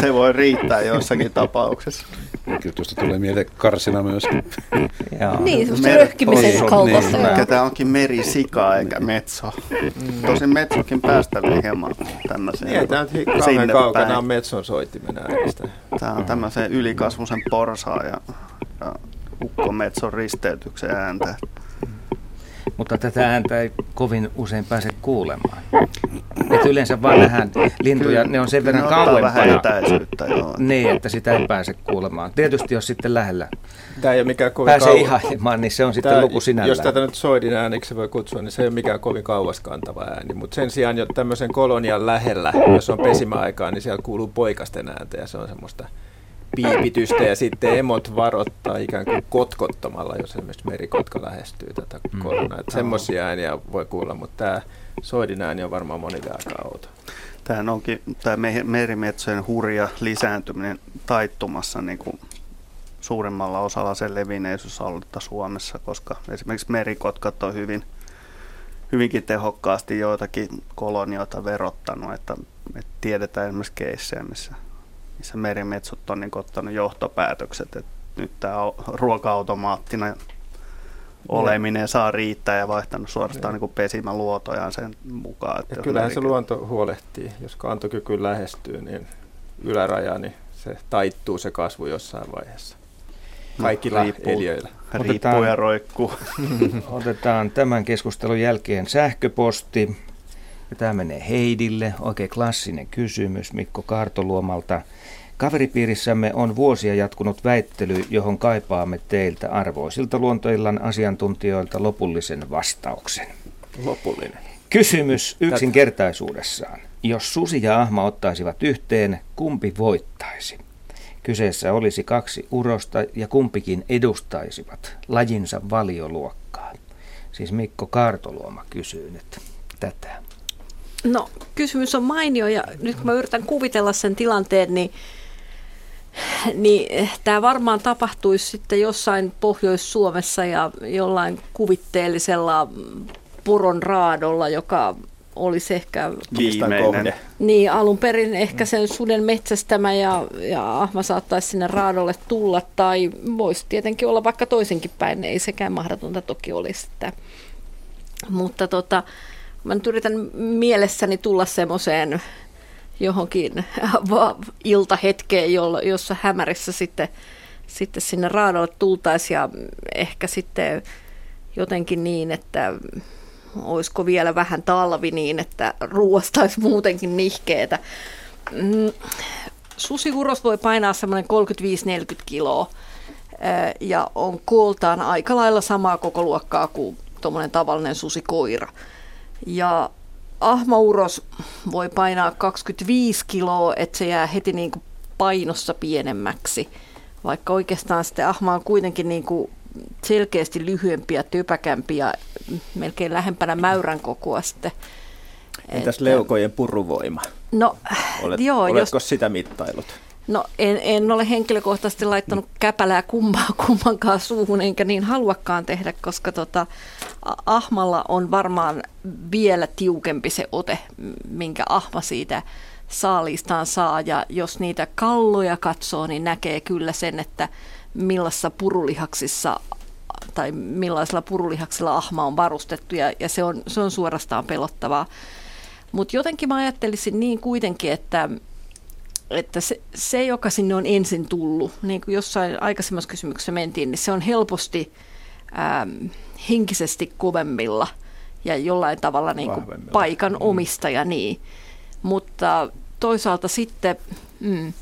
Se voi riittää jossakin tapauksessa. Kyllä tuosta tulee mieleen karsina myöskin. Niin, semmoista röhkimisen kaltaista. Niin, tämä onkin merisika eikä metso. Tosin metsokin päästelee hieman tämmöiseen. Niin, tämä on kauhean sinne kaukana on metson soittimen äänistä. Tämä on tämmöisen ylikasvuisen porsaan ja, ja ukkometson risteytyksen ääntä. Mutta tätä ääntä ei kovin usein pääse kuulemaan. Et yleensä vaan nähdään lintuja, ne on sen verran ne ottaa kauempana. vähän etäisyyttä, joo. Niin, että sitä ei pääse kuulemaan. Tietysti jos sitten lähellä Tämä ei ole mikään kovin pääsee kau- ihailemaan, niin se on sitten Tää- luku sinällään. Jos tätä nyt soidin ääniksi voi kutsua, niin se ei ole mikään kovin kauas kantava ääni. Mutta sen sijaan jo tämmöisen kolonian lähellä, jos on pesimäaikaa, niin siellä kuuluu poikasten ääntä ja se on semmoista piipitystä ja sitten emot varoittaa ikään kuin kotkottamalla, jos esimerkiksi merikotka lähestyy tätä Mm. kolonaa. Että semmoisia ääniä voi kuulla, mutta tämä soidin ääni on varmaan monille aika outo. Tämä onkin tämä merimetsojen hurja lisääntyminen taittumassa niin kuin suurimmalla osalla sen levinneisyysalletta Suomessa, koska esimerkiksi merikotkat on hyvin, hyvinkin tehokkaasti joitakin kolonioita verottanut, että, että tiedetään esimerkiksi keissejä, missä, missä merimetsot on niin ottanut johtopäätökset, että nyt tämä ruoka-automaattina oleminen saa riittää ja vaihtanut suorastaan niin pesimäluotojaan sen mukaan. Että ja kyllähän se luonto huolehtii. Jos kantokyky lähestyy, niin yläraja, niin se taittuu se kasvu jossain vaiheessa. Kaikilla riippuu, eliöillä. Riippuu ja roikkuu. <laughs> Otetaan tämän keskustelun jälkeen sähköposti. Ja tämä menee Heidille. Oikein klassinen kysymys Mikko Kaartoluomalta. Kaveripiirissämme on vuosia jatkunut väittely, johon kaipaamme teiltä arvoisilta luontoillan asiantuntijoilta lopullisen vastauksen. Lopullinen. Kysymys yksinkertaisuudessaan. Jos susi ja ahma ottaisivat yhteen, kumpi voittaisi? Kyseessä olisi kaksi urosta ja kumpikin edustaisivat lajinsa valioluokkaa. Siis Mikko Kaartoluoma kysyy nyt tätä. No, kysymys on mainio ja nyt kun mä yritän kuvitella sen tilanteen, niin <laughs> niin tämä varmaan tapahtuisi sitten jossain Pohjois-Suomessa ja jollain kuvitteellisella puron raadolla, joka olisi ehkä viimeinen. Niin, alun perin ehkä sen suden metsästämä ja, ja ahma saattaisi sinne raadolle tulla, tai voisi tietenkin olla vaikka toisenkin päin, ei sekään mahdotonta toki olisi. Että. Mutta tota, mä nyt yritän mielessäni tulla semmoiseen johonkin <laughs> iltahetkeen, jossa hämärissä sitten, sitten sinne raadolle tultaisiin ja ehkä sitten jotenkin niin, että olisiko vielä vähän talvi niin, että ruoasta olisi muutenkin nihkeetä. Mm, susihuros voi painaa semmoinen 35-40 kiloa ja on kooltaan aika lailla samaa koko luokkaa kuin tuommoinen tavallinen susikoira. Ja ahmauros voi painaa 25 kiloa, että se jää heti niin kuin painossa pienemmäksi. Vaikka oikeastaan sitten ahma on kuitenkin niin kuin selkeästi lyhyempi ja typäkämpi ja melkein lähempänä mäyrän kokoa sitten. Entäs että, leukojen puruvoima? No, Olet, joo, oletko jos, sitä mittailut? No en, en ole henkilökohtaisesti laittanut käpälää kummaa, kummankaan suuhun, enkä niin haluakaan tehdä, koska tota, ahmalla on varmaan vielä tiukempi se ote, minkä ahma siitä saaliistaan saa. Ja jos niitä kalloja katsoo, niin näkee kyllä sen, että millaisissa purulihaksissa tai millaisilla purulihaksilla ahma on varustettu ja, ja se, on, se on suorastaan pelottavaa. Mutta jotenkin mä ajattelisin niin kuitenkin, että että se, se, joka sinne on ensin tullut, niin kuin jossain aikaisemmassa kysymyksessä mentiin, niin se on helposti ähm, henkisesti kovemmilla ja jollain tavalla niin kuin paikan mm. omistaja. Niin. Mutta toisaalta sitten mm,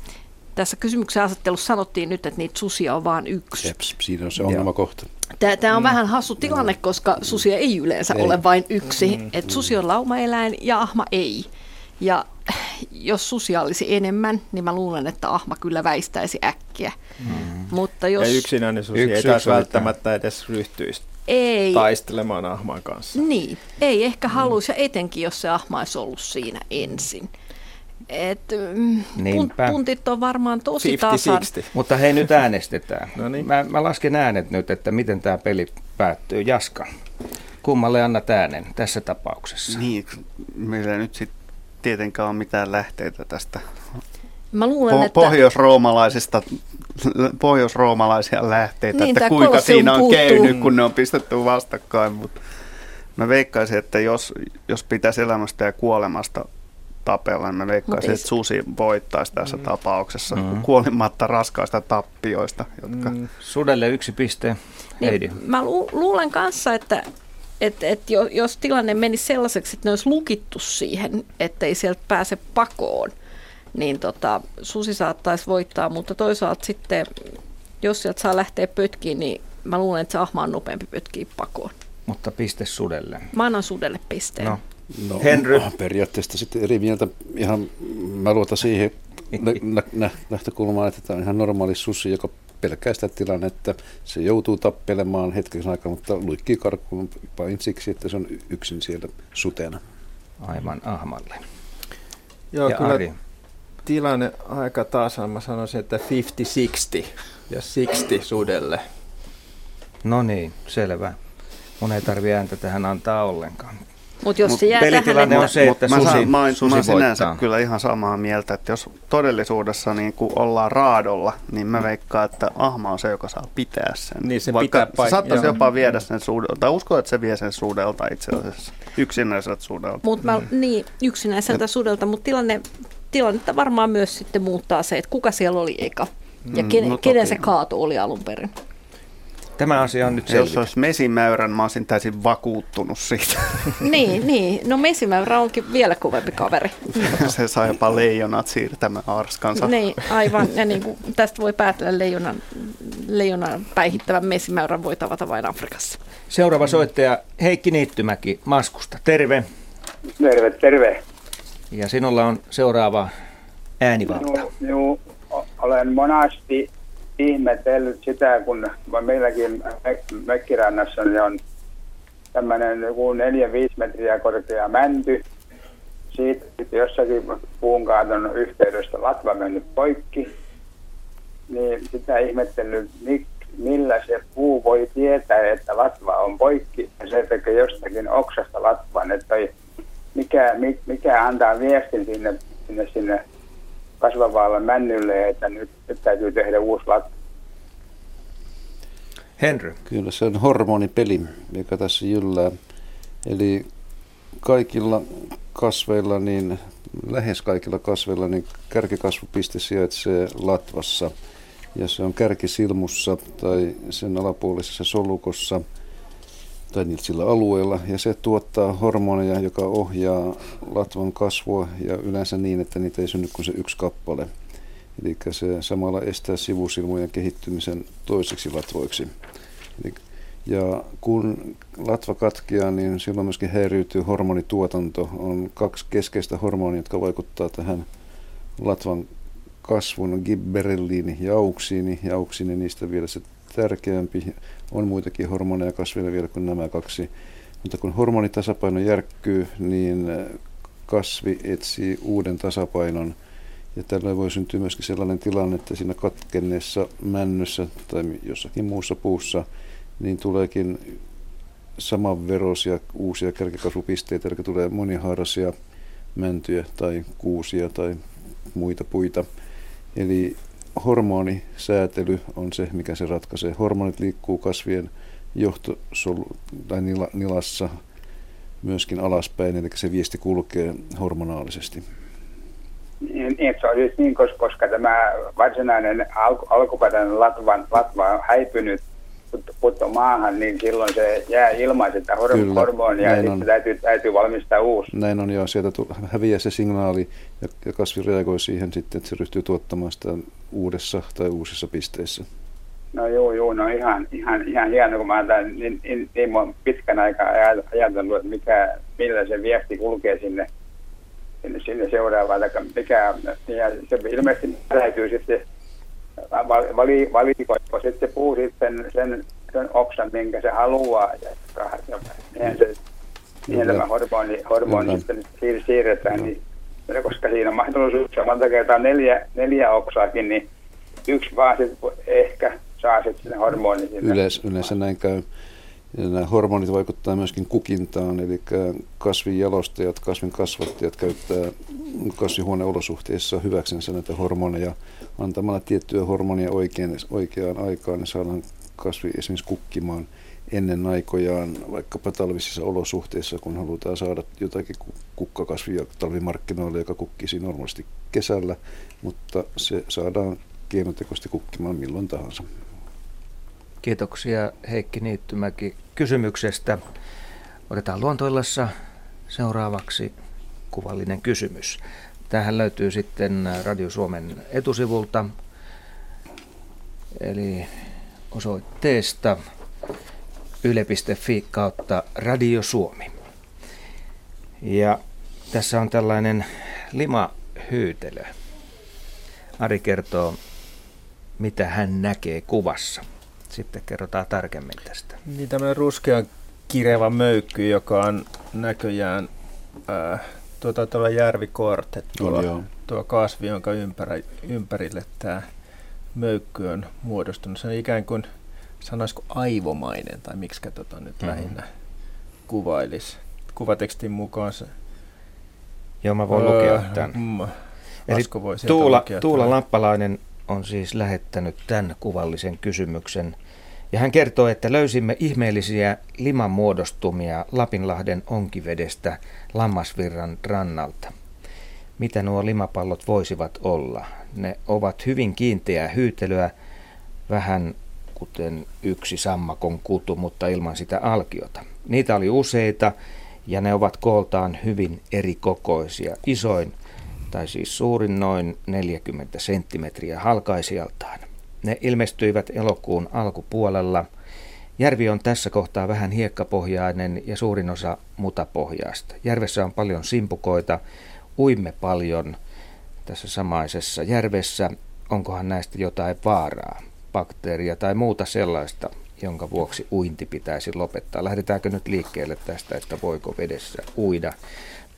tässä kysymyksen asettelussa sanottiin nyt, että niitä susia on vain yksi. Jeps, siinä on se ongelmakohta. Tämä, tämä on mm. vähän hassu tilanne, koska susia ei yleensä ei. ole vain yksi. Mm. Et susi on laumaeläin ja ahma ei. Ja jos susia olisi enemmän, niin mä luulen, että ahma kyllä väistäisi äkkiä. Mm. Mutta jos... Ja yksinäinen susi yksi, ei taas välttämättä edes ryhtyisi ei. taistelemaan ahman kanssa. Niin, ei ehkä mm. haluaisi, ja etenkin jos se ahma olisi ollut siinä ensin. Et, mm, puntit on varmaan tosi tasan. Mutta hei, nyt äänestetään. no niin. mä, mä lasken äänet nyt, että miten tämä peli päättyy. Jaska, kummalle annat äänen tässä tapauksessa? Niin, meillä nyt sitten tietenkään ole mitään lähteitä tästä Mä luulen, po- että... pohjoisroomalaisista pohjoisroomalaisia lähteitä, niin, että kuinka siinä on puuttuu. käynyt, kun ne on pistetty vastakkain. Mutta mä veikkaisin, että jos, jos pitäisi elämästä ja kuolemasta tapella, niin mä veikkaisin, että susi voittaisi tässä mm. tapauksessa mm. kuolimatta raskaista tappioista. Jotka... Mm. Sudelle yksi piste, Heidi. Niin, mä lu- luulen kanssa, että et, et jos tilanne meni sellaiseksi, että ne olisi lukittu siihen, ettei sieltä pääse pakoon, niin tota, susi saattaisi voittaa, mutta toisaalta sitten, jos sieltä saa lähteä pötkiin, niin mä luulen, että se ahma on nopeampi pötkiä pakoon. Mutta piste sudelle. Mä annan sudelle pisteen. No. No, Henry. Periaatteessa sitten eri mieltä. Ihan, mä luotan siihen nä- nä- nähtökulmaan, että tämä on ihan normaali susi, joka pelkää sitä tilannetta. Se joutuu tappelemaan hetken aikaa, mutta luikkii karkuun vain siksi, että se on yksin siellä sutena. Aivan ahmalle. Joo, ja kyllä Ari. tilanne aika tasan. Mä sanoisin, että 50-60 ja 60 sudelle. No niin, selvä. Mun ei tarvi ääntä tähän antaa ollenkaan. Mutta jos Mut se jää pelitilanne tähän, on se, että mä, susi, saan, mä, susi mä sinänsä voittaa. kyllä ihan samaa mieltä, että jos todellisuudessa niin kun ollaan raadolla, niin mä veikkaan, että ahma on se, joka saa pitää sen. Niin, se Vaikka pitää paik- se saattaisi joo. jopa viedä sen suudelta, tai uskon, että se vie sen suudelta itse asiassa, yksinäiseltä suudelta. Mutta mä, niin, yksinäiseltä sudelta, mutta tilanne, tilannetta varmaan myös sitten muuttaa se, että kuka siellä oli eka. Ja Mm, kenen, no kenen se kaato oli alun perin. Tämä asia on nyt Jos selvitetty. olisi mesimäyrän, mä olisin täysin vakuuttunut siitä. <laughs> niin, niin. No mesimäyrä onkin vielä kovempi kaveri. <laughs> se saa jopa leijonat siirtämään arskansa. Niin, aivan. Ja niin kuin tästä voi päätellä leijonan, leijonan päihittävän mesimäyrän voi tavata vain Afrikassa. Seuraava soittaja Heikki Niittymäki Maskusta. Terve. Terve, terve. Ja sinulla on seuraava äänivalta. Joo, joo, olen monasti ihmetellyt sitä, kun meilläkin Mökkirannassa on tämmöinen joku 4-5 metriä korkea mänty. Siitä jossakin puunkaaton yhteydessä latva mennyt poikki. Niin sitä ihmetellyt, mik, millä se puu voi tietää, että latva on poikki ja se tekee jostakin oksasta latvan. Että mikä, mi- mikä antaa viestin sinne, sinne, sinne kasvavalle männylle, että nyt, nyt täytyy tehdä uusi latva. Henry. Kyllä se on hormonipeli, joka tässä jyllää. Eli kaikilla kasveilla, niin lähes kaikilla kasveilla, niin kärkikasvupiste sijaitsee latvassa. Ja se on kärkisilmussa tai sen alapuolisessa solukossa tai sillä alueella. Ja se tuottaa hormoneja, joka ohjaa latvan kasvua ja yleensä niin, että niitä ei synny kuin se yksi kappale. Eli se samalla estää sivusilmujen kehittymisen toiseksi latvoiksi. Eli- Ja kun latva katkeaa, niin silloin myöskin häiriytyy hormonituotanto. On kaksi keskeistä hormonia, jotka vaikuttaa tähän latvan kasvun, gibberelliini ja auksiini. Ja auksiini niistä vielä se tärkeämpi. On muitakin hormoneja kasville vielä kuin nämä kaksi. Mutta kun hormonitasapaino järkkyy, niin kasvi etsii uuden tasapainon. Ja tällöin voi syntyä myöskin sellainen tilanne, että siinä katkenneessa männyssä tai jossakin muussa puussa, niin tuleekin samanveroisia uusia kärkikasvupisteitä, eli tulee monihaaraisia mäntyjä tai kuusia tai muita puita. Eli hormonisäätely on se, mikä se ratkaisee. Hormonit liikkuu kasvien johtosolu tai nila, nilassa myöskin alaspäin, eli se viesti kulkee hormonaalisesti. Niin, niin, se on just niin, koska, koska tämä varsinainen alku, alkuperäinen latva, latva on häipynyt putto maahan, niin silloin se jää hor- Kyllä, hormonia ja näin sitten täytyy, täytyy valmistaa uusi. Näin on, ja sieltä häviää se signaali, ja, ja kasvi reagoi siihen sitten, että se ryhtyy tuottamaan sitä uudessa tai uusissa pisteissä. No joo, joo, no ihan, ihan, ihan hieno, kun mä tämän niin, niin, niin pitkän aikaa aj- ajatellut, että mikä, millä se viesti kulkee sinne, sinne, sinne seuraavaan, mikä, ja se ilmeisesti täytyy sitten vali, vali, valikoiko sitten puu sitten sen, sen oksan, minkä se haluaa, ja, ja se, niinhän tämä hormoni, hormoni Kyllä. sitten siir, siirretään, niin, koska siinä on mahdollisuus monta kertaa neljä, neljä oksaakin, niin yksi vaan sit ehkä saa sitten sinne hormoni sinne. Yleis, yleensä näin käy. Ja nämä hormonit vaikuttaa myöskin kukintaan, eli kasvin jalostajat, kasvin kasvattajat käyttää kasvihuoneolosuhteissa hyväksensä näitä hormoneja. Antamalla tiettyä hormonia oikein, oikeaan aikaan, niin saadaan kasvi esimerkiksi kukkimaan ennen aikojaan vaikkapa talvisissa olosuhteissa, kun halutaan saada jotakin ku- kukkakasvia talvimarkkinoille, joka kukkisi normaalisti kesällä, mutta se saadaan keinotekoisesti kukkimaan milloin tahansa. Kiitoksia Heikki Niittymäki kysymyksestä. Otetaan luontoillassa seuraavaksi kuvallinen kysymys. Tähän löytyy sitten Radio Suomen etusivulta, eli osoitteesta yle.fi kautta Radio Suomi. Ja tässä on tällainen limahyytelö. Ari kertoo, mitä hän näkee kuvassa. Sitten kerrotaan tarkemmin tästä. Niin tämmöinen ruskea kireva möykky, joka on näköjään äh, tuo taitaa olla järvikorte, tuo, oh, tuo kasvi, jonka ympärä, ympärille tämä möykky on muodostunut. Se on ikään kuin, sanoisiko aivomainen, tai miksi tota nyt mm-hmm. lähinnä kuvailisi. Kuvatekstin mukaan se... Joo, mä voin öö, lukea tämän. Mm, Eli Tuula, Tuula Lappalainen on siis lähettänyt tämän kuvallisen kysymyksen. Ja hän kertoo, että löysimme ihmeellisiä limamuodostumia Lapinlahden onkivedestä Lammasvirran rannalta. Mitä nuo limapallot voisivat olla? Ne ovat hyvin kiinteää hyytelyä, vähän kuten yksi sammakon kutu, mutta ilman sitä alkiota. Niitä oli useita ja ne ovat kooltaan hyvin eri kokoisia. Isoin tai siis suurin noin 40 senttimetriä halkaisijaltaan. Ne ilmestyivät elokuun alkupuolella. Järvi on tässä kohtaa vähän hiekkapohjainen ja suurin osa mutapohjaista. Järvessä on paljon simpukoita, uimme paljon tässä samaisessa järvessä. Onkohan näistä jotain vaaraa, bakteeria tai muuta sellaista, jonka vuoksi uinti pitäisi lopettaa? Lähdetäänkö nyt liikkeelle tästä, että voiko vedessä uida?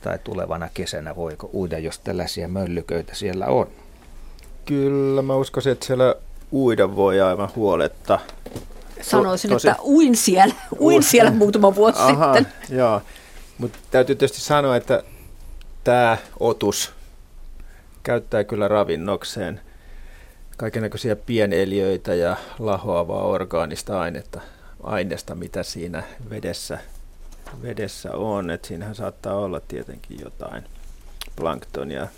tai tulevana kesänä voiko uida, jos tällaisia möllyköitä siellä on? Kyllä, mä uskoisin, että siellä uida voi aivan huoletta. Sanoisin, Tosi... että uin siellä, uin siellä muutama vuosi Aha, sitten. Joo, mutta täytyy tietysti sanoa, että tämä otus käyttää kyllä ravinnokseen kaikenlaisia pieneliöitä ja lahoavaa orgaanista ainetta, aineesta, mitä siinä vedessä vedessä on. Että siinähän saattaa olla tietenkin jotain planktonia,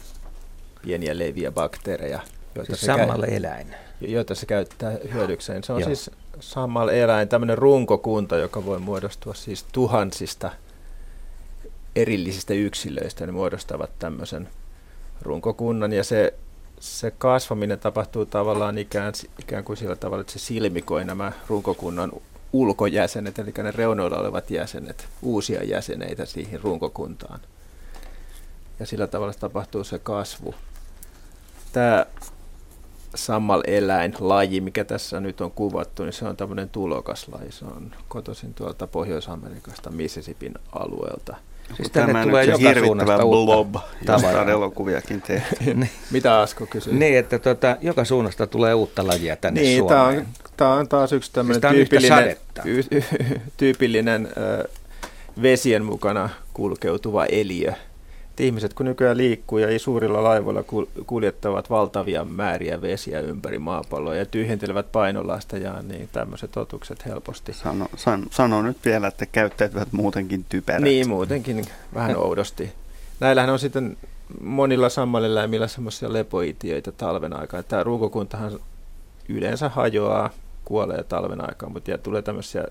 pieniä leviä bakteereja. Joita siis samalla käy, eläin. Joita se käyttää hyödykseen. Se on Joo. siis samalla eläin, tämmöinen runkokunta, joka voi muodostua siis tuhansista erillisistä yksilöistä. Ne muodostavat tämmöisen runkokunnan ja se, se kasvaminen tapahtuu tavallaan ikään, ikään kuin sillä tavalla, että se silmikoi nämä runkokunnan ulkojäsenet, eli ne reunoilla olevat jäsenet, uusia jäseneitä siihen runkokuntaan. Ja sillä tavalla tapahtuu se kasvu. Tämä sammal eläin laji, mikä tässä nyt on kuvattu, niin se on tämmöinen tulokaslaji. Se on kotoisin tuolta Pohjois-Amerikasta Mississippin alueelta. Siis tänne tulee joka suunnasta blob, josta on elokuviakin tehty. <laughs> Niin. Mitä Asko kysyy? Niin, että tuota, joka suunnasta tulee uutta lajia tänne niin, Suomeen. Tämä on, tämä on taas yksi tämmöinen siis tyypillinen, y, y, <laughs> tyypillinen ö, vesien mukana kulkeutuva eliö. Et ihmiset kun nykyään liikkuu ja suurilla laivoilla kuljettavat valtavia määriä vesiä ympäri maapalloa ja tyhjentelevät painolastajaan, niin tämmöiset otukset helposti. Sano, san, sano nyt vielä, että käyttäytyvät muutenkin typerät. Niin, muutenkin vähän oudosti. Näillähän on sitten monilla sammalilla semmoisia lepoitiöitä talven aikaa. Tämä ruukokuntahan yleensä hajoaa, kuolee talven aikaan, mutta tulee tämmöisiä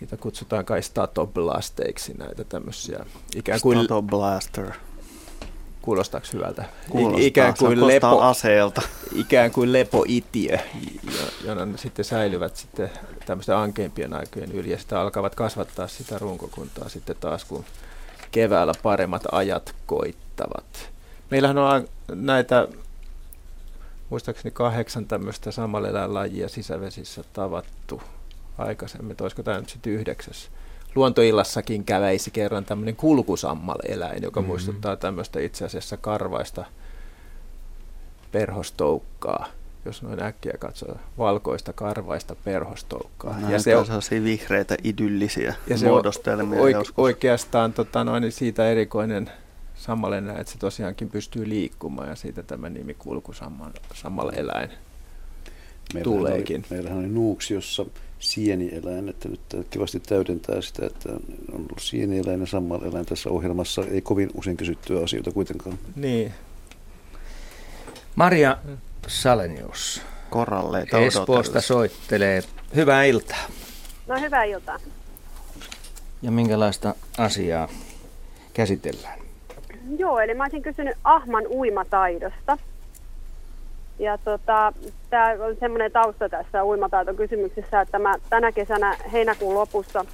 Niitä kutsutaan kai statoblasteiksi näitä tämmöisiä. Ikään kuin, Statoblaster. Kuulostaako hyvältä? Kuulostaa, ikään kuin lepo, aseelta. <laughs> Ikään kuin lepoitiö, jona sitten säilyvät sitten tämmöisten ankeimpien aikojen yli ja sitten alkavat kasvattaa sitä runkokuntaa sitten taas, kun keväällä paremmat ajat koittavat. Meillähän on näitä, muistaakseni kahdeksan tämmöistä samalleläinlajia sisävesissä tavattu aikaisemmin, olisiko tämä nyt sitten yhdeksäs. Luontoillassakin käväisi kerran tämmöinen kulkusammal-eläin, joka mm-hmm. muistuttaa tämmöistä itse asiassa karvaista perhostoukkaa, jos noin äkkiä katsoo, valkoista karvaista perhostoukkaa. No, ja se on sellaisia vihreitä idyllisiä ja se muodostelmia. Oike- oikeastaan tota, noin, niin siitä erikoinen sammalle että se tosiaankin pystyy liikkumaan ja siitä tämä nimi kulkusammal-eläin tuleekin. Oli, meillähän oli Nuuksiossa sienieläin, että nyt kivasti täydentää sitä, että on ollut sienieläin ja sammaleläin tässä ohjelmassa. Ei kovin usein kysyttyä asioita kuitenkaan. Niin. Maria Salenius. Koralleita Espoosta soittelee. Hyvää iltaa. No hyvää iltaa. Ja minkälaista asiaa käsitellään? Joo, eli mä olisin kysynyt Ahman uimataidosta. Ja tota, tämä on semmoinen tausta tässä uimataitokysymyksessä, että mä tänä kesänä heinäkuun lopussa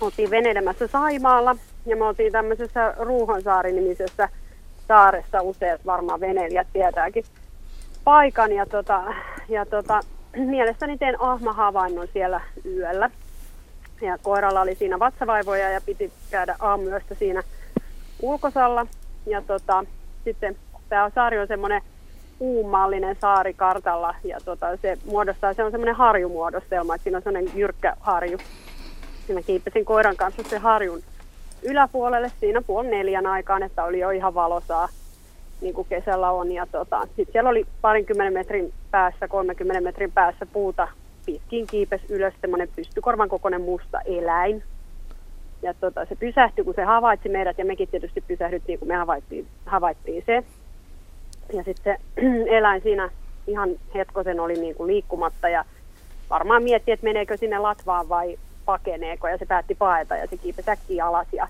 oltiin veneilemässä Saimaalla ja me oltiin tämmöisessä Ruuhonsaari-nimisessä saaressa useat varmaan veneilijät tietääkin paikan ja, tota, ja tota, mielestäni teen ahmahavainnon siellä yöllä. Ja koiralla oli siinä vatsavaivoja ja piti käydä aamuyöstä siinä ulkosalla. Ja tota, sitten tämä saari on semmoinen puumallinen saari kartalla ja tota, se muodostaa, se on semmoinen harjumuodostelma, että siinä on semmoinen jyrkkä harju. Siinä kiippesin koiran kanssa se harjun yläpuolelle siinä puoli neljän aikaan, että oli jo ihan valosaa niin kuin kesällä on. Ja tota, sitten siellä oli parinkymmenen metrin päässä, 30 metrin päässä puuta pitkin kiipes ylös semmoinen pystykorvan kokoinen musta eläin. Ja tota, se pysähtyi, kun se havaitsi meidät ja mekin tietysti pysähdyttiin, kun me havaittiin, havaittiin se. Ja sitten <clears throat> eläin siinä ihan hetkosen oli niin kuin liikkumatta ja varmaan mietti, että meneekö sinne latvaan vai pakeneeko ja se päätti paeta ja se kiipesi äkkiä alas ja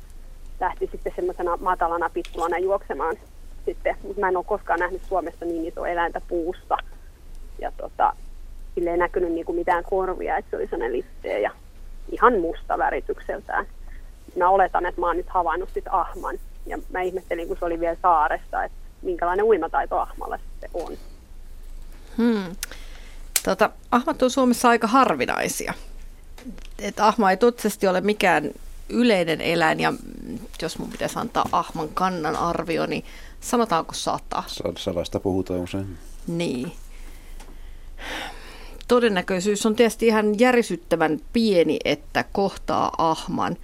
lähti sitten semmoisena matalana pittulana juoksemaan sitten, mutta mä en ole koskaan nähnyt Suomessa niin iso eläintä puussa. Ja tota, sille ei näkynyt niin kuin mitään korvia, että se oli sellainen litteä ja ihan musta väritykseltään. Mä oletan, että mä oon nyt havainnut sit ahman. Ja mä ihmettelin, kun se oli vielä saaresta, että minkälainen uimataito ahmalla se on. Hmm. Tota, ahmat on Suomessa aika harvinaisia. Et ahma ei totsesti ole mikään yleinen eläin ja jos mun pitäisi antaa ahman kannan arvio, niin sanotaanko sata? Sadasta puhutaan usein. Niin. Todennäköisyys on tietysti ihan järisyttävän pieni, että kohtaa ahman.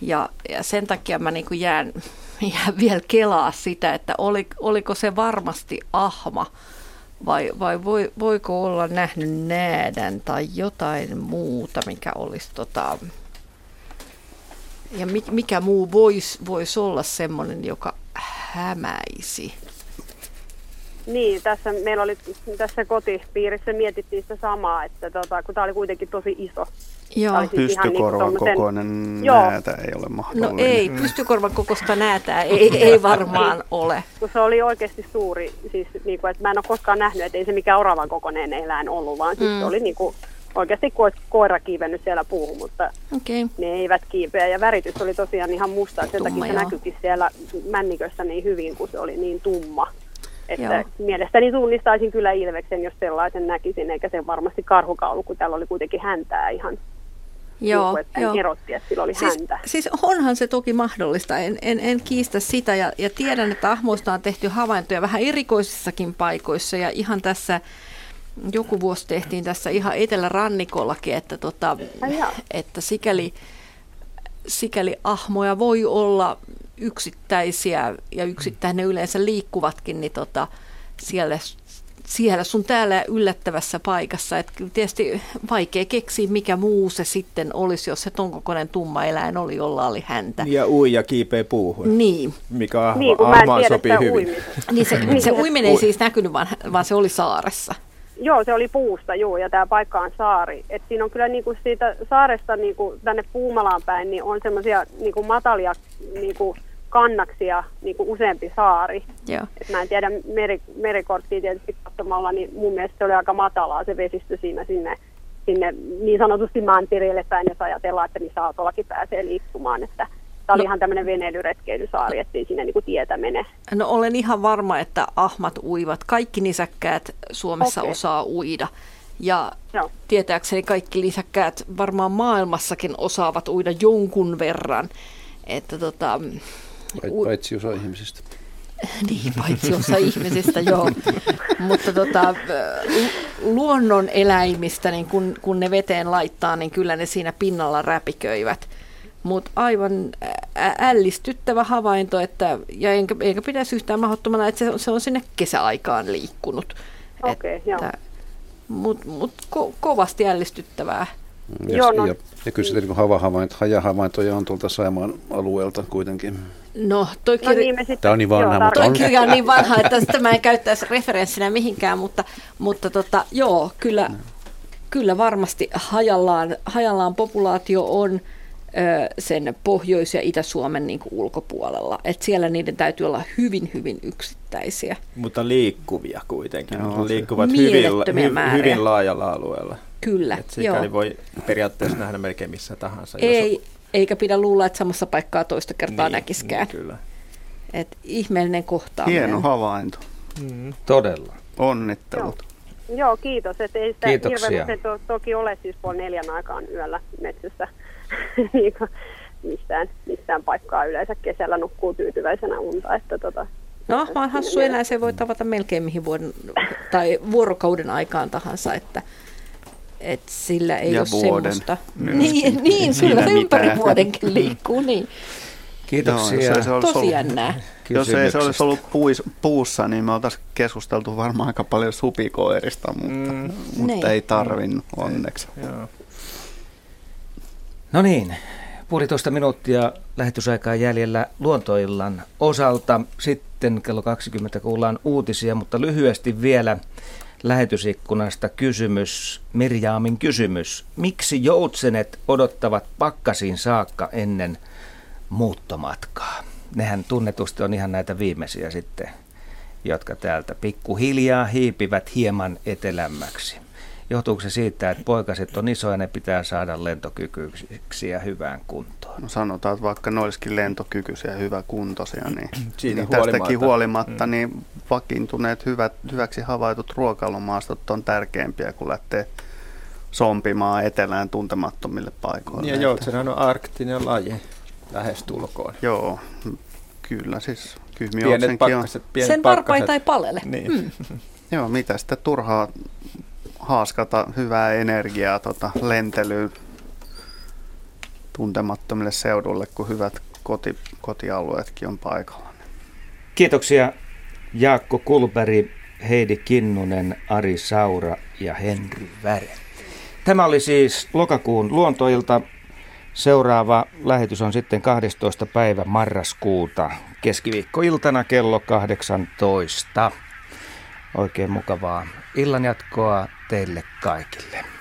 Ja, ja sen takia mä niin jään, <laughs> jään vielä kelaa sitä, että oli, oliko se varmasti ahma vai, vai voi, voiko olla nähnyt näädän tai jotain muuta, mikä olisi tota, ja mikä muu voisi vois olla semmoinen, joka hämäisi? Niin, tässä meillä oli tässä kotipiirissä mietittiin sitä samaa, että tota, kun tämä oli kuitenkin tosi iso. Joo. Siis Pystykorvan niin kokoinen näätä ei ole mahdollinen. No ei, pystykorvan kokoista näätä ei, ei varmaan <laughs> ole. Kun se oli oikeasti suuri, siis niin kuin, että mä en ole koskaan nähnyt, että ei se mikään oravan kokoinen eläin ollut, vaan siis mm. se oli niin kuin, oikeasti kuin olisi koira kiivennyt siellä puuhun, mutta okay. ne eivät kiipeä. Ja väritys oli tosiaan ihan musta, sen tumma, takia se näkyykin siellä männikössä niin hyvin, kun se oli niin tumma. Että Joo. mielestäni tunnistaisin kyllä Ilveksen, jos sellaisen näkisin, eikä sen varmasti karhukaulu, kun täällä oli kuitenkin häntää ihan Joo, niin kuin, että erotti, että sillä oli siis, häntä. Siis onhan se toki mahdollista, en, en, en kiistä sitä. Ja, ja tiedän, että ahmoista on tehty havaintoja vähän erikoisissakin paikoissa. Ja ihan tässä joku vuosi tehtiin tässä ihan etelärannikollakin, että, tota, että sikäli, sikäli ahmoja voi olla yksittäisiä ja yksittäin ne yleensä liikkuvatkin, niin tota, siellä, siellä sun täällä yllättävässä paikassa. Että tietysti vaikea keksiä, mikä muu se sitten olisi, jos se ton kokoinen tumma eläin oli, jolla oli häntä. Ja uija kiipee puuhun. Niin. Mikä ahma, niin, ahmaan sopii hyvin. Niin se, se uiminen ei siis näkynyt, vaan, vaan se oli saaressa. Joo, se oli puusta, joo, ja tämä paikka on saari. Et siinä on kyllä niinku siitä saaresta niinku tänne Puumalaan päin, niin on semmoisia niinku matalia niinku kannaksia niinku useampi saari. Joo. Et mä en tiedä meri, merikorttia tietysti katsomalla, niin mun mielestä se oli aika matalaa se vesistö siinä sinne, sinne niin sanotusti mantereelle päin, jos ajatellaan, että niissä autollakin pääsee liikkumaan. Että Tämä oli no, ihan tämmöinen veneilyretkeilysaari, ettei sinne niin tietä mene. No olen ihan varma, että ahmat uivat. Kaikki nisäkkäät Suomessa okay. osaa uida. Ja no. tietääkseni kaikki lisäkkäät varmaan maailmassakin osaavat uida jonkun verran. Että tota, paitsi osa ihmisistä. <laughs> niin, paitsi osa ihmisistä, joo. Mutta tota, luonnon eläimistä, niin kun, kun ne veteen laittaa, niin kyllä ne siinä pinnalla räpiköivät. Mutta aivan ällistyttävä havainto, että, ja enkä, enkä pidäisi yhtään mahdottomana, että se, se on sinne kesäaikaan liikkunut. Okei, okay, joo. Mutta mut ko, kovasti ällistyttävää. Ja, Joo, no. ja, ja kyllä sitten niin havahavainto, hajahavaintoja on tuolta Saimaan alueelta kuitenkin. No, toi kirja, no niin, sitten, Tämä on niin vanha, joo, mutta toi kirja on niin vanha, että sitä mä en käyttäisi referenssinä mihinkään, mutta, mutta tota, joo, kyllä, kyllä varmasti hajallaan, hajallaan populaatio on – sen Pohjois- ja Itä-Suomen niin kuin ulkopuolella. Et siellä niiden täytyy olla hyvin, hyvin yksittäisiä. Mutta liikkuvia kuitenkin. Joo, liikkuvat hyvin, hy, hyvin laajalla alueella. Kyllä, Et sikäli joo. voi periaatteessa nähdä melkein missä tahansa. Ei, jos... eikä pidä luulla, että samassa paikkaa toista kertaa niin, näkiskään. Niin, kyllä. Et ihmeellinen kohtaaminen. Hieno havainto. Mm, todella. Onnittelut. Joo, joo kiitos. Et ei sitä hirveän to, toki ole siis puoli neljän aikaan yöllä metsässä <laughs> niin kuin, missään, missään paikkaa yleensä kesällä nukkuu tyytyväisenä unta. Että tota, No, vaan hassu eläin, se voi tavata melkein mihin vuoden, tai vuorokauden aikaan tahansa, että et sillä ei Ja ole vuoden semmoista. myöskin. Niin, niin kyllä ympäri mitään. vuodenkin liikkuu, niin. Kiitoksia. Joo, jos ei se olisi Tosi ollut- jännää. <laughs> Jos ei se olisi ollut puis, puussa, niin me oltaisiin keskusteltu varmaan aika paljon supikoirista, mutta, mm. mutta Niin. ei tarvinnut onneksi. Joo. No niin, puolitoista minuuttia lähetysaikaa jäljellä luontoillan osalta. Sitten kello 20 kuullaan uutisia, mutta lyhyesti vielä lähetysikkunasta kysymys, Mirjaamin kysymys. Miksi joutsenet odottavat pakkasiin saakka ennen muuttomatkaa? Nehän tunnetusti on ihan näitä viimeisiä sitten, jotka täältä pikkuhiljaa hiipivät hieman etelämmäksi. Johtuuko se siitä, että poikaset on isoja ja ne pitää saada lentokykyisiksi ja hyvään kuntoon? No sanotaan, että vaikka ne olisikin lentokykyisiä ja hyväkuntoisia, niin, Siitä niin tästäkin huolimatta. huolimatta Mm. niin vakiintuneet hyvät, hyväksi havaitut ruokailumaastot on tärkeämpiä kuin lähtee sompimaan etelään tuntemattomille paikoille. Niin ja joutsenhan on arktinen laji lähestulkoon. Joo, kyllä siis Pienet kyhmijoutsenkin on. pakkaset, pienet Sen varpaita ei palele. Niin. Mm. Joo, mitä sitten turhaa haaskata hyvää energiaa tota, lentelyyn tuntemattomille seudulle, kun hyvät koti, kotialueetkin on paikalla. Kiitoksia Jaakko Kulberi, Heidi Kinnunen, Ari Saura ja Henry Väre. Tämä oli siis lokakuun luontoilta. Seuraava lähetys on sitten 12. päivä marraskuuta keskiviikkoiltana kello 18. Oikein mukavaa illanjatkoa teille kaikille.